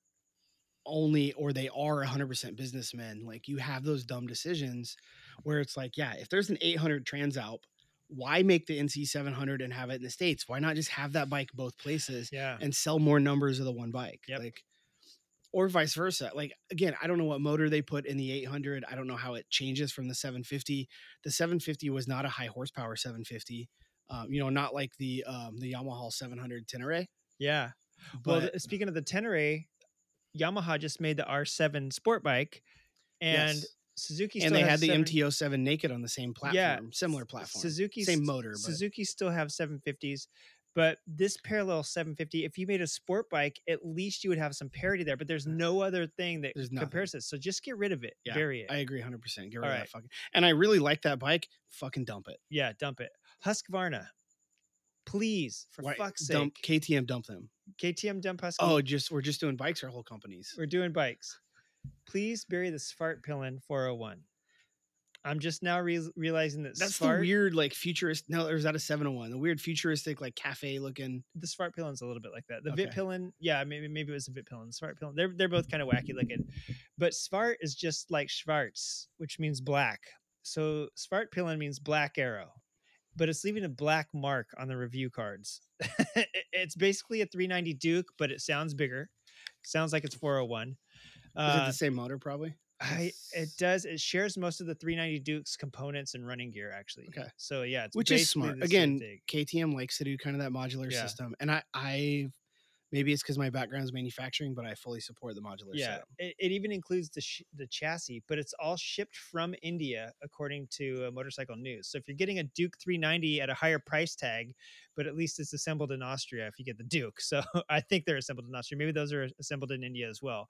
only or they are 100% businessmen like you have those dumb decisions where it's like yeah if there's an 800 trans Transalp why make the NC 700 and have it in the states why not just have that bike both places Yeah. and sell more numbers of the one bike like or vice versa. Like again, I don't know what motor they put in the 800. I don't know how it changes from the 750. The 750 was not a high horsepower 750. Um, you know, not like the um, the Yamaha 700 Tenere. Yeah. well, But- th- speaking of the Tenere, Yamaha just made the R7 sport bike, and Yes. Suzuki and they had the seven- MT-07 naked on the same platform, Yeah, similar platform, Suzuki same motor. But Suzuki still have 750s, but this parallel 750, if you made a sport bike, at least you would have some parity there. But there's no other thing that compares this. So just get rid of it. yeah, bury it. I agree 100. percent Get rid All of right. that fucking. And I really like that bike. Fucking dump it. yeah, dump it. Husqvarna, please, for Why- fuck's sake, dump KTM. Dump them. KTM dump Husky. Oh, just we're just doing bikes. Our whole companies. We're doing bikes. Please bury the Svartpilen 401. I'm just now re- realizing that That's Svart, the weird like futurist. No, or is that a 701? The weird futuristic like cafe looking. the Svartpilen's a little bit like that. The Okay. Vitpilen, yeah, maybe maybe it was a Vit Pillin. Svartpilen, they're they're both kind of wacky looking, but Svart is just like Schwarz, which means black. So Svartpilen means black arrow, but it's leaving a black mark on the review cards. It's basically a 390 Duke, but it sounds bigger. Sounds like it's 401. Is it Uh, the same motor? Probably. I it does it shares most of the 390 Dukes components and running gear actually. Okay. So yeah, it's which is smart. Again. KTM likes to do kind of that modular Yeah. system, and I, I maybe it's because my background is manufacturing, but I fully support the modular yeah, setup. it, it even includes the sh- the chassis, but it's all shipped from India according to uh, Motorcycle News. So if you're getting a Duke 390 at a higher price tag, but at least it's assembled in Austria if you get the Duke. So I think they're assembled in Austria. Maybe those are assembled in India as well.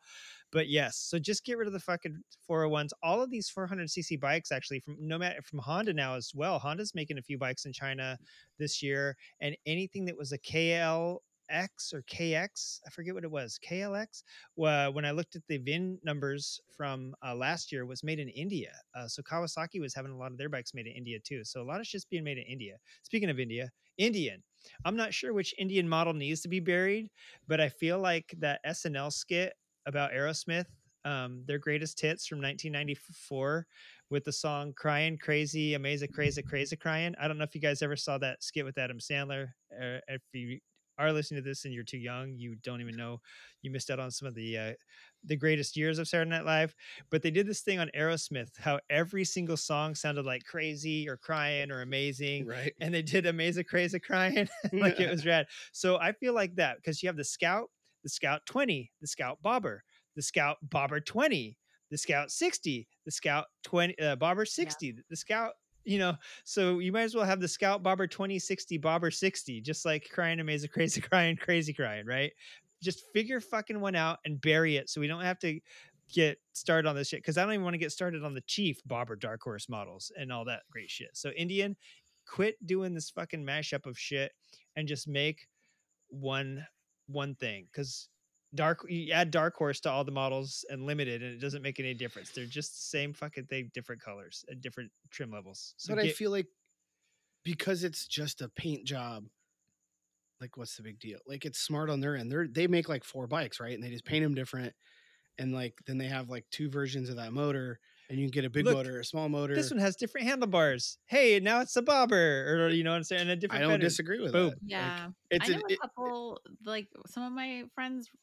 But yes, so just get rid of the fucking 401s. All of these 400cc bikes actually from no matter from Honda now as well. Honda's making a few bikes in China this year, and anything that was a KL X or KX, I forget what it was, KLX. When I looked at the VIN numbers from uh, last year, was made in India. Uh, so Kawasaki was having a lot of their bikes made in India too. So a lot of shit's being made in India. Speaking of India, Indian. I'm not sure which Indian model needs to be buried, but I feel like that SNL skit about Aerosmith, um, their greatest hits from 1994 with the song Crying Crazy, Amazing Crazy, Crazy Crying. I don't know if you guys ever saw that skit with Adam Sandler. Uh, if you are listening to this and you're too young, you don't even know you missed out on some of the uh, the greatest years of Saturday Night Live. But they did this thing on Aerosmith, how every single song sounded like crazy or crying or amazing. Right. And they did amazing crazy crying. like it was rad. So I feel like that because you have the Scout, the Scout 20, the Scout Bobber, the Scout Bobber 20, the Scout 60, the Scout 20, uh, Bobber 60, the Scout, you know, so you might as well have the Scout Bobber 20, 60, Bobber 60, just like crying amazing, crazy crying, crazy crying, right? Just figure fucking one out and bury it so we don't have to get started on this shit because I don't even want to get started on the Chief Bobber Dark Horse models and all that great shit. So Indian, quit doing this fucking mashup of shit and just make one one thing because dark you add dark horse to all the models and limited and it doesn't make any difference they're just the same fucking thing different colors and different trim levels so but I feel like because it's just a paint job, like what's the big deal? Like it's smart on their end. They're they make like four bikes, right? And they just paint them different. And like then they have like two versions of that motor, and you can get a big Look, motor, a small motor. this one has different handlebars hey now it's a bobber or you know what i'm saying and a different I don't fender. disagree with Boom. that. Yeah, it's I a- know a it- couple. Like some of my friends ha-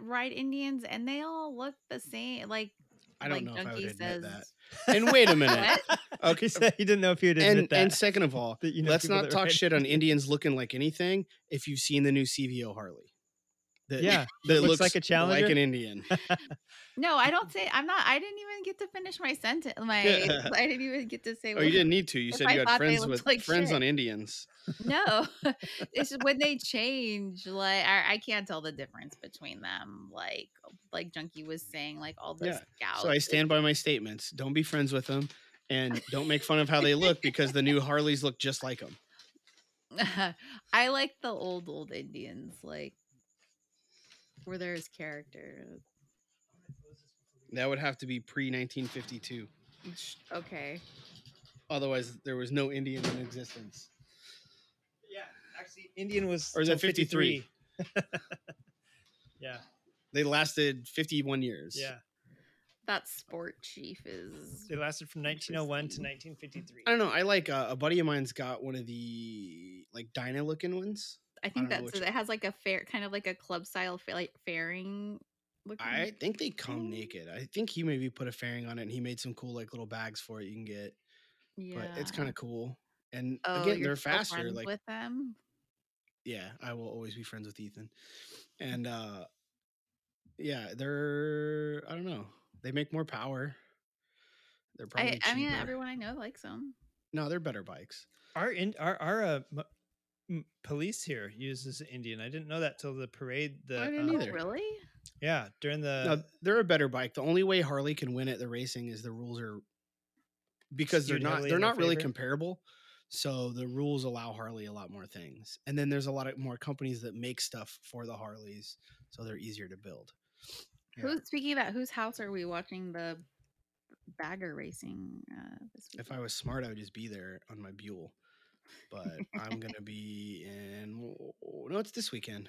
ride Indians, and they all look the same. Like I don't like know if I would Junkie admit says, that. And wait a minute. okay he said he didn't know if he would admit and that and second of all, that you know let's not talk shit on Indians. Indians looking like anything. If you've seen the new CVO Harley, that Yeah, that looks looks like a challenger like an Indian. No, I don't say I'm not. I didn't even get to finish my sentence. My I didn't even get to say. Oh, you didn't need to. You said I you had friends with like friends shit. on Indians. No, it's just when they change. Like I, I can't tell the difference between them. Like like Junkie was saying, like all the Yeah. scouts. So I stand by my statements. Don't be friends with them, and don't make fun of how they look because the new Harleys look just like them. I like the old old Indians, like where there's character. That would have to be pre 1952. Okay. Otherwise, there was no Indian in existence. Yeah, actually, Indian was Or is till it 53? yeah, They lasted 51 years. yeah. That sport chief is. They lasted from 1901 to 1953. I don't know. I like uh, a buddy of mine's got one of the like Dyna looking ones. I think don't that's which it has like a fair, kind of like a club style, fa- like fairing. Looking. I think they come naked. I think he maybe put a fairing on it and he made some cool like little bags for it you can get. yeah. But it's kind of cool. And Oh, again, you're they're faster. friends Like with them. yeah, I will always be friends with Ethan. And uh yeah, they're I don't know. They make more power. They're probably I, I mean, everyone I know likes them. No, they're better bikes. Our in our our uh, m- m- police here uses Indian. I didn't know that till the parade. The I didn't um, either. Really? Yeah, during the no, they're a better bike. The only way Harley can win at the racing is the rules are because they're not they're not really favor? comparable. So the rules allow Harley a lot more things. And then there's a lot of more companies that make stuff for the Harleys, so they're easier to build. Who's speaking about? Whose house are we watching the bagger racing uh, this? If I was smart, I would just be there on my Buell. But I'm gonna be in no, it's this weekend.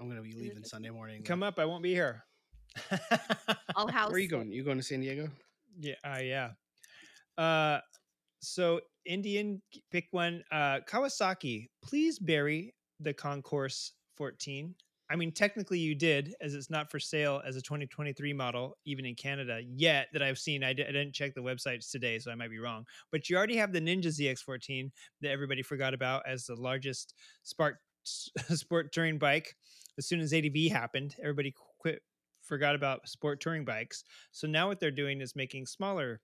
I'm gonna be leaving Sunday morning. come up, I won't be here. All house. Where are you going? You going to San Diego? Yeah, uh, yeah. Uh, so Indian, pick one. Uh, Kawasaki, please bury the Concours 14. I mean, technically you did, as it's not for sale as a 2023 model, even in Canada yet that I've seen. I, didn't check the websites today, so I might be wrong. But you already have the Ninja ZX14 that everybody forgot about as the largest Spark sport touring bike. As soon as ADV happened, everybody quit forgot about sport touring bikes. So now what they're doing is making smaller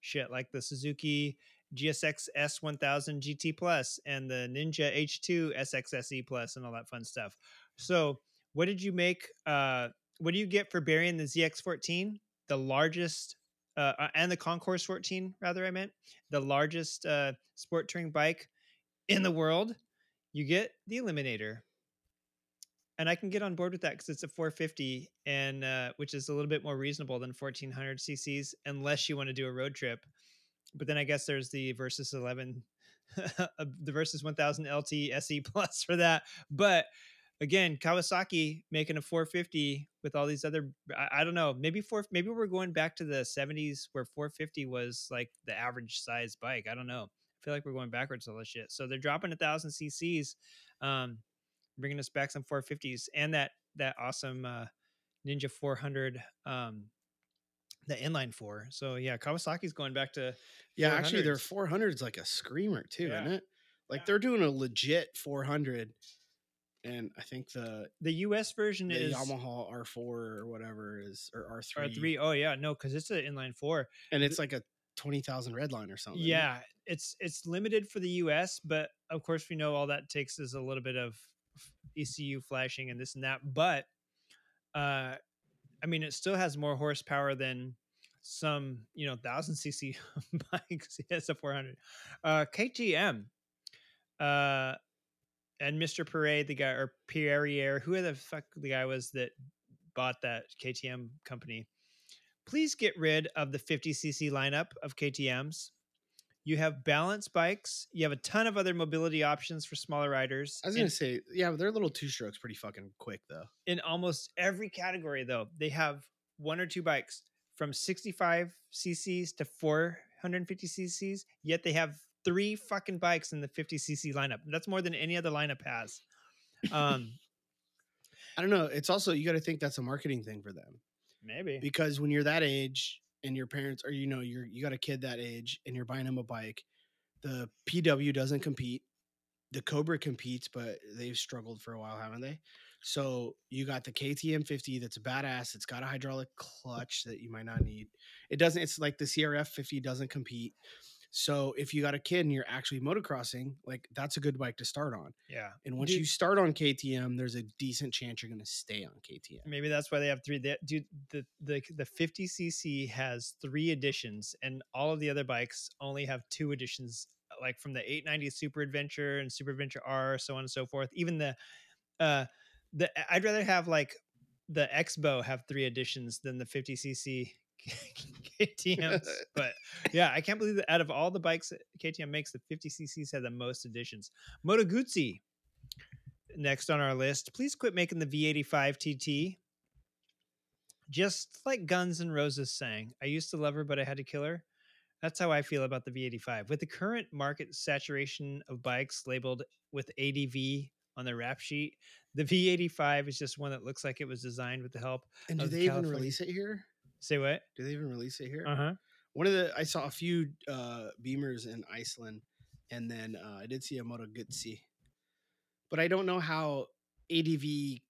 shit like the Suzuki GSX S1000 GT Plus and the Ninja H2 SXSE Plus and all that fun stuff. So what did you make? Uh, what do you get for burying the ZX14? The largest, uh, uh, and the Concours 14, rather, I meant the largest uh, sport touring bike in the world. You get the Eliminator and I can get on board with that because it's a 450 and uh, which is a little bit more reasonable than 1400 cc's unless you want to do a road trip. But then I guess there's the Versys 11, uh, the Versys 1000 LT SE Plus for that. But again, Kawasaki making a 450 with all these other. I, I don't know. Maybe four. Maybe we're going back to the 70s where 450 was like the average size bike. I don't know. I feel like we're going backwards all this shit. So they're dropping a thousand cc's. Um, bringing us back some 450s and that that awesome uh, Ninja 400, um, the inline four. So yeah, Kawasaki's going back to Yeah, actually, their 400s. 400 is like a screamer too, Yeah. isn't it? Like they're doing a legit 400, and I think the the US version the is Yamaha R4 or whatever is or R3, R3. Oh yeah, no, because it's an inline four. and it's like a 20,000 red line or something. Yeah, it's it's limited for the US, but of course we know all that takes is a little bit of ECU flashing and this and that. But uh I mean it still has more horsepower than some, you know, thousand cc bikes. It's a 400. Uh KTM uh and Mr. Parade, the guy or Pierre, who the fuck the guy was that bought that KTM company. Please get rid of the 50cc lineup of KTM's. You have balance bikes. You have a ton of other mobility options for smaller riders. I was gonna say, yeah, their little two strokes pretty fucking quick though. in almost every category, though, they have one or two bikes from 65 cc's to 450 cc's. Yet they have three fucking bikes in the 50 cc lineup. That's more than any other lineup has. Um, I don't know. It's also you got to think that's a marketing thing for them maybe. because when you're that age and your parents or you know you're you got a kid that age and you're buying them a bike, the PW doesn't compete. The Cobra competes, but they've struggled for a while, haven't they? So you got the KTM 50 that's a badass. It's got a hydraulic clutch that you might not need. It doesn't, it's like the CRF 50 doesn't compete. So if you got a kid and you're actually motocrossing, like that's a good bike to start on. Yeah. And once Dude- you start on KTM, there's a decent chance you're going to stay on KTM. Maybe that's why they have three. They, dude, the the the 50cc has three editions, and all of the other bikes only have two editions. Like from the 890 Super Adventure and Super Adventure R, so on and so forth. Even the, uh, the I'd rather have like the Expo have three editions than the 50cc KTM's. but yeah, I can't believe that out of all the bikes that KTM makes, the 50cc's have the most editions. Moto Guzzi next on our list. Please quit making the V85 TT. Just like Guns N' Roses sang, I used to love her, but I had to kill her. That's how I feel about the V85. With the current market saturation of bikes labeled with ADV on the rap sheet, the V85 is just one that looks like it was designed with the help. And do they even release it here? Say what? Do they even release it here? Uh huh. One of the I saw a few uh Beamers in Iceland, and then uh, I did see a Moto Guzzi, but I don't know how ADV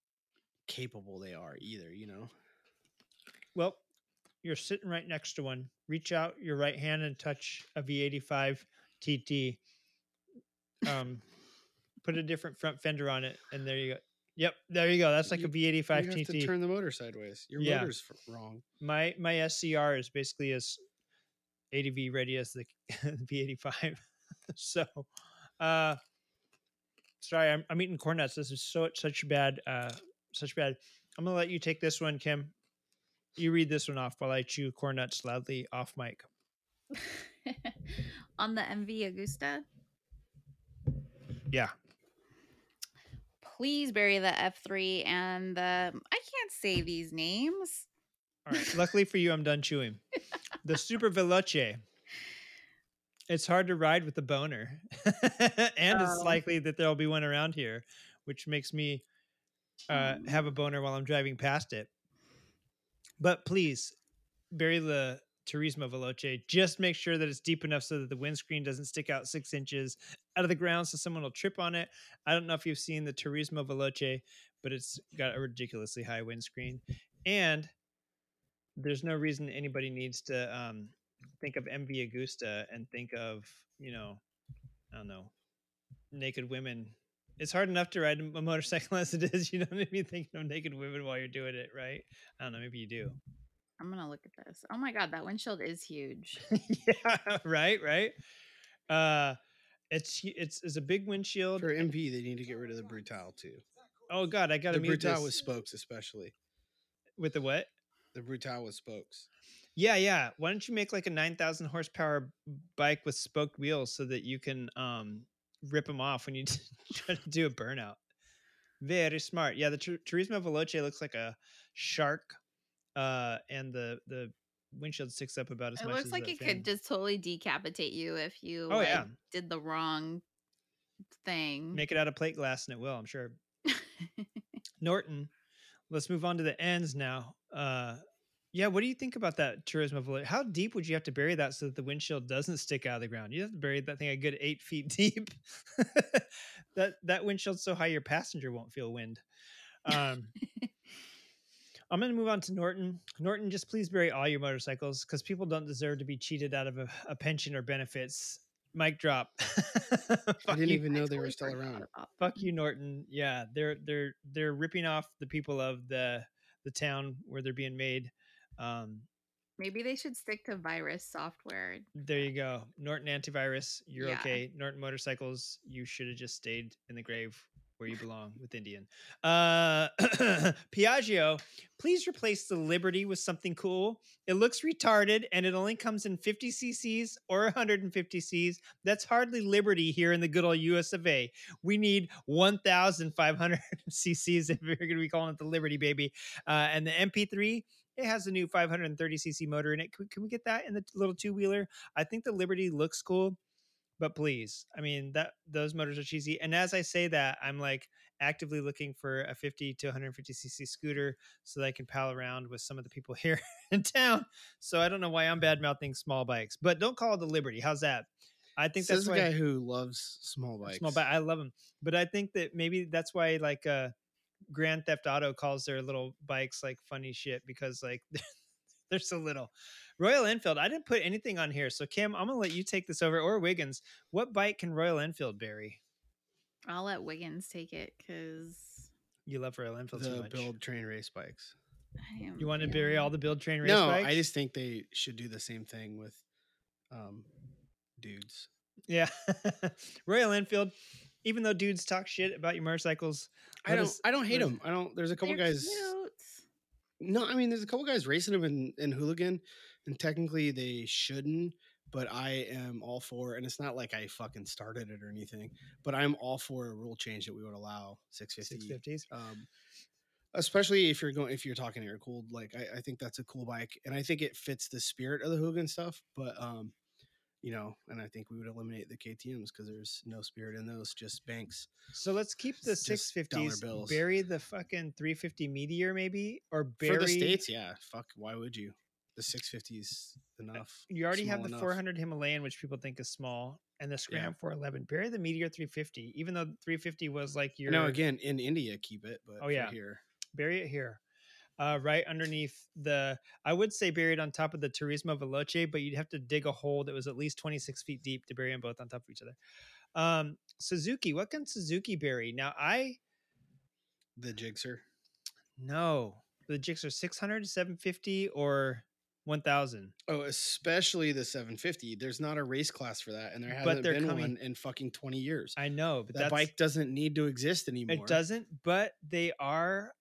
capable they are either. You know, Well, you're sitting right next to one. Reach out your right hand and touch a V85 TT. Um, put a different front fender on it, and there you go. Yep, there you go. That's like a You- V85 you have TT. to turn the motor sideways. Your Yeah. motor's wrong. my my SCR is basically as ADV ready as the V85. so, uh, sorry, I'm, I'm eating corn nuts. This is so such bad, uh, such bad. I'm gonna let you take this one, Kim. You read this one off while I chew corn nuts loudly off mic. On the MV Agusta, Yeah, please bury the F3 and the. I can't say these names. All right. Luckily for you, I'm done chewing. The Super Veloce. It's hard to ride with the boner, and it's Oh. likely that there'll be one around here, which makes me uh, have a boner while I'm driving past it. But please bury the Turismo Veloce. Just make sure that it's deep enough so that the windscreen doesn't stick out six inches out of the ground, so someone will trip on it. I don't know if you've seen the Turismo Veloce, but it's got a ridiculously high windscreen, and there's no reason anybody needs to um, think of MV Agusta and think of you know, I don't know, naked women. It's hard enough to ride a motorcycle as it is. You don't need to be thinking of naked women while you're doing it, right? I don't know. Maybe you do. I'm gonna look at this. Oh my god, that windshield is huge. yeah, right, right. Uh, it's it's it's a big windshield. For MV, they need to get rid of the Brutal too. Oh God, I got to The mute Brutal this with spokes, especially with the what? the Brutal with spokes. Yeah, yeah. Why don't you make like a 9,000 horsepower bike with spoked wheels so that you can um rip them off when you try to do a burnout? Very smart. Yeah, the Tur- Turismo Veloce looks like a shark, uh, and the the windshield sticks up about as It much It looks like it fin. could just totally decapitate you if you Oh, like, yeah. did the wrong thing. make it out of plate glass, and it will. I'm sure. Norton. Let's move on to the ends now. Uh, yeah, what do you think about that Turismo Veloce? How deep would you have to bury that so that the windshield doesn't stick out of the ground? You have to bury that thing a good eight feet deep. that that windshield's so high your passenger won't feel wind. Um, I'm going to move on to Norton. Norton, just please bury all your motorcycles because people don't deserve to be cheated out of a, a pension or benefits. Mic drop. I didn't you. even know they were still around. Fuck you, Norton. Yeah, they're they're they're ripping off the people of the the town where they're being made. Um, Maybe they should stick to virus software. there you go, Norton antivirus. You're Yeah. okay. Norton motorcycles. You should have just stayed in the grave where you belong with Indian. Uh, Piaggio, please replace the Liberty with something cool. It looks retarded and it only comes in 50 cc's or 150 cc's. That's hardly Liberty here in the good old US of A. We need 1,500 cc's if we're going to be calling it the Liberty, baby. Uh, and the MP3, it has a new 530 cc motor in it. Can we, can we get that in the little two wheeler? I think the Liberty looks cool, but please, I mean that those motors are cheesy. And as I say that, I'm like actively looking for a 50 to 150 cc scooter so that I can pal around with some of the people here in town. So I don't know why I'm bad mouthing small bikes, but don't call it the Liberty. How's that? I think Says that's the guy who loves small bikes. small bike. I love them, but I think that maybe that's why like uh Grand Theft Auto calls their little bikes like funny shit because like they're so little. Royal Enfield, I didn't put anything on here. So Kim, I'm gonna let you take this over or Wiggins. What bike can Royal Enfield bury? I'll let Wiggins take it because You love Royal Enfield too The much. build train race bikes. I am. You want to yeah. bury all the build train race No, bikes? I just think they should do the same thing with um dudes. yeah. Royal Enfield. Even though dudes talk shit about your motorcycles, I don't is- I don't hate what is- them. I don't there's a couple guys cute. No, I mean there's a couple guys racing them in, in hooligan and technically they shouldn't, but I am all for and it's not like I fucking started it or anything, but I'm all for a rule change that we would allow 650 650s. um, especially if you're going if you're talking air cooled like I, I think that's a cool bike and i think it fits the spirit of the hooligan stuff but um you know and i think we would eliminate the ktms because there's no spirit in those just banks So let's keep the It's just dollar 650s. bills. Bury the fucking 350 Meteor maybe or bury for the states yeah fuck why would you the 650s uh, enough You already have the 400 Himalayan, which people think is small, and the Scram 411. Bury the Meteor 350, even though 350 was like your. No, again in india keep it but Oh, yeah. here bury it here. Uh, right underneath the, I would say buried on top of the Turismo Veloce, but you'd have to dig a hole that was at least 26 feet deep to bury them both on top of each other. Um, Suzuki, what can Suzuki bury? Now, I the Gixxer No. the Gixxer 600, 750, or 1000. oh especially the 750 there's not a race class for that and there hasn't been coming- one in fucking 20 years I know, but that bike doesn't need to exist anymore it doesn't, but they are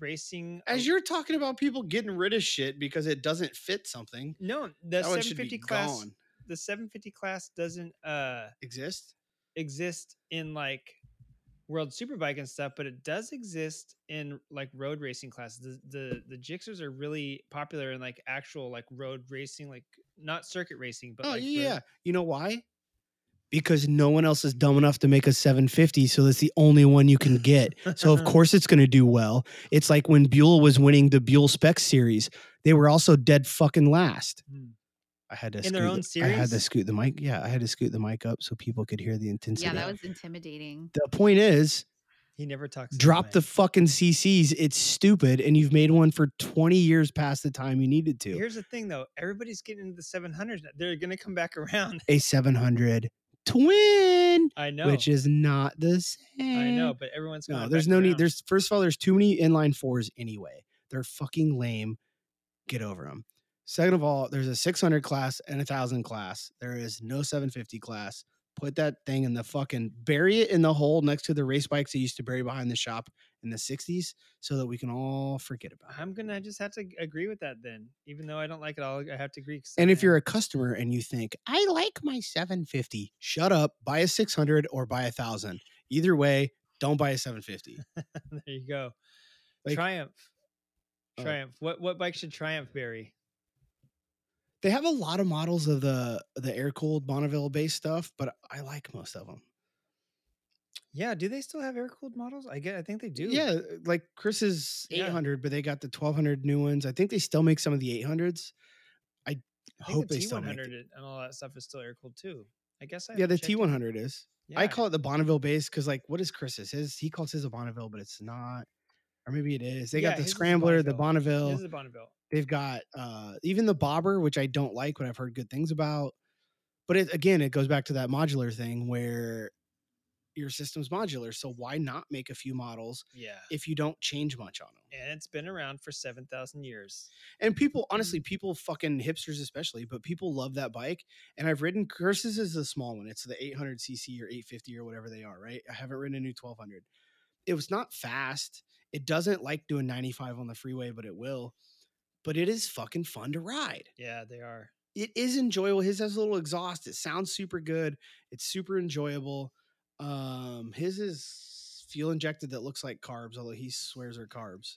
racing. As you're talking about people getting rid of shit because it doesn't fit something, no, the that 750 class, gone. the 750 class doesn't, uh, Exist? exist in like world superbike and stuff but it does exist in like road racing classes the the, the Gixxers are really popular in like actual like road racing like not circuit racing but oh like road- yeah. You know why? Because no one else is dumb enough to make a 750, so that's the only one you can get. So of course it's going to do well. It's like when Buell was winning the Buell Spec series, they were also dead fucking last. Hmm. I had to In scoot their own the- I had to scoot the mic. Yeah, I had to scoot the mic up so people could hear the intensity. Yeah, that was intimidating. the point is, he never talks to drop the mic. fucking CCs. It's stupid, and you've made one for 20 years past the time you needed to. here's the thing though everybody's getting into the 700s now. they're gonna come back around a 700 twin, i know which is not the same. i know but everyone's No, there's no need. There's first of all, there's too many inline fours anyway. They're fucking lame. Get over them. Second of all, there's a 600 class and a thousand class. There is no 750 class. Put that thing in the fucking bury it in the hole next to the race bikes they used to bury behind the shop in the 60s, so that we can all forget about it. i'm gonna just have to agree with that then even though i don't like it all i have to agree And if you're a customer and you think, I like my 750, shut up, buy a 600 or buy a thousand. Either way, don't buy a 750. there you go Like- triumph Oh. triumph what what bike should triumph bury They have a lot of models of the the air cooled Bonneville based stuff, but I like most of them. Yeah, do they still have air cooled models? I get. I think they do. Yeah, uh, like Chris's Yeah. 800, but they got the 1200 new ones. I think they still make some of the 800s. I, I hope the they still make. T100 it. and all that stuff is still air cooled too. I guess. I Yeah, the haven't checked it. T100 is. I call it the Bonneville base because, like, what is Chris's? His he calls his a Bonneville, but it's not. Or maybe it is. They Yeah, got the his is a Scrambler, the Bonneville. This is Bonneville. They've got uh even the bobber, which I don't like, but I've heard good things about. But it, again, it goes back to that modular thing where your system's modular. So why not make a few models Yeah, if you don't change much on them? and it's been around for seven thousand years. And people, honestly, people fucking hipsters especially, but people love that bike. And I've ridden Chris's is the small one. It's the 800cc or 850 or whatever they are, right? I haven't ridden a new 1200. It was not fast. It doesn't like doing 95 on the freeway, but it will. But it is fucking fun to ride. Yeah, they are. it is enjoyable. His has a little exhaust. It sounds super good. It's super enjoyable. Um, his is fuel injected that looks like carbs, although he swears are carbs.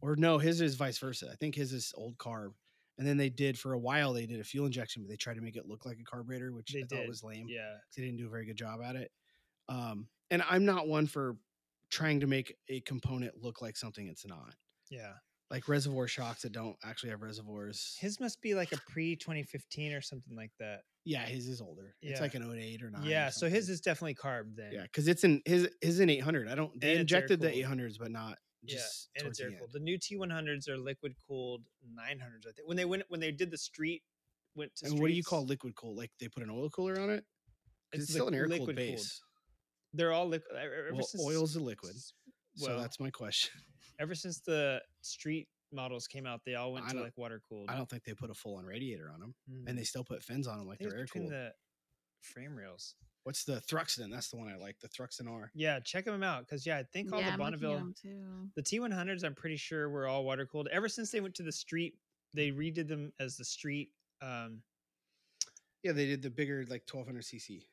Or no, his is vice versa. I think his is old carb. And then they did for a while they did a fuel injection, but they tried to make it look like a carburetor, which They I thought was lame. Yeah, They didn't do a very good job at it. Um, and I'm not one for trying to make a component look like something it's not. yeah. Like reservoir shocks that don't actually have reservoirs. His must be like a pre 2015 or something like that. Yeah, his is older. It's like an 08 or 9. or Yeah, so his is definitely carb then. Yeah, because it's in his his in 800. I don't. They And injected the 800s, but not just yeah, and it's air the cooled. The new T100s are liquid cooled 900s. I think when they went when they did the street went to And what do you call liquid cool? Like they put an oil cooler on it? It's, still an air cooled base. cooled. Base. They're all liquid. Well, since oil's a liquid. s- so that's my question. ever since the street models came out, they all went I to like water cooled. I don't think they put a full on radiator on them, Mm. and they still put fins on them like they're it's air between cooled. the frame rails. What's the Thruxton? That's the one I like. The Thruxton R. Yeah, check them out because yeah, I think all yeah, the I'm looking at Bonneville, 'em too. the T100s, I'm pretty sure were all water cooled. Ever since they went to the street, they redid them as the street. Um, Yeah, they did the bigger like 1200 cc.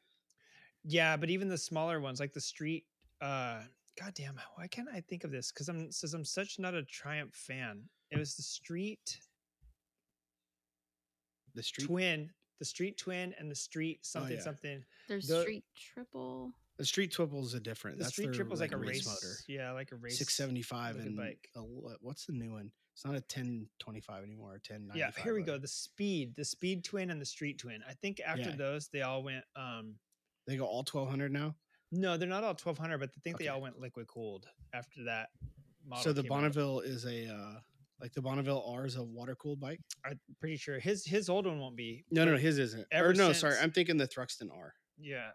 Yeah, but even the smaller ones, like the street. uh God damn, why can't I think of this? Because I'm says I'm such not a Triumph fan. It was the street The street. twin, the street twin, and the street something yeah. something. There's The- street triple. The street twibbles are different. The That's street their, triple's like, a race, race motor. Yeah, like a race. 675 and bike. a l- what's the new one? It's not a 1025 anymore. Or 1095. Yeah, here we go. The speed, the speed twin, and the street twin. I think after Yeah. those, they all went. um They go all 1200 now. No, they're not all 1200, but I think they all went liquid cooled after that. Model so the came out. Bonneville is a uh like the Bonneville R is a water cooled bike. I'm pretty sure his his old one won't be. No, no, no, his isn't. Or no, sorry, I'm thinking the Thruxton R. Yeah.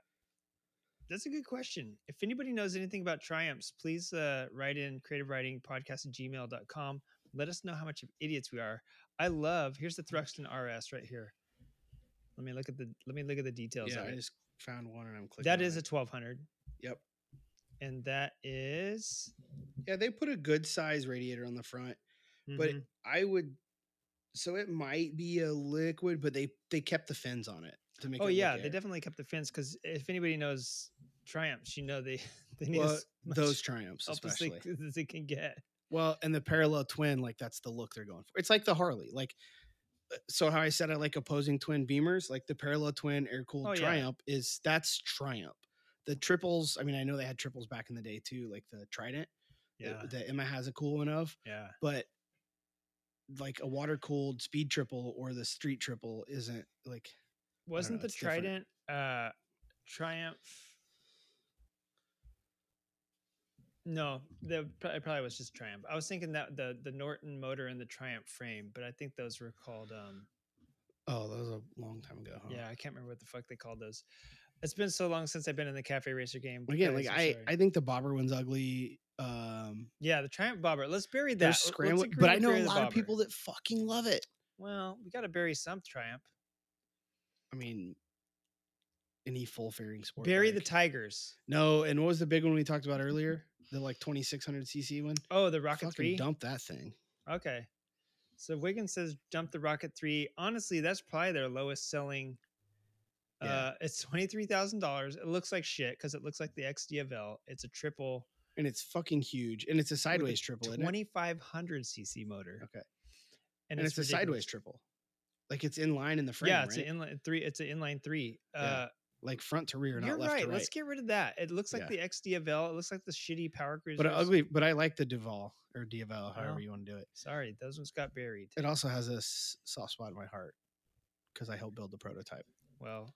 That's a good question. If anybody knows anything about Triumphs, please uh, write in creative riding podcast at gmail.com. Let us know how much of idiots we are. I love here's the Thruxton RS right here. Let me look at the let me look at the details Yeah, I just found one and I'm clicking. That is a 1200 Yep. and that is Yeah, they put a good size radiator on the front, but mhm. I would. So it might be a liquid, but they they kept the fins on it to make. Oh it yeah, they air. definitely kept the fins cuz if anybody knows Triumphs, you know they they need Well, those triumphs help as they, especially. as they can get. Well, and the parallel twin, like that's the look they're going for. It's like the Harley, like. So how I said I like opposing twin Beamers, like the parallel twin air cooled Oh, yeah. Triumph is that's Triumph. The triples, I mean, I know they had triples back in the day too, like the Trident. that- Yeah. that Emma has a cool one of, Yeah. but like a water cooled speed triple or the street triple isn't like Wasn't know, the it's different. Trident uh Triumph? No, the it probably was just Triumph. I was thinking that the the Norton motor and the Triumph frame, but I think those were called um oh, that was a long time ago. Huh? yeah, I can't remember what the fuck they called those. It's been so long since I've been in the cafe racer game. Again, like I, sorry. I think the bobber one's ugly. Um, yeah, the Triumph bobber. Let's bury that. they're Let- let's scrambling, agree but I know a lot of people that fucking love it. Well, we got to bury some Triumph. I mean, any full fairing sport. Bury the. Tigers. no. And what was the big one we talked about earlier? The like twenty six hundred cc one. Oh, the Rocket Fucking Three. dump that thing. Okay. So Wiggins says dump the Rocket 3. Honestly, that's probably their lowest selling. Yeah. Uh, it's $23,000. It looks like shit because it looks like the XDiavel. It's a triple And it's fucking huge. And it's a sideways triple. 2500 cc motor. Okay. And, And, it's, a sideways triple. Like it's in line in the frame. yeah, it's right? an inline three. It's an inline three. Yeah, Uh, like front to rear, not you're left right. to right. Let's get rid of that. It looks like Yeah. the XDiavel. It looks like the shitty Power Cruiser. but ugly. But I like the Diavel or Diavel, however Well, you want to do it. Sorry, those ones got buried. It also has a s- soft spot in my heart because I helped build the prototype. Well,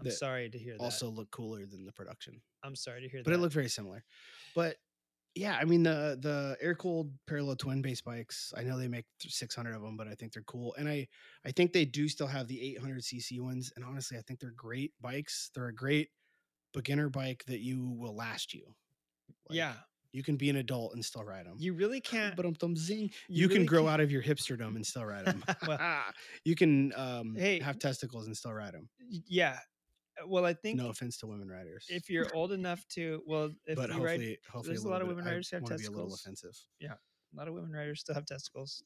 I'm sorry to hear that. Also, look cooler than the production. I'm sorry to hear but that. But it looked very similar. But yeah, I mean the the air cooled parallel twin base bikes. I know they make 600 of them, but I think they're cool, and I I think they do still have the 800 cc ones. And honestly, I think they're great bikes. They're a great beginner bike that you will last you. Like, yeah. you can be an adult and still ride them. You really can't. But um, zing. You You, can really grow can't- out of your hipsterdom and still ride them. Well, you can um, Hey, have testicles and still ride them. yeah. Uh, Well, I think No offense to women writers. if you're old enough to, well, if but you hopefully, ride, hopefully, there's a lot of women bit- I have wanna be a little testicles. Yeah, a lot of women writers still have testicles.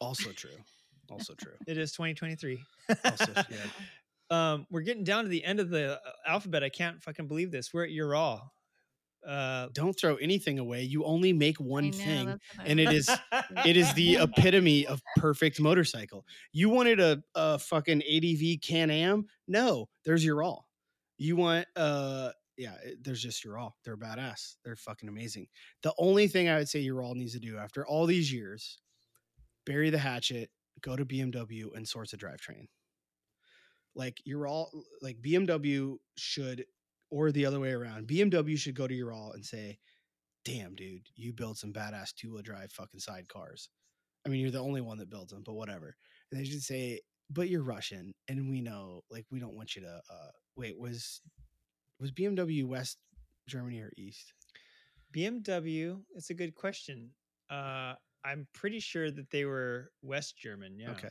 Also true. Also true. It is 2023. Also, yeah. um, we're getting down to the end of the uh, alphabet. I can't fucking believe this. We're at Ural. Uh, Don't throw anything away. You only make one know, thing, that's what I and it is it is the epitome of perfect motorcycle. You wanted a, a fucking ADV Can Am? No, there's Ural. You want uh yeah, there's just Ural. They're badass. They're fucking amazing. The only thing I would say Ural needs to do after all these years, bury the hatchet, go to BMW and source a drivetrain. Like Ural like BMW should, or the other way around. BMW should go to Ural and say, "Damn, dude, you build some badass two wheel drive fucking sidecars." I mean, you're the only one that builds them, but whatever. And they should say, "But you're Russian, and we know, like, we don't want you to." uh Wait, was was BMW West Germany or East? BMW. It's a good question. Uh, I'm pretty sure that they were West German. Yeah. Okay.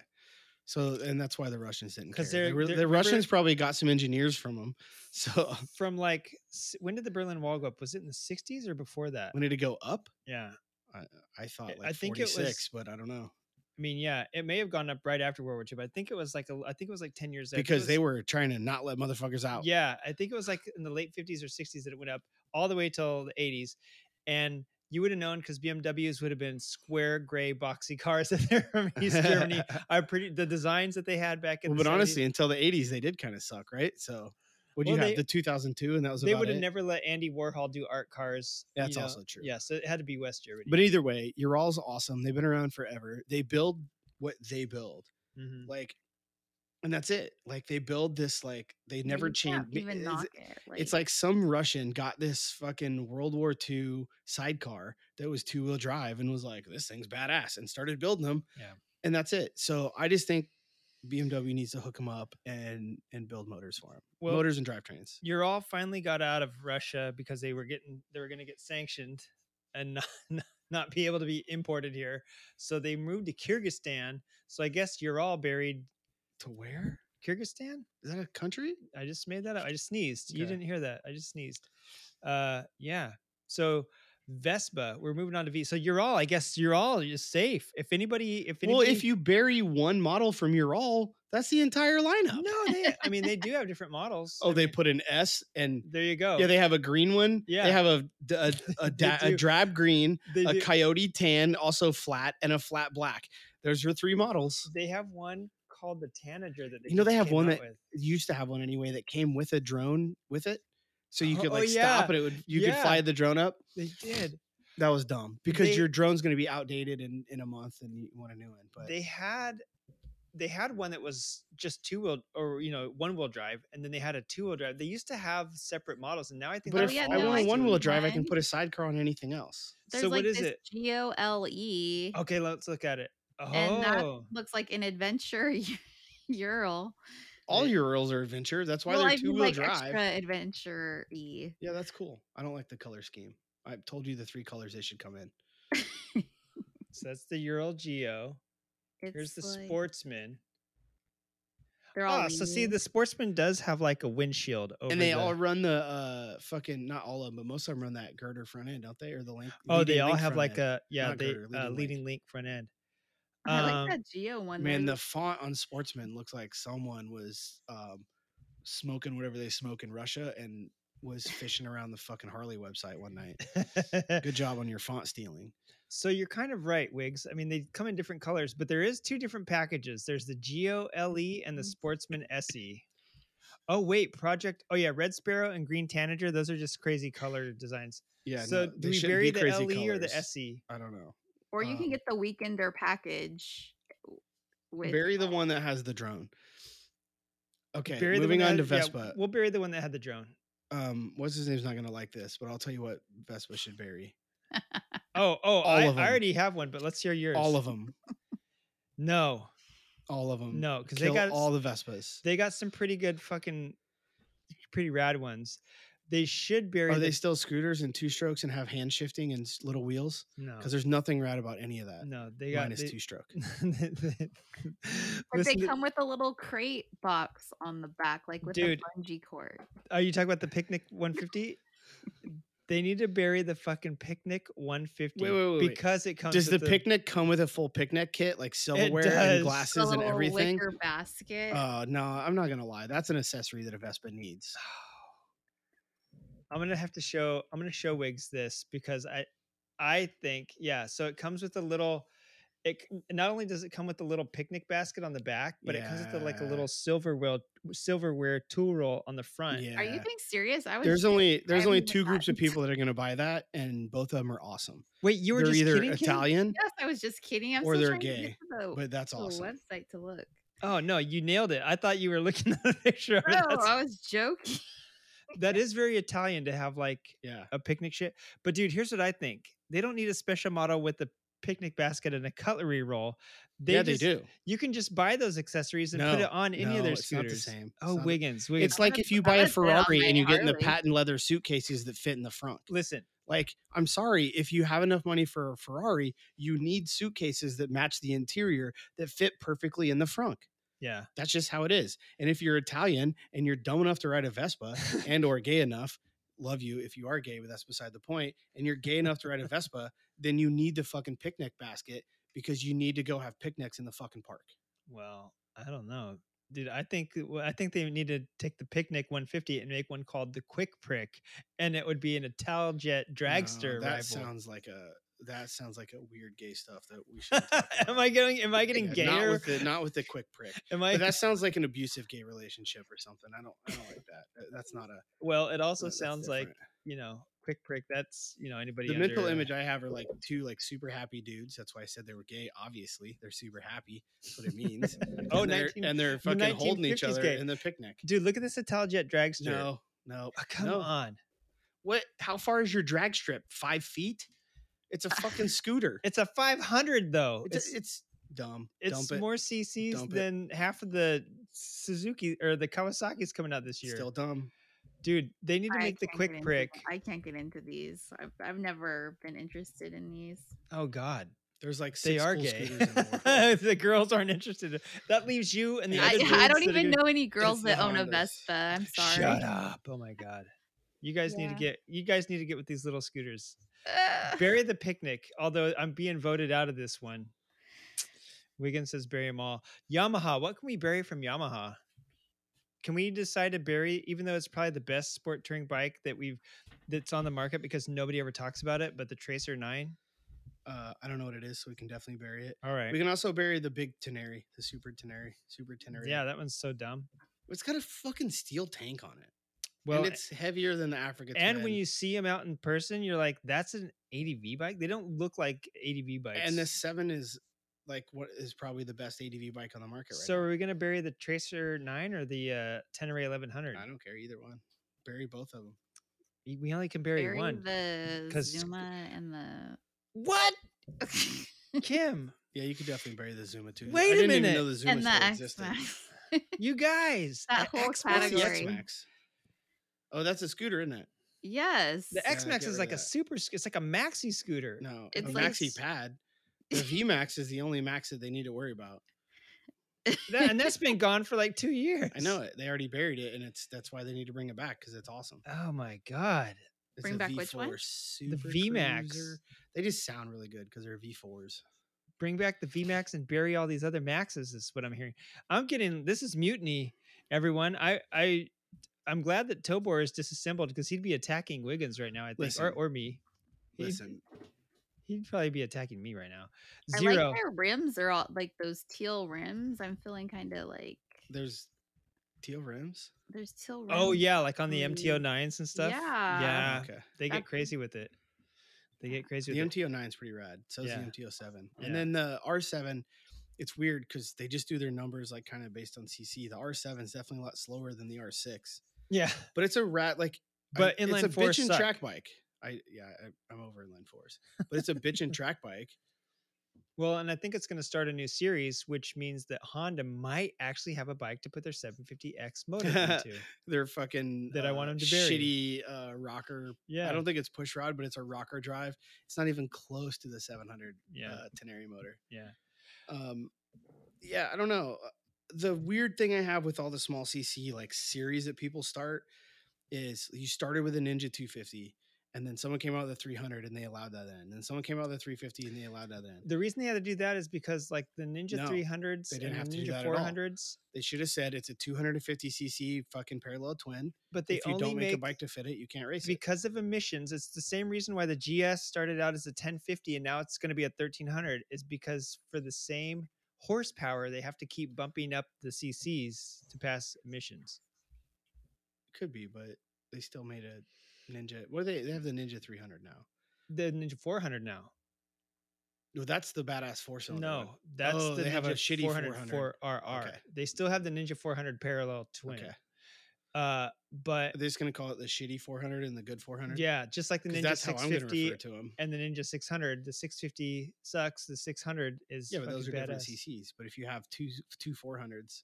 So and that's why the Russians didn't 'Cause care. They they're- they're- the Russians probably got some engineers from them. So From like, when did the Berlin Wall go up? Was it in the 60s or before that? when did it go up? Yeah. I, I thought like I think it 46, was- but I don't know I mean, yeah, it may have gone up right after World War II, but I think it was like, a, I think it was like 10 years. It because they were trying to not let motherfuckers out. Yeah, I think it was like in the late 50s or 60s that it went up all the way till the 80s. And you would have known because BMWs would have been square gray boxy cars that they're from East Germany. Are pretty the designs that they had back in Well, but 70s, honestly, until the 80s, they did kind of suck, right? So would you Well, have the 2002, and that was a they would have never let Andy Warhol do art cars. you That's know? also true. Yeah, so it had to be West Germany. But either way, Ural's awesome. They've been around forever. They build what they build, Mhm. like, and that's it. Like they build this, like they never change. even knock it. it's like some Russian got this fucking World War II sidecar that was two wheel drive and was like, this thing's badass and started building them. Yeah. And that's it. So I just think BMW needs to hook them up and and build motors for them. Well, motors and drivetrains. Ural finally got out of Russia because they were getting they were going to get sanctioned and not, not be able to be imported here. So they moved to Kyrgyzstan. So I guess Ural buried To where? Kyrgyzstan. Is that a country? I just made that up. I just sneezed. You didn't hear that. I just sneezed. Uh, yeah. So Vespa, we're moving on to V. So Ural, I guess Ural is safe. If anybody, if Well, anybody, if you bury one model from Ural, that's the entire lineup. no, they, I mean, they do have different models. Oh, I they mean, put an S and there you go. yeah, they have a green one. Yeah. they have a a, a, da- a drab green, They a do. coyote tan, also flat, and a flat black. There's your three models. They have one called the Tanager that they you know they have one that with. used to have one anyway that came with a drone with it, so you Oh, could oh, like stop yeah. and it would you could fly the drone up. They did. That was dumb because They- your drone's going to be outdated in in a month and you want a new one. But They had they had one that was just two wheel or you know one wheel drive, and then they had a two wheel drive. They used to have separate models, and now I think. but if yeah, I no, want a one wheel drive, I can put a sidecar on anything else. There's so like what is this it? G O L E, Okay, let's look at it. And that Oh, looks like an adventure Ural. All Urals are adventure. That's why well, they're two wheel like drive. extra adventure y. Yeah, that's cool. I don't like the color scheme. I told you the three colors they should come in. so that's the Ural Geo. It's Here's the like- Sportsman. They're all Ah, so see, the Sportsman does have like a windshield over. and they the, all run the uh fucking not all of them, but most of them run that girder front end, don't they? Or the link. Oh, they all have like end. a yeah, Not they girder, uh, leading leading link. link front end. I Um, like that Geo one. Man, the font on Sportsman looks like someone was um smoking whatever they smoke in Russia and was fishing around the fucking Harley website one night. Good job on your font stealing. So you're kind of right, Wigs. I mean, they come in different colors, but there is two different packages. There's the Geo LE and the Sportsman SE. Oh wait, Project. Oh yeah, Red Sparrow and Green Tanager. Those are just crazy color designs. Yeah. so no, do we shouldn't bury the crazy LE or the. SE? I don't know. Or you can um, get the weekender package. With Bury the one that has the drone. Okay, Bury moving that on to had- yeah, Vespa. we'll bury the one that had the drone. um, what's his name's not gonna like this, but I'll tell you what Vespa should bury. Oh, oh, All I, I already have one, but let's hear yours. All of them. No, All of them. no, because they got all the Vespas. they got some pretty good fucking, pretty rad ones. They should bury. Are the, they still scooters and two strokes and have hand shifting and little wheels? No, Because there's nothing rad about any of that. no, they got Mine they- two stroke. But they Listen to- come with a little crate box on the back, like with Dude. a bungee cord. Are you talking about the picnic 150? they need to bury the fucking picnic 150 Wait, wait, wait, wait. because it comes. Does the with picnic come with a full picnic kit, like silverware and does. A glasses and little everything? wicker basket. Uh, no, I'm not gonna lie. That's an accessory that a Vespa needs. I'm gonna have to show. I'm gonna show Wigs this because I, I think yeah. So it comes with a little. It not only does it come with a little picnic basket on the back, but it comes with a, like a Yeah. little silverware silverware tool roll on the front. Yeah. Are you being serious? I was. There's joking. only there's haven't only two groups of people that are gonna buy that, and both of them are awesome. Wait, you were They're just either kidding? Kim? Italian, Yes, I was just kidding. I'm or they're gay, the, but that's awesome. website to look. Oh no, you nailed it. I thought you were looking at a picture of. No, I was joking. That is very Italian to have like Yeah. a picnic shit. But dude, here's what I think: they don't need a special model with a picnic basket and a cutlery roll. They yeah, just, they do. You can just buy those accessories and put it on any of their no, it's not the same. Oh, not- Wiggins, Wiggins. It's like if you buy a would put it on Ferrari and you get in the patent leather suitcases that fit in the front. listen. Like, I'm sorry, if you have enough money for a Ferrari, you need suitcases that match the interior that fit perfectly in the front. Yeah, That's just how it is. And if you're Italian and you're dumb enough to ride a Vespa and or gay enough, love you if you are gay, but that's beside the point. And you're gay enough to ride a Vespa, then you need the fucking picnic basket because you need to go have picnics in the fucking park. Well, I don't know, dude. I think uh, I think they need to take the picnic 150 and make one called the Quick Prick, and it would be an Italjet dragster No, that rival. sounds like a that sounds like a weird gay stuff that we should. am I getting? Am I getting Yeah, Not gayer? with the not with the quick prick. Am I? But that sounds like an abusive gay relationship or something. I don't I don't like that. That- That's not a well, it also that's sounds like you know, Quick Prick. That's you know anybody. the mental under, uh, image I have are like two like super happy dudes. That's why I said they were gay. Obviously, they're super happy. That's what it means. Oh, and they're, 19 and they're the fucking holding each other gay. in the picnic. Dude, look at this Italjet dragster. No, no, Oh, come no. on. What? How far is your drag strip? Five feet? It's a fucking scooter. It's a 500 though. It's It's it's, dumb. it's Dump it. more CCs Dump it. than half of the Suzuki or the Kawasaki's coming out this year. Still dumb. Dude, they need to I make the can't get quick into prick. th- I can't get into these. I've I've never been interested in these. Oh God, There's like they six are cool gay. scooters in the world. the girls aren't interested. That leaves you and the I, other. I dudes don't that are even gonna- know any girls that own a Hondas. Vespa. I'm sorry. Shut up! Oh my God, you guys need to Yeah. get. You guys need to get with these little scooters. Ugh. Bury the picnic. Although I'm being voted out of this one. Wiggins says bury them all. Yamaha. What can we bury from Yamaha? Can we decide to bury, even though it's probably the best sport touring bike that we've that's on the market because nobody ever talks about it, but the Tracer Nine. Uh, I don't know what it is, so we can definitely bury it. All right. We can also bury the big Tenere, the super Tenere, super Tenere. Yeah, that one's so dumb. it's got a fucking steel tank on it. Well, and it's heavier than the Africa. and when you see them out in person, you're like, "That's an ADV bike." They don't look like ADV bikes. and the seven is like what is probably the best ADV bike on the market right so, now. are we gonna bury the Tracer Nine or the uh, Tenere Eleven Hundred? I don't care either one. Bury both of them. We only can bury, Bury one. the 'cause- Zuma and the What, Kim? Yeah, you could definitely bury the Zuma too. Wait I a didn't even minute. know the Zuma and the still X existed. Max. You guys, That whole X Max- What's the X category. Max? Oh, that's a scooter, isn't it? yes. The X Max get is like a super. sc- It's like a maxi scooter. No, It's a like maxi pad. The V Max is the only Max that they need to worry about. That- and that's been gone for like two years. I know it. They already buried it, and it's that's why they need to bring it back because it's awesome. Oh my god. It's Bring a back which one? V4 Super V-Max. Cruiser. They just sound really good because they're V4s. Bring back the V Max and bury all these other Maxes. Is what I'm hearing. I'm getting. This is mutiny, everyone. I I. I'm glad that Tobor is disassembled because he'd be attacking Wiggins right now. I think, or Listen. or me. He'd, Listen, he'd probably be attacking me right now. I like their rims are all like those teal rims. I'm feeling kind of like there's teal rims. there's teal oh, rims. oh yeah, like on the MTO nines and stuff. yeah. Yeah. okay. They get That's- crazy with it. They get crazy The with it. MT-09 is pretty rad. So is Yeah. the MT-07. Yeah. And then the R7, it's weird because they just do their numbers like kind of based on CC. The R7 is definitely a lot slower than the R6, Yeah. but it's a rat like. But I, inline it's a bitch and track bike. I yeah, I, I'm over inline fours, but it's a bitch and track bike. Well, and I think it's going to start a new series, which means that Honda might actually have a bike to put their 750X motor into. They're fucking That I want them to bury. Shitty uh, rocker. Yeah. I don't think it's push rod, but it's a rocker drive. It's not even close to the 700 Yeah. uh, motor. Yeah. um yeah i don't know Uh, the weird thing i have with all the small cc like series that people start is you started with a ninja 250 and then someone came out with a 300 and they allowed that in and then someone came out with a 350 and they allowed that in The reason they had to do that is because, like, the Ninja No, 300s they didn't and have to do Ninja that at all. 400s, they should have said it's a 250 cc fucking parallel twin but they if you only don't make, make a bike to fit it you can't race it because of emissions. It's the same reason why the GS started out as a 1050 and now it's going to be a 1300 is because for the same horsepower, they have to keep bumping up the CCs to pass emissions. could be but they still made a ninja what are they they have the ninja 300 now The Ninja 400 now. No, that's the badass four cylinder. No, that's Oh, the they have a shitty 400 400. 4RR. Okay. They still have the Ninja 400 parallel twin. Okay. Uh, but They're just gonna call it the shitty 400 and the good 400. yeah, just like the 'Cause Ninja that's how I'm gonna 650 refer to them. and the Ninja 600, the 650 sucks. The 600 is Yeah, but those are fucking different badass. CCs. But if you have two two 400s,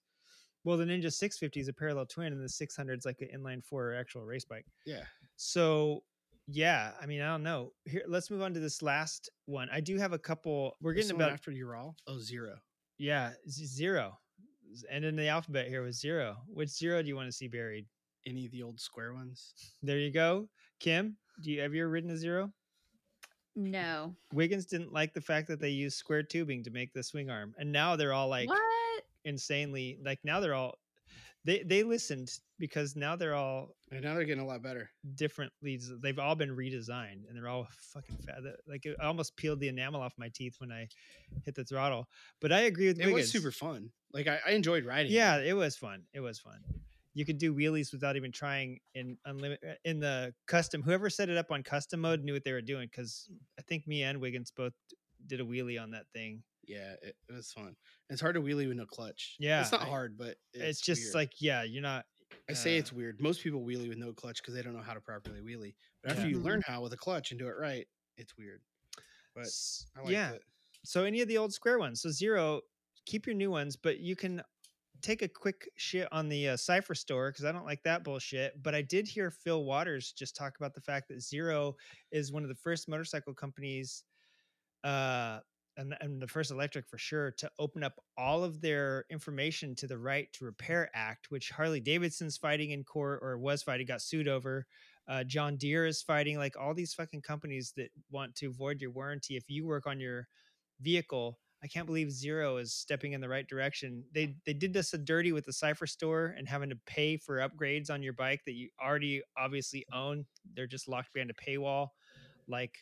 Well, the Ninja 650 is a parallel twin, and the 600 is like an inline four actual race bike. yeah, So yeah, I mean, I don't know. Here, let's move on to this last one. I do have a couple. We're getting the one about after Ural. Oh, zero. yeah z- zero. And in the alphabet here was zero. Which zero do you want to see buried? Any of the old square ones? There you go, Kim. Do you have you ever ridden a zero? No. Wiggins didn't like the fact that they used square tubing to make the swing arm, and now they're all like what? insanely like now they're all they they listened because now they're all And now they're getting a lot better. different leads. They've all been redesigned, and they're all fucking fat. Like it almost peeled the enamel off my teeth when I hit the throttle. But I agree with It Wiggins. was super fun. Like I, I enjoyed riding. Yeah, it was fun. It was fun. You could do wheelies without even trying in unlimited in the custom. Whoever set it up on custom mode knew what they were doing because I think me and Wiggins both did a wheelie on that thing. yeah, it, it was fun. It's hard to wheelie with no clutch. Yeah, it's not I- hard, but it's, It's, just weird. like yeah, you're not. I say uh, it's weird. Most people wheelie with no clutch because they don't know how to properly wheelie. But after Yeah. you learn how with a clutch and do it right, it's weird. But s- I liked yeah. it. So any of the old square ones. So zero, keep your new ones, but you can take a quick shit on the uh, Cypher Store because I don't like that bullshit. But I did hear Phil Waters just talk about the fact that Zero is one of the first motorcycle companies, uh, and, and the first electric for sure, to open up all of their information to the Right to Repair Act, which Harley Davidson's fighting in court or was fighting, got sued over. Uh, John Deere is fighting, like all these fucking companies that want to void your warranty if you work on your vehicle. I can't believe Zero is stepping in the right direction. They they did this a dirty with the Cypher Store and having to pay for upgrades on your bike that you already obviously own. They're just locked behind a paywall, like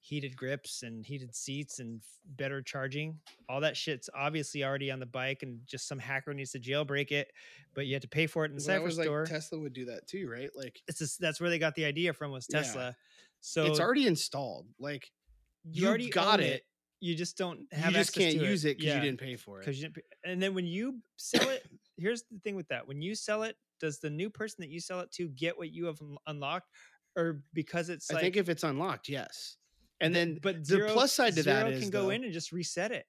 heated grips and heated seats and better charging. All that shit's obviously already on the bike, and just some hacker needs to jailbreak it, but you have to pay for it in the Well, Cypher Store. like Tesla would do that too, right? Like it's just, that's where they got the idea from was Yeah. Tesla. So it's already installed. Like you, already got own it. You just don't have. you just can't use it because Yeah you didn't pay for it. because you didn't. pay- And then when you sell it, here's the thing with that: when you sell it, does the new person that you sell it to get what you have un- unlocked, or because it's I think if it's unlocked, yes. And then but the zero, plus side to that is can go though, in and just reset it.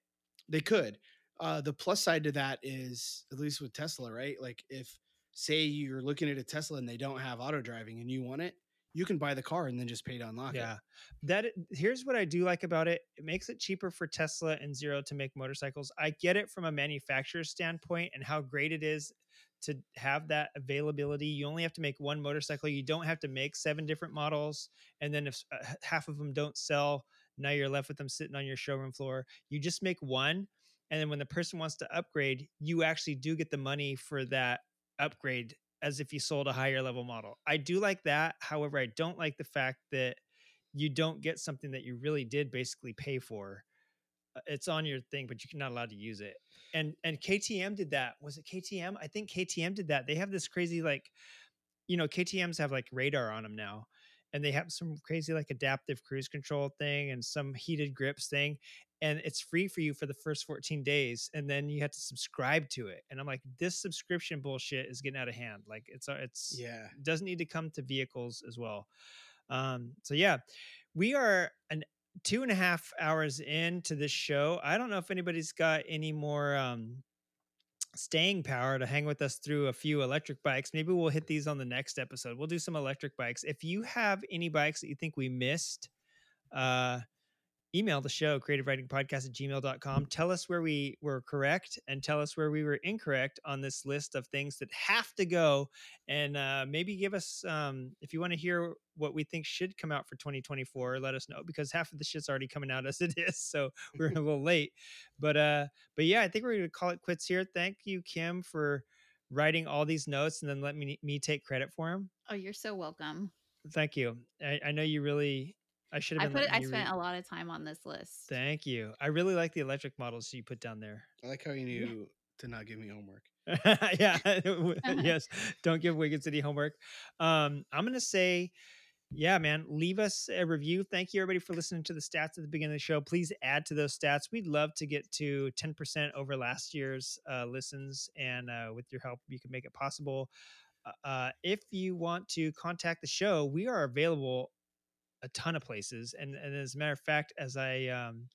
they could. Uh, the plus side to that is at least with Tesla, right? Like if say you're looking at a Tesla and they don't have auto driving and you want it, you can buy the car and then just pay to unlock Yeah. it. That here's what I do like about it. It makes it cheaper for Tesla and Zero to make motorcycles. I get it from a manufacturer standpoint and how great it is to have that availability. You only have to make one motorcycle. You don't have to make seven different models. And then if uh, half of them don't sell, now you're left with them sitting on your showroom floor. You just make one. And then when the person wants to upgrade, you actually do get the money for that upgrade as if you sold a higher level model. I do like that. However, I don't like the fact that you don't get something that you really did basically pay for. Uh, It's on your thing, but you're not allowed to use it. And and KTM did that. Was it KTM? I think KTM did that. They have this crazy like, you know, KTM's have like radar on them now, and they have some crazy like adaptive cruise control thing and some heated grips thing, and it's free for you for the first 14 days, and then you have to subscribe to it. And I'm like, this subscription bullshit is getting out of hand. Like it's uh, it's Yeah. doesn't need to come to vehicles as well. Um, so yeah, we are an two and a half hours into this show. I don't know if anybody's got any more um, staying power to hang with us through a few electric bikes. Maybe we'll hit these on the next episode. We'll do some electric bikes. If you have any bikes that you think we missed, uh, email the show creative riding podcast at gmail.com tell us where we were correct and tell us where we were incorrect on this list of things that have to go and uh, maybe give us um, if you want to hear what we think should come out for 2024 let us know because half of the shit's already coming out as it is so we're a little late. But uh but yeah i think we're gonna call it quits here. Thank you kim for writing all these notes and then let me me take credit for them Oh, you're so welcome. thank you. I, I know you really i should have been put it, I spent read- a lot of time on this list. Thank you. I really like the electric models you put down there. I like how you knew to not give me homework. yeah. yes. Don't give Wigan City homework. Um, I'm gonna say yeah, man, leave us a review. Thank you, everybody, for listening to the stats at the beginning of the show. Please add to those stats. We'd love to get to 10% over last year's uh, listens, and uh, with your help, you can make it possible. Uh, Uh, if you want to contact the show, we are available a ton of places. And, and as a matter of fact, as I um,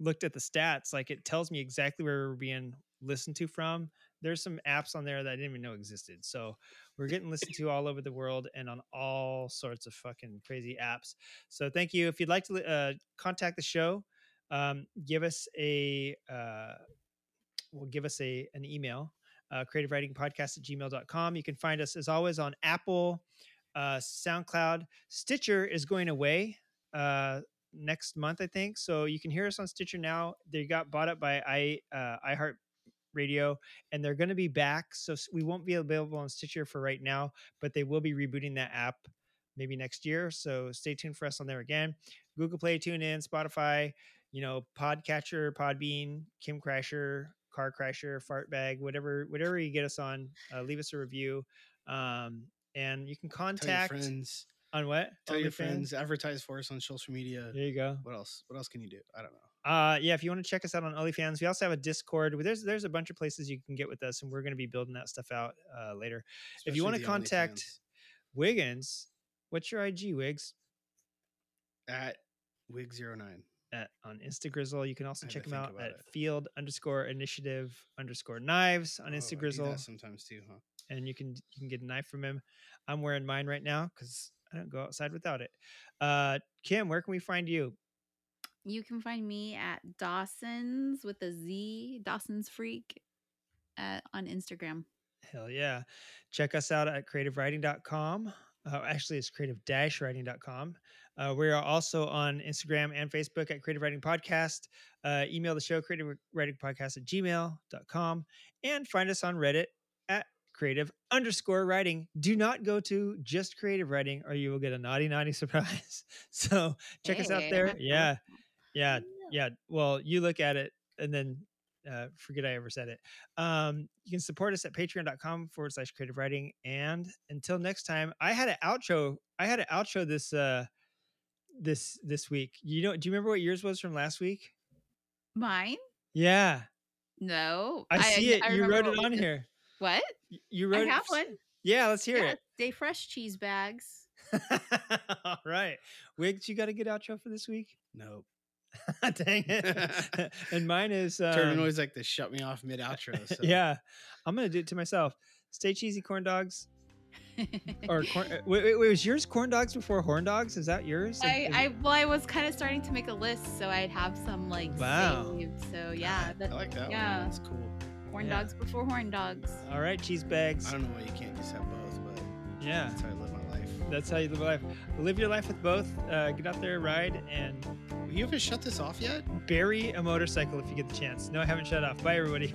looked at the stats, like it tells me exactly where we're being listened to from. There's some apps on there that I didn't even know existed. So we're getting listened to all over the world and on all sorts of fucking crazy apps. So thank you. If you'd like to uh, contact the show, um, give us a uh, well, give us a an email, uh, creative riding podcast at gmail.com. You can find us as always on Apple, uh, SoundCloud. Stitcher is going away uh, next month, I think. So you can hear us on Stitcher now. They got bought up by i uh, iHeart Radio, and they're going to be back. So we won't be available on Stitcher for right now, but they will be rebooting that app maybe next year. So stay tuned for us on there again. Google Play, TuneIn, Spotify, you know, Podcatcher, Podbean, Kim Crasher, Car Crasher, Fartbag, whatever, whatever you get us on. Uh, leave us a review, um, and you can contact friends. on what? Tell your friends. Advertise for us on social media. There you go. What else? What else can you do? I don't know. Uh, yeah, if you want to check us out on OnlyFans, we also have a Discord. There's there's a bunch of places you can get with us, and we're going to be building that stuff out uh, later. if you want to contact OnlyFans. Wiggins, what's your IG, Wiggs? at Wig09. At, on Instagrizzle, you can also check to him out at it. field underscore initiative underscore knives on Oh, Instagrizzle, sometimes too, huh? And you can you can get a knife from him. I'm wearing mine right now because I don't go outside without it. Uh, Kim, where can we find you? You can find me at Dawson's with a Z, Dawson's Freak, uh, on Instagram. Hell yeah. Check us out at creativeriding.com. Uh, actually, it's creative-riding.com. Uh, we are also on Instagram and Facebook at Creative Riding Podcast. Uh, email the show, creative riding podcast at gmail.com. And find us on Reddit creative underscore riding. Do not go to just creative riding or you will get a naughty, naughty surprise. So check us out there. have to look Yeah. Yeah. Yeah. Well, you look at it and then uh, forget I ever said it. Um, you can support us at patreon.com forward slash creative riding. And until next time, I had an outro. I had an outro this uh this this week. You know, do you remember what yours was from last week? Mine? Yeah. No. I see it. I you wrote it on here. What? Y- You I have it. one. Yeah, let's hear Yeah, Stay fresh cheese bags. All right. Wiggs, you got a good outro for this week? Nope. Dang it. and mine is Turbin um, always like to shut me off mid outro. So. yeah, I'm gonna do it to myself. Stay cheesy, corn dogs. or corn. uh, Wait, wait, wait, was yours corn dogs before horn dogs? Is that yours? I, is I well, I was kind of starting to make a list, so I'd have some like Wow. saved. So yeah, that, I like that yeah, one. That's cool. Horn Yeah. dogs before horn dogs. All right, cheese bags. I don't know why you can't just have both, but Yeah, that's how I live my life. that's how you live life. Live your life with both. Uh, get out there, ride, and You haven't shut this off yet? bury a motorcycle if you get the chance. No, I haven't shut off. Bye, everybody.